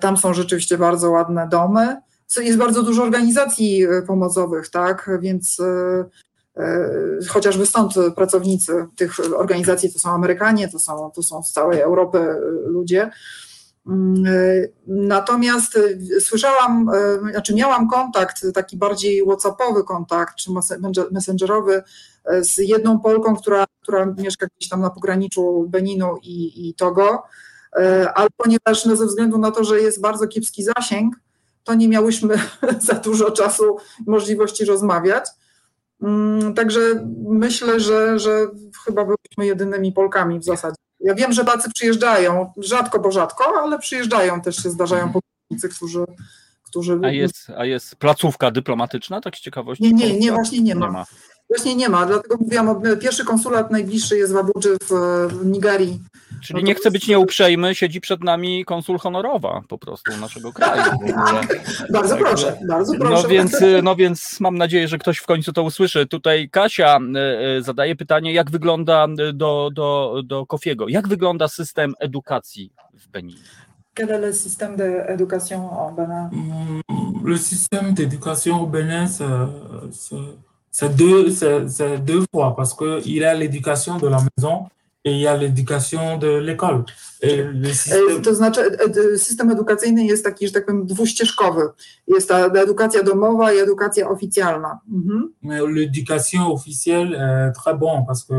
Tam są rzeczywiście bardzo ładne domy. Jest bardzo dużo organizacji pomocowych, tak, więc chociażby stąd pracownicy tych organizacji to są Amerykanie, to są, to są z całej Europy ludzie. Mm, e, Natomiast e, słyszałam, e, znaczy miałam kontakt, taki bardziej WhatsAppowy kontakt, czy messenger- messengerowy z jedną Polką, która, która mieszka gdzieś tam na pograniczu Beninu i, i Togo, ale ponieważ no, ze względu na to, że jest bardzo kiepski zasięg, to nie miałyśmy [LAUGHS] za dużo czasu możliwości rozmawiać. Mm, Także myślę, że, że chyba byliśmy jedynymi Polkami w zasadzie. Ja wiem, że Polacy przyjeżdżają, rzadko, bo rzadko, ale przyjeżdżają, też się zdarzają pomocnicy, którzy, którzy... A jest, a jest placówka dyplomatyczna, tak z ciekawości? Nie, nie, nie, właśnie nie ma. Właśnie nie ma, dlatego mówiłam, pierwszy konsulat najbliższy jest w Abudży w, w Nigerii. Czyli No nie chcę być nieuprzejmy, siedzi przed nami konsul honorowa po prostu naszego kraju. ogóle. [LAUGHS] Bardzo proszę, bardzo proszę. No więc, no więc mam nadzieję, że ktoś w końcu to usłyszy. Tutaj Kasia y, y, zadaje pytanie, jak wygląda y, do, do, do Kofiego, jak wygląda system edukacji w Beninie? Quel est le système d'éducation en Bénin Mm, Le système d'éducation au Bénin, c'est c'est- deux, c'est- deux fois parce qu'il y a l'éducation de la maison et il y a l'éducation de l'école. E, To znaczy, ed- system edukacyjny jest taki, że tak powiem, dwuścieżkowy. Jest ta edukacja domowa i edukacja oficjalna. Mhm. l'éducation officielle est très bon parce que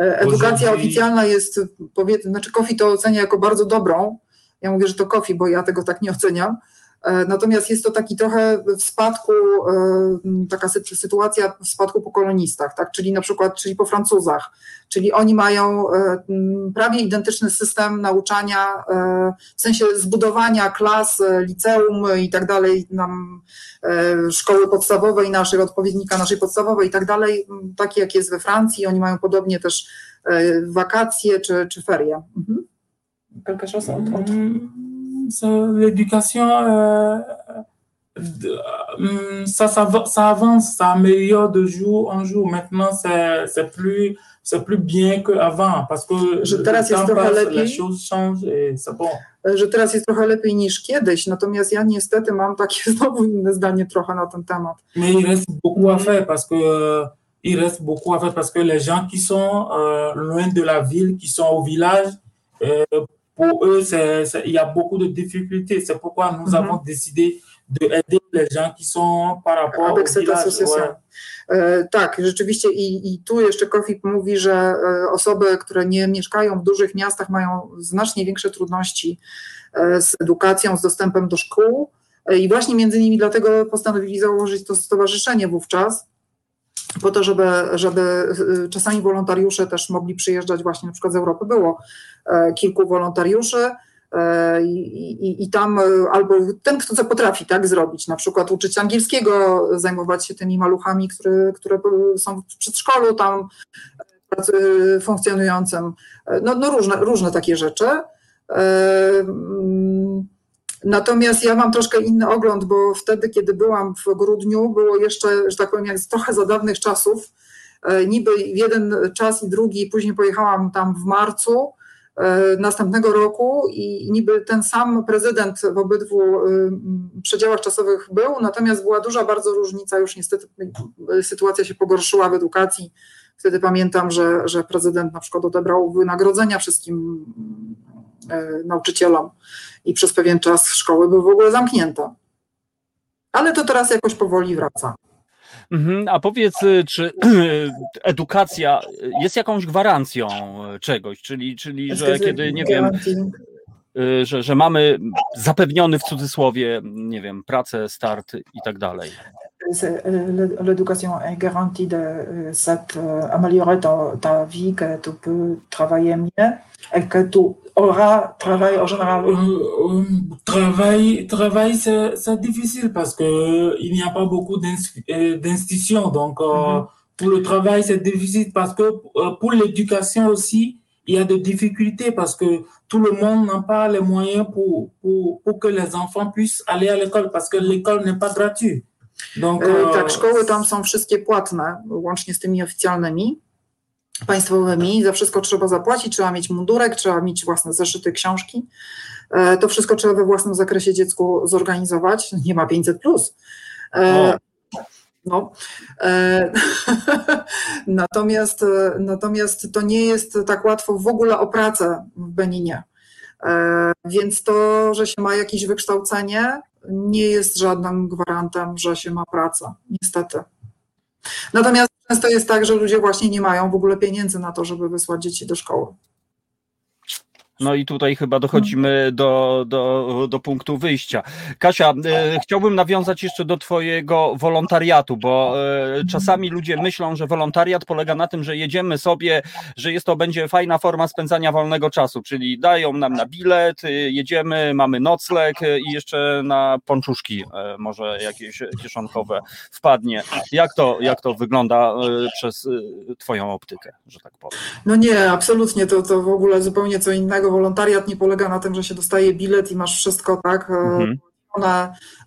E, Edukacja oficjalna jest, powiedzmy, znaczy Kofi to ocenia jako bardzo dobrą. Ja mówię, że to Kofi, bo ja tego tak nie oceniam. E, Natomiast jest to taki trochę w spadku, e, taka sy- sytuacja w spadku po kolonistach, tak? czyli na przykład, czyli po Francuzach, czyli oni mają e, prawie identyczny system nauczania, w sensie zbudowania klas, liceum i tak dalej, nam szkoły podstawowej naszej, odpowiednika naszej podstawowej i tak dalej, taki jak jest we Francji, oni mają podobnie też wakacje czy, czy ferie. Mhm. Quelque chose l'éducation, euh, hum, ça, ça, ça avance, ça améliore de jour en jour. Maintenant, c'est plus, c'est plus bien qu'avant parce que Je le jest temps trochę passe, lepiej. les choses changent et c'est bon. że teraz jest trochę lepiej niż kiedyś, natomiast ja niestety mam takie [LAUGHS] znowu inne zdanie trochę na ten temat. Mais il reste beaucoup à faire parce que euh, il reste beaucoup à faire parce que les gens qui sont euh, loin de la ville, qui sont au village, euh, pour eux, il y a beaucoup de difficultés. C'est pourquoi nous Mhm. avons décidé de aider les gens qui sont par rapport Avec au cette village. association. ouais. E, Tak, rzeczywiście i, i tu jeszcze Kofi mówi, że e, osoby, które nie mieszkają w dużych miastach mają znacznie większe trudności e, z edukacją, z dostępem do szkół E, i właśnie między innymi dlatego postanowili założyć to stowarzyszenie wówczas, po to, żeby, żeby e, czasami wolontariusze też mogli przyjeżdżać właśnie na przykład z Europy. Było e, kilku wolontariuszy e, i, i, i tam e, albo ten, kto co potrafi tak zrobić, na przykład uczyć angielskiego, zajmować się tymi maluchami, które, które są w przedszkolu tam funkcjonującym, no, no różne, różne takie rzeczy. E, Natomiast ja mam troszkę inny ogląd, bo wtedy, kiedy byłam w grudniu, było jeszcze, że tak powiem, jak trochę za dawnych czasów. E, Niby jeden czas i drugi, później pojechałam tam w marcu e, następnego roku i niby ten sam prezydent w obydwu y, przedziałach czasowych był, natomiast była duża bardzo różnica, już niestety sytuacja się pogorszyła w edukacji. Wtedy pamiętam, że, że prezydent na przykład odebrał wynagrodzenia wszystkim e, nauczycielom i przez pewien czas szkoły były w ogóle zamknięte. Ale to teraz jakoś powoli wraca. Mhm, a powiedz, y, czy [CLEARS THROAT] edukacja jest jakąś gwarancją czegoś, czyli, czyli że kiedy, nie wiem, y, że, że mamy zapewniony w cudzysłowie, nie wiem, pracę, start i tak dalej. L'éducation est garantie de s'améliorer ta, ta vie, que tu peux travailler mieux et que tu auras travail en général. Euh, travail, travail c'est difficile parce qu'il n'y a pas beaucoup d'institutions. Donc, euh, pour le travail, c'est difficile parce que euh, pour l'éducation aussi, il y a des difficultés parce que tout le monde n'a pas les moyens pour, pour, pour, que les enfants puissent aller à l'école parce que l'école n'est pas gratuite. Donc, e, tak, szkoły tam są wszystkie płatne, łącznie z tymi oficjalnymi, państwowymi. Za wszystko trzeba zapłacić, trzeba mieć mundurek, trzeba mieć własne zeszyty, książki. E, to wszystko trzeba we własnym zakresie dziecku zorganizować. Nie ma 500 plus. E, no. [LAUGHS] natomiast, natomiast to nie jest tak łatwo w ogóle o pracę w Beninie. Więc to, że się ma jakieś wykształcenie, nie jest żadnym gwarantem, że się ma pracę, niestety. Natomiast często jest tak, że ludzie właśnie nie mają w ogóle pieniędzy na to, żeby wysłać dzieci do szkoły. No i tutaj chyba dochodzimy do, do, do punktu wyjścia. Kasia, e, chciałbym nawiązać jeszcze do Twojego wolontariatu, bo e, czasami ludzie myślą, że wolontariat polega na tym, że jedziemy sobie, że jest to będzie fajna forma spędzania wolnego czasu, czyli dają nam na bilet, e, jedziemy, mamy nocleg e, i jeszcze na ponczuszki e, może jakieś kieszonkowe wpadnie. Jak to, jak to wygląda e, przez Twoją optykę, że tak powiem? No nie, absolutnie, to, to w ogóle zupełnie co innego wolontariat nie polega na tym, że się dostaje bilet i masz wszystko, tak? E, mhm.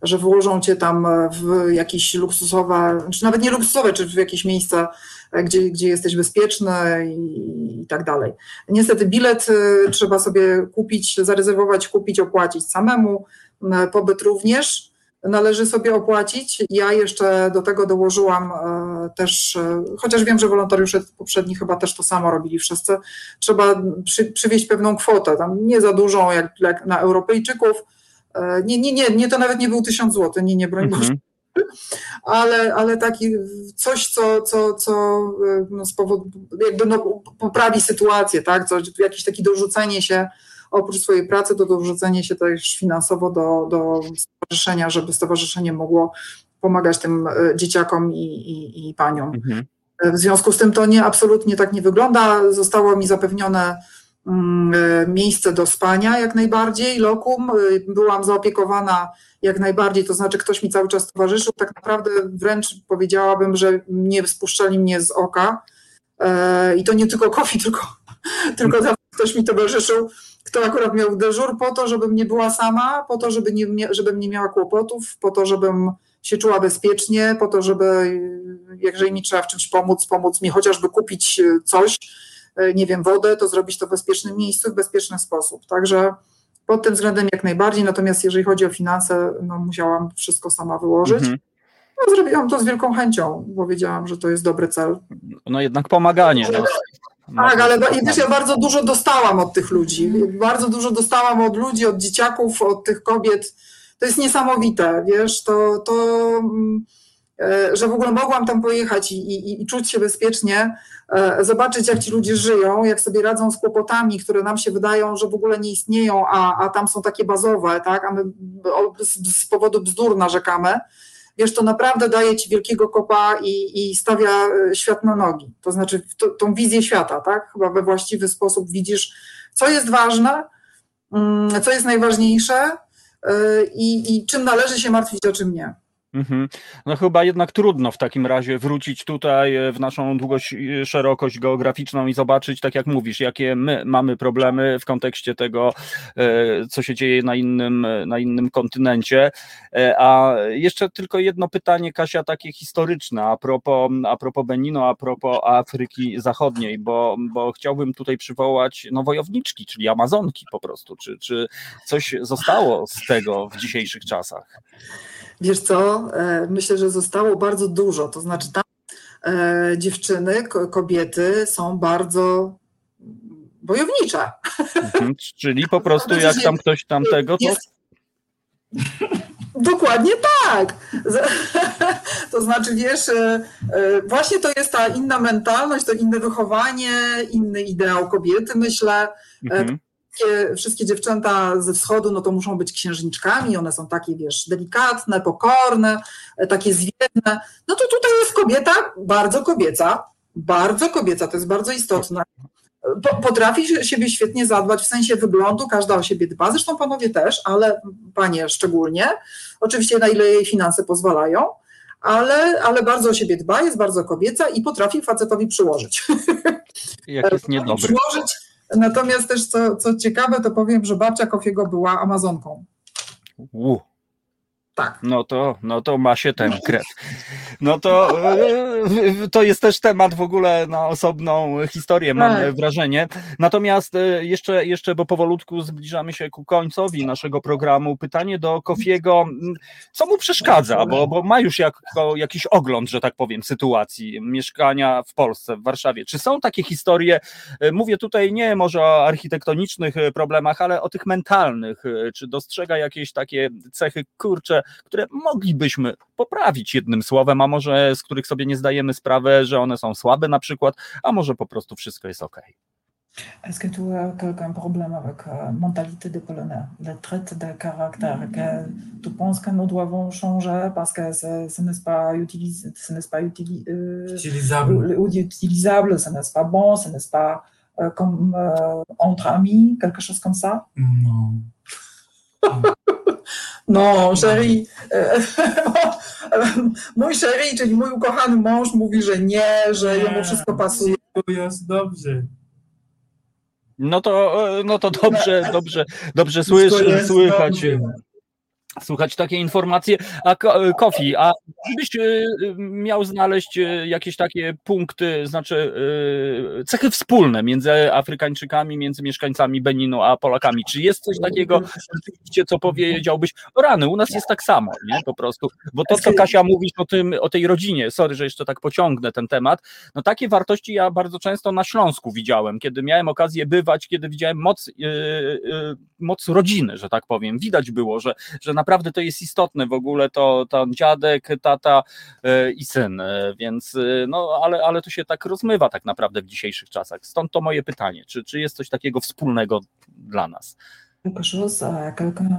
że wyłożą cię tam w jakieś luksusowe, czy nawet nie luksusowe, czy w jakieś miejsca, e, gdzie, gdzie jesteś bezpieczny i, i tak dalej. Niestety bilet e, trzeba sobie kupić, zarezerwować, kupić, opłacić samemu, pobyt również należy sobie opłacić. Ja jeszcze do tego dołożyłam e, też, e, chociaż wiem, że wolontariusze poprzedni chyba też to samo robili wszyscy, trzeba przy, przywieźć pewną kwotę, tam nie za dużą jak, jak na Europejczyków. E, nie, nie, nie, nie, to nawet nie był tysiąc złotych, nie, nie, broń mhm. ale, ale taki coś, co, co, co no, spowod, jakby no, poprawi sytuację, tak? Coś, jakieś takie dorzucenie się oprócz swojej pracy to dorzucenie się też finansowo do, do stowarzyszenia, żeby stowarzyszenie mogło pomagać tym e, dzieciakom i, i, i paniom. Mhm. W związku z tym to nie, absolutnie tak nie wygląda. Zostało mi zapewnione mm, e, miejsce do spania jak najbardziej, lokum. E, byłam zaopiekowana jak najbardziej, to znaczy ktoś mi cały czas towarzyszył. Tak naprawdę wręcz powiedziałabym, że nie spuszczali mnie z oka. I to nie tylko kofi, tylko, [LAUGHS] tylko ktoś mi towarzyszył kto akurat miał dyżur po to, żebym nie była sama, po to, żeby nie, żebym nie miała kłopotów, po to, żebym się czuła bezpiecznie, po to, żeby jeżeli mi trzeba w czymś pomóc, pomóc mi chociażby kupić e, coś, e, nie wiem, wodę, to zrobić to w bezpiecznym miejscu, w bezpieczny sposób. Także pod tym względem jak najbardziej, natomiast jeżeli chodzi o finanse, no musiałam wszystko sama wyłożyć. Mhm. No, zrobiłam to z wielką chęcią, bo wiedziałam, że to jest dobry cel. No jednak pomaganie. No. Tak, ale wiesz, ja bardzo dużo dostałam od tych ludzi. Bardzo dużo dostałam od ludzi, od dzieciaków, od tych kobiet. To jest niesamowite, wiesz, to, to mm, e, że w ogóle mogłam tam pojechać i, i, i, czuć się bezpiecznie, e, zobaczyć, jak ci ludzie żyją, jak sobie radzą z kłopotami, które nam się wydają, że w ogóle nie istnieją, a, a tam są takie bazowe, tak? a my z, z powodu bzdur narzekamy wiesz, to naprawdę daje ci wielkiego kopa i, i stawia e, świat na nogi. To znaczy to, tą wizję świata, tak? Chyba we właściwy sposób widzisz, co jest ważne, mm, co jest najważniejsze e, i, i czym należy się martwić, a czym nie. Mhm. No chyba jednak trudno w takim razie wrócić tutaj e, w naszą długość, e, szerokość geograficzną i zobaczyć, tak jak mówisz, jakie my mamy problemy w kontekście tego, e, co się dzieje na innym, na innym kontynencie. A jeszcze tylko jedno pytanie, Kasia, takie historyczne, a propos, a propos Benino, a propos Afryki Zachodniej, bo, bo chciałbym tutaj przywołać no, wojowniczki, czyli Amazonki po prostu. Czy, czy coś zostało z tego w dzisiejszych czasach? Wiesz co, e, myślę, że zostało bardzo dużo. To znaczy tam e, dziewczyny, kobiety są bardzo bojownicze. Mhm, czyli po [LAUGHS] prostu jak tam ktoś tam tego, to... [LAUGHS] Dokładnie tak. [LAUGHS] To znaczy, wiesz, e, właśnie to jest ta inna mentalność, to inne wychowanie, inny ideał kobiety, myślę. Mhm. Wszystkie, wszystkie dziewczęta ze wschodu, no to muszą być księżniczkami, one są takie, wiesz, delikatne, pokorne, takie zwiedzne. No to tutaj jest kobieta bardzo kobieca, bardzo kobieca, to jest bardzo istotne potrafi siebie świetnie zadbać w sensie wyglądu, każda o siebie dba, zresztą panowie też, ale panie szczególnie, oczywiście na ile jej finanse pozwalają, ale, ale bardzo o siebie dba, jest bardzo kobieca i potrafi facetowi przyłożyć. Jak jest [LAUGHS] niedobry. Przyłożyć. Natomiast też co, co ciekawe, to powiem, że babcia Kofiego była Amazonką. U. Tak. No to, no to ma się ten krew. No to e, to jest też temat w ogóle na osobną historię, mam tak. wrażenie. Natomiast e, jeszcze, jeszcze, bo powolutku zbliżamy się ku końcowi naszego programu, pytanie do Kofiego, co mu przeszkadza, bo, bo ma już jako, jakiś ogląd, że tak powiem, sytuacji mieszkania w Polsce, w Warszawie. Czy są takie historie, mówię tutaj nie może o architektonicznych problemach, ale o tych mentalnych, czy dostrzega jakieś takie cechy, kurcze, które moglibyśmy poprawić jednym słowem, a może z których sobie nie zdajemy sprawy, że one są słabe na przykład, a może po prostu wszystko jest ok. Est-ce que tu as quelqu'un problème avec la euh, mentalité des Polonais, le trait de caractère que tu penses que nous devons changer parce que ce n'est pas, utilis, ce pas utili, euh, utilisable. utilisable, ce n'est pas bon, ce n'est pas euh, comme euh, entre amis, quelque chose comme ça Non. [LAUGHS] No, Sherry, [LAUGHS] mój Sherry, czyli mój ukochany mąż mówi, że nie, że jemu wszystko pasuje. To jest dobrze. No to, no to dobrze, dobrze, dobrze słysz, słychać. Dobrze słuchać takie informacje. A Kofi, a gdybyś e, miał znaleźć e, jakieś takie punkty, znaczy e, cechy wspólne między Afrykańczykami, między mieszkańcami Beninu a Polakami, czy jest coś takiego rzeczywiście, co powiedziałbyś, rany, u nas jest tak samo, nie, po prostu, bo to, co Kasia mówisz o tym, o tej rodzinie, sorry, że jeszcze tak pociągnę ten temat, no takie wartości ja bardzo często na Śląsku widziałem, kiedy miałem okazję bywać, kiedy widziałem moc, moc rodziny, że tak powiem, widać było, że, że naprawdę to jest istotne w ogóle, to, to dziadek, tata e, i syn, e, więc e, no, ale, ale to się tak rozmywa tak naprawdę w dzisiejszych czasach. Stąd to moje pytanie, czy, czy jest coś takiego wspólnego dla nas? quelque chose, quelques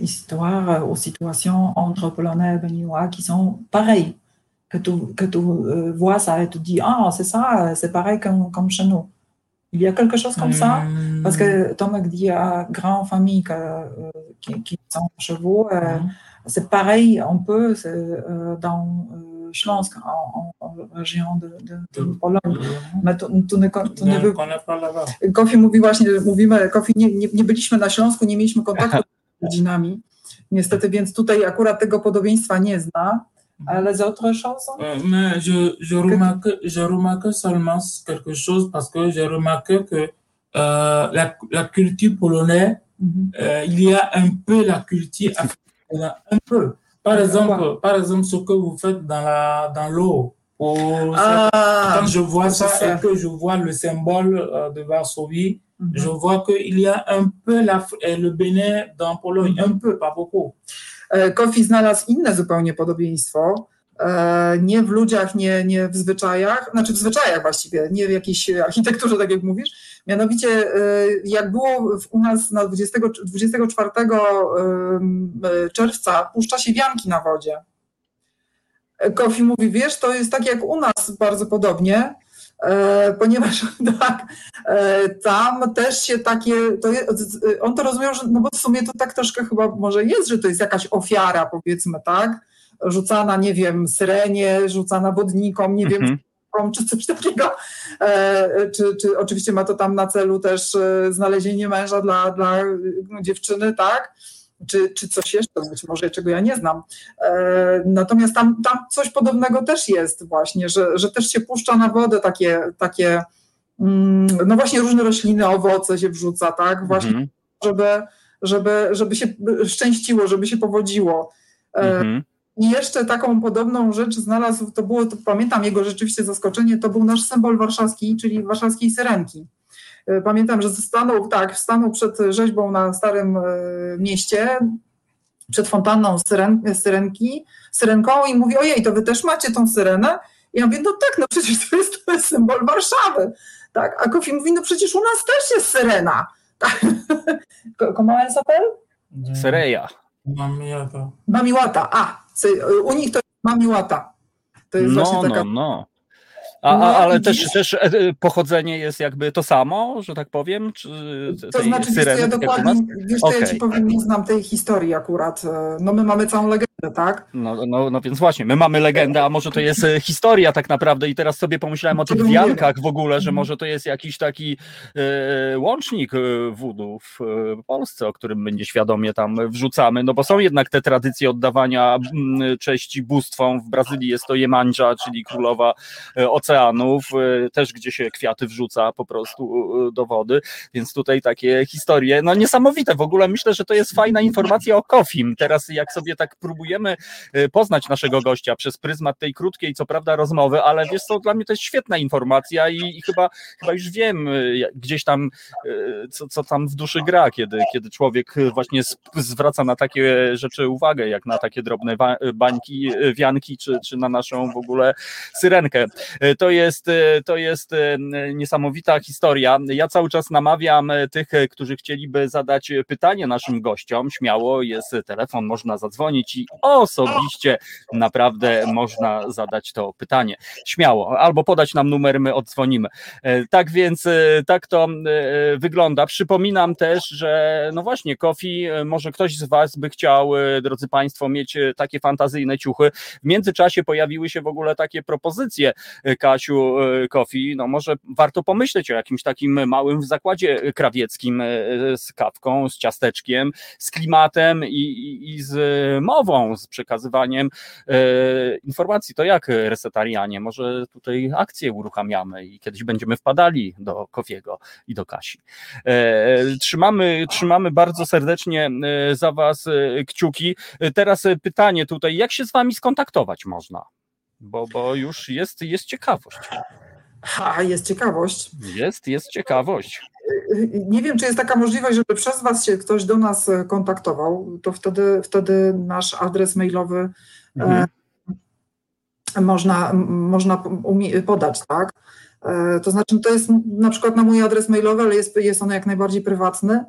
histoires ou situations entre Polonais et Béninois qui sont pareilles, que tu, que tu vois ça et tu dis, ah, c'est ça, c'est pareil comme, comme chez nous. Il y a quelque chose comme ça Parce que Tomek dit à grand famille que, euh, qui, qui, sont chevaux, euh, mm. c'est pareil un peu euh, dans euh, Śląsk, en, en, région de, de, de Pologne. My tu, tu nie, tu nie, nie Kofi mówi właśnie, mówimy, Kofi, nie, nie, nie byliśmy na Śląsku, nie mieliśmy kontaktu [LAUGHS] z rodzinami. Niestety, więc tutaj akurat tego podobieństwa nie zna. Les autres chansons? Mais je, je, remarque, je remarque seulement quelque chose parce que j'ai remarqué que euh, la, la, culture polonaise, mm -hmm. euh, il y a un peu la culture africaine, un peu. Par exemple, par exemple, ce que vous faites dans la dans l'eau. Ah, quand je vois ça, et que je vois le symbole euh, de Varsovie, mm -hmm. je vois qu'il y a un peu la, le Bénin dans Pologne, un peu, pas beaucoup. E, Kofi znalazł inne zupełnie podobieństwo. E, nie w ludziach, nie, nie w zwyczajach, znaczy w zwyczajach właściwie, nie w jakiejś architekturze, tak jak mówisz. Mianowicie, e, jak było u nas na 20, 24 czerwca, puszcza się wianki na wodzie. Kofi mówi, wiesz, to jest tak jak u nas bardzo podobnie, ponieważ [LAUGHS] tak, e, tam też się takie, to on to rozumiał, że no bo w sumie to tak troszkę chyba może jest, że to jest jakaś ofiara powiedzmy, tak, rzucana, nie wiem, syrenie, rzucana wodnikom, nie wiem, mhm. czy coś takiego, e, czy, czy oczywiście ma to tam na celu też znalezienie męża dla, dla dziewczyny, tak, czy, czy coś jeszcze, być może czego ja nie znam. E, natomiast tam, tam coś podobnego też jest właśnie, że, że też się puszcza na wodę takie, takie mm, no właśnie różne rośliny, owoce się wrzuca, tak, właśnie, mhm. żeby, żeby, żeby się szczęściło, żeby się powodziło. E, mhm. I jeszcze taką podobną rzecz znalazł, to było, to pamiętam jego rzeczywiście zaskoczenie, to był nasz symbol warszawski, czyli warszawskiej syrenki. E, pamiętam, że stanął, tak, stanął przed rzeźbą na Starym e, Mieście przed fontanną syren, syrenki, syrenką i mówi, ojej, to wy też macie tą syrenę? I ja mówię, no tak, no przecież to jest, to jest symbol Warszawy. Tak, a Kofi mówi, no przecież u nas też jest syrena. Tak. Comment elle s'appelle? Sereja. Mamiata. Mamiłata, a, u nich to jest Mamiłata. To jest no, właśnie taka... no, no. A, No, a, ale też, też e, e, pochodzenie jest jakby to samo, że tak powiem? Czy To znaczy, syreny, ja dokładnie, wiesz co, ja ci powiem, nie znam tej historii akurat. No my mamy całą legendę, tak? No, no, no więc właśnie, my mamy legendę, a może to jest e, historia tak naprawdę i teraz sobie pomyślałem o tych nie wiem. wiankach w ogóle, że może to jest jakiś taki e, łącznik e, voodoo w e, Polsce, o którym my nieświadomie tam wrzucamy, no bo są jednak te tradycje oddawania cześci bóstwom, w Brazylii jest to Jemandża, czyli królowa e, oceanów, e, też gdzie się kwiaty wrzuca po prostu e, do wody, więc tutaj takie historie, no niesamowite, w ogóle myślę, że to jest fajna informacja o Kofim, teraz jak sobie tak próbujemy poznać naszego gościa przez pryzmat tej krótkiej, co prawda, rozmowy, ale wiesz co, dla mnie to jest świetna informacja i, i chyba, chyba już wiem gdzieś tam, co, co tam w duszy gra, kiedy, kiedy człowiek właśnie zwraca na takie rzeczy uwagę, jak na takie drobne bańki, wianki, czy, czy na naszą w ogóle syrenkę. To jest, e, to jest e, niesamowita historia. Ja cały czas namawiam e, tych, którzy chcieliby zadać pytanie naszym gościom. Śmiało jest telefon, można zadzwonić i osobiście naprawdę można zadać to pytanie. Śmiało, albo podać nam numer, my odzwonimy. Tak więc tak to wygląda. Przypominam też, że no właśnie, Kofi, może ktoś z Was by chciał, drodzy Państwo, mieć takie fantazyjne ciuchy. W międzyczasie pojawiły się w ogóle takie propozycje, Kasiu, e, Kofi, no może warto pomyśleć o jakimś takim małym zakładzie krawieckim e, z kawką, z ciasteczkiem, z klimatem i, i, z mową, z przekazywaniem e, informacji. To jak resetarianie? Może tutaj akcję uruchamiamy i kiedyś będziemy wpadali do Kofiego i do Kasi. Trzymamy, trzymamy bardzo serdecznie za Was kciuki. Teraz pytanie tutaj, jak się z Wami skontaktować można? Bo, bo już jest, jest ciekawość. Ha, jest ciekawość. Jest, jest ciekawość. Nie wiem, czy jest taka możliwość, żeby przez Was się ktoś do nas e, kontaktował, to wtedy, wtedy nasz adres mailowy Mhm. e, można, można podać, tak? E, to znaczy, to jest na przykład na mój adres mailowy, ale jest, jest on jak najbardziej prywatny.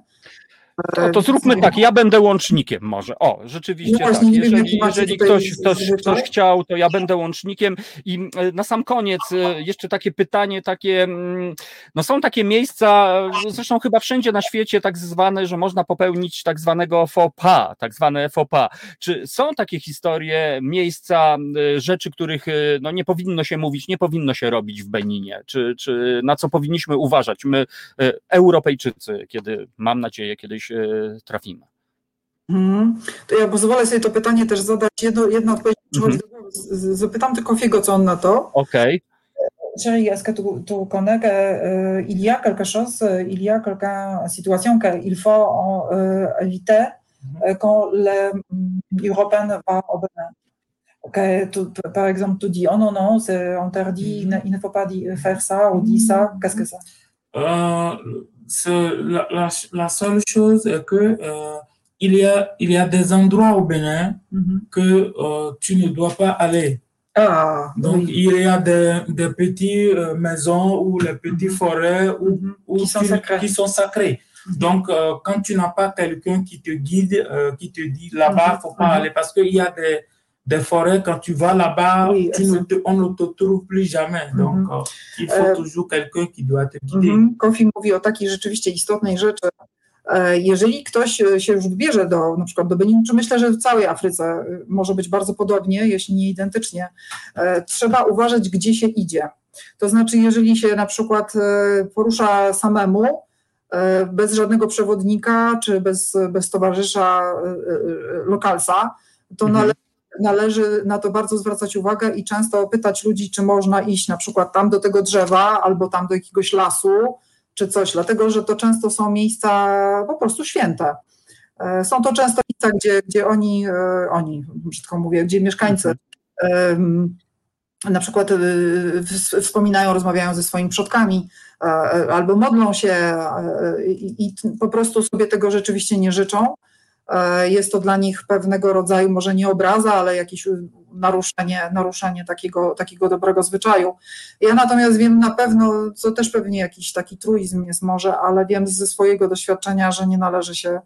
To, to zróbmy tak, ja będę łącznikiem może. O, rzeczywiście No właśnie, tak. Jeżeli, jeżeli ktoś, ktoś, ktoś chciał, to ja będę łącznikiem. I e, na sam koniec e, jeszcze takie pytanie, takie, mm, no są takie miejsca, e, zresztą chyba wszędzie na świecie tak zwane, że można popełnić tak zwanego pas, tak zwane pas. Czy są takie historie, miejsca, rzeczy, których no, nie powinno się mówić, nie powinno się robić w Beninie? Czy, czy na co powinniśmy uważać my, Europejczycy, kiedy mam nadzieję kiedyś e, trafimy? Mhm. To ja pozwolę sobie to pytanie też zadać. Jedno, jedna odpowiedź przychodzi do głowy. Zapytam tylko Fiego, co on na to. Okej. Chérie, est-ce que tu, tu connais que, euh, il y a quelque chose, euh, il y a quelqu'un, situation qu'il faut euh, éviter quand l'Européen va au Bénin que tu- Par exemple, tu dis, oh non, non, c'est interdit, il ne, il ne faut pas dire- faire ça ou dire ça, qu'est-ce que c'est La, la, la seule chose est que euh, il, y a, il y a des endroits au Bénin que euh, tu ne dois pas aller. Ah, Donc, oui. il y a des, des petites euh, maisons ou les petites forêts où, où Qui sont tu- sacrées. qui sont sacrées. Donc, euh, quand tu n'as pas quelqu'un qui te guide, euh, qui te dit là-bas, Mhm. faut pas aller, parce qu'il y a des, des forêts, quand tu vas là-bas, Oui, te- on ne te trouve plus jamais. Donc, Mhm. euh, il faut Euh, toujours quelqu'un qui doit te guider. Mhm. Kofi mówi o takiej rzeczywiście istotnej rzeczy. E, Jeżeli ktoś e, się już wybierze do, na przykład do Beninu, czy myślę, że w całej Afryce e, może być bardzo podobnie, jeśli nie identycznie, trzeba uważać, gdzie się idzie. To znaczy, jeżeli się na przykład porusza samemu, bez żadnego przewodnika, czy bez, bez towarzysza lokalsa, to Mhm. Nale, należy na to bardzo zwracać uwagę i często pytać ludzi, czy można iść na przykład tam do tego drzewa, albo tam do jakiegoś lasu, czy coś, dlatego że to często są miejsca po prostu święte. E, Są to często miejsca, gdzie, gdzie oni, e, oni, brzydko mówię, gdzie mieszkańcy na przykład e, wspominają, rozmawiają ze swoimi przodkami, albo modlą się i po prostu sobie tego rzeczywiście nie życzą. Jest to dla nich pewnego rodzaju, może nie obraza, ale jakieś naruszenie, naruszenie takiego, takiego dobrego zwyczaju. Ja natomiast wiem na pewno, co też pewnie jakiś taki truizm jest może, ale wiem ze swojego doświadczenia, że nie należy się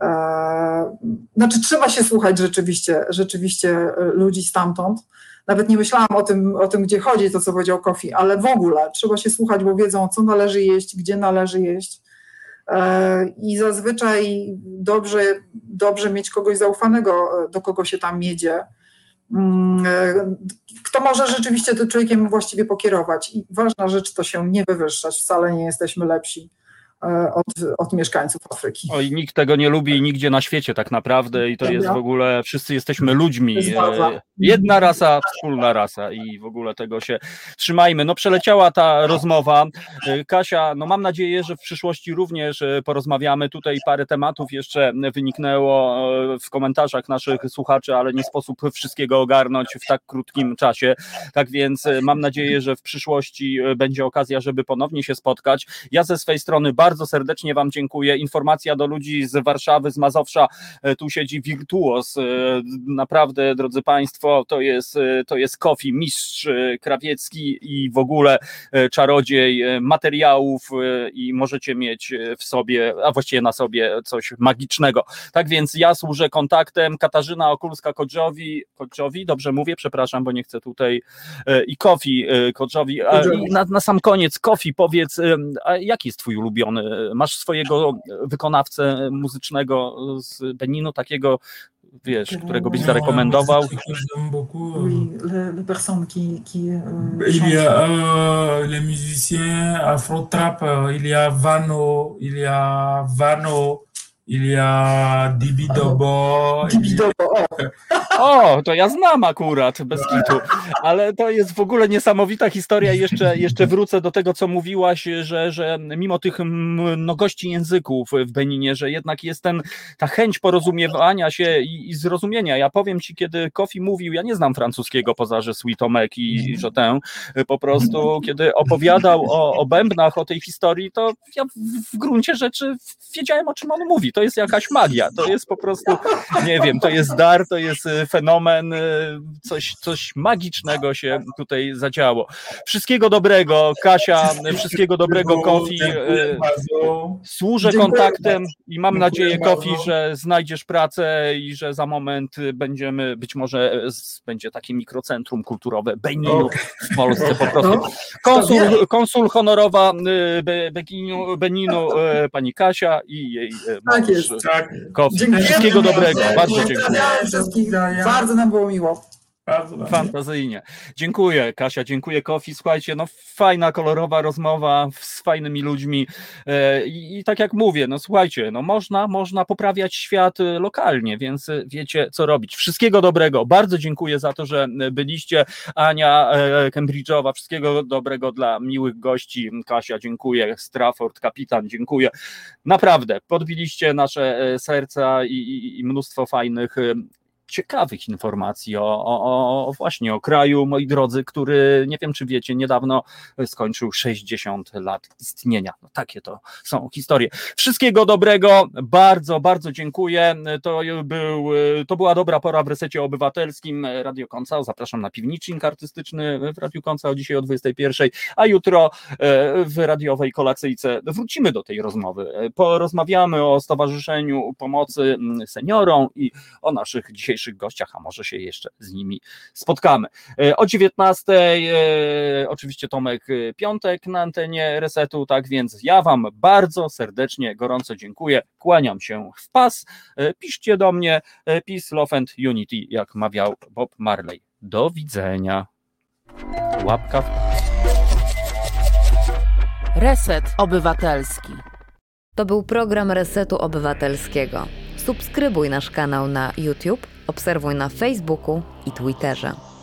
e, znaczy trzeba się słuchać rzeczywiście, rzeczywiście ludzi stamtąd. Nawet nie myślałam o tym, o tym, gdzie chodzi, to co powiedział Kofi, ale w ogóle trzeba się słuchać, bo wiedzą, co należy jeść, gdzie należy jeść. E, I zazwyczaj dobrze, dobrze mieć kogoś zaufanego, do kogo się tam jedzie Mm, e, kto może rzeczywiście tym człowiekiem właściwie pokierować. I ważna rzecz to się nie wywyższać, wcale nie jesteśmy lepsi. E, od, od mieszkańców Afryki. Oj, nikt tego nie lubi nigdzie na świecie tak naprawdę i to jest w ogóle, wszyscy jesteśmy ludźmi. E, jedna rasa, wspólna rasa i w ogóle tego się trzymajmy. No przeleciała ta rozmowa. E, Kasia, no mam nadzieję, że w przyszłości również porozmawiamy. Tutaj parę tematów jeszcze wyniknęło w komentarzach naszych słuchaczy, ale nie sposób wszystkiego ogarnąć w tak krótkim czasie. Tak więc mam nadzieję, że w przyszłości będzie okazja, żeby ponownie się spotkać. Ja ze swej strony bardzo bardzo serdecznie Wam dziękuję. Informacja do ludzi z Warszawy, z Mazowsza, e, tu siedzi wirtuos. E, naprawdę, drodzy Państwo, to jest, e, to jest Kofi, mistrz krawiecki i w ogóle czarodziej materiałów i możecie mieć w sobie, a właściwie na sobie coś magicznego. Tak więc ja służę kontaktem. Katarzyna Okulska-Kodżowi, Kodżowi, dobrze mówię, przepraszam, bo nie chcę tutaj i Kofi Kodżowi. Na, na sam koniec, Kofi, powiedz, jaki jest Twój ulubiony Masz swojego wykonawcę muzycznego z Beninu, takiego wiesz, którego byś zarekomendował? Oui, le, le personne qui, qui euh, il y a euh, les musiciens afro trap, il y a Vano, il y a Vano, il y a Dibidobo. Dibidobo, o. O, to ja znam akurat, bez kitu, ale to jest w ogóle niesamowita historia. Jeszcze, jeszcze wrócę do tego, co mówiłaś, że, że mimo tych mnogości języków w Beninie, że jednak jest ten, ta chęć porozumiewania się i, i zrozumienia. Ja powiem ci, kiedy Kofi mówił, ja nie znam francuskiego poza, że Sweet Omek i, i ten, po prostu, kiedy opowiadał o, o bębnach, o tej historii, to ja w, w gruncie rzeczy wiedziałem, o czym on mówi. To jest jakaś magia, to jest po prostu, nie wiem, to jest dar, to jest fenomen, y, coś, coś magicznego się tutaj zadziało. Wszystkiego dobrego, Kasia, wszystkiego dobrego, Kofi. Y, służę kontaktem i mam nadzieję, Kofi, że znajdziesz pracę i że za moment będziemy, być może będzie takie mikrocentrum kulturowe Beninu w Polsce po prostu. Konsul, konsul honorowa y, Beninu, Beninu pani Kasia i jej tak jest. Kofi. Wszystkiego dobrego, bardzo dziękuję. Bardzo nam było miło. Bardzo Fantazyjnie. Dziękuję, Kasia, dziękuję, Kofi. Słuchajcie, no fajna, kolorowa rozmowa z fajnymi ludźmi. E, I, I, tak jak mówię, no słuchajcie, no można, można poprawiać świat e, lokalnie, więc e, wiecie, co robić. Wszystkiego dobrego. Bardzo dziękuję za to, że byliście. Ania Cambridge'owa, wszystkiego dobrego dla miłych gości. Kasia, dziękuję. Strafford, kapitan, dziękuję. Naprawdę, podbiliście nasze serca i, i, i mnóstwo fajnych ciekawych informacji o, o, o, właśnie o kraju, moi drodzy, który nie wiem, czy wiecie, niedawno skończył 60 lat istnienia. No, takie to są historie. Wszystkiego dobrego, bardzo, bardzo dziękuję. To, był, to była dobra pora w resecie obywatelskim Radio Konca. Zapraszam na piwnicznik artystyczny w Radio Konca o dzisiaj o 21, a jutro e, w radiowej kolacyjce wrócimy do tej rozmowy. Porozmawiamy o Stowarzyszeniu Pomocy Seniorom i o naszych dzisiejszych dzisiejszych gościach, a może się jeszcze z nimi spotkamy. E, o 19 e, oczywiście Tomek e, Piątek na antenie Resetu, tak więc ja Wam bardzo serdecznie, gorąco dziękuję, kłaniam się w pas, piszcie do mnie, peace, love and unity, jak mawiał Bob Marley. Do widzenia. Łapka w... Reset Obywatelski. To był program Resetu Obywatelskiego. Subskrybuj nasz kanał na YouTube, obserwuj na Facebooku i Twitterze.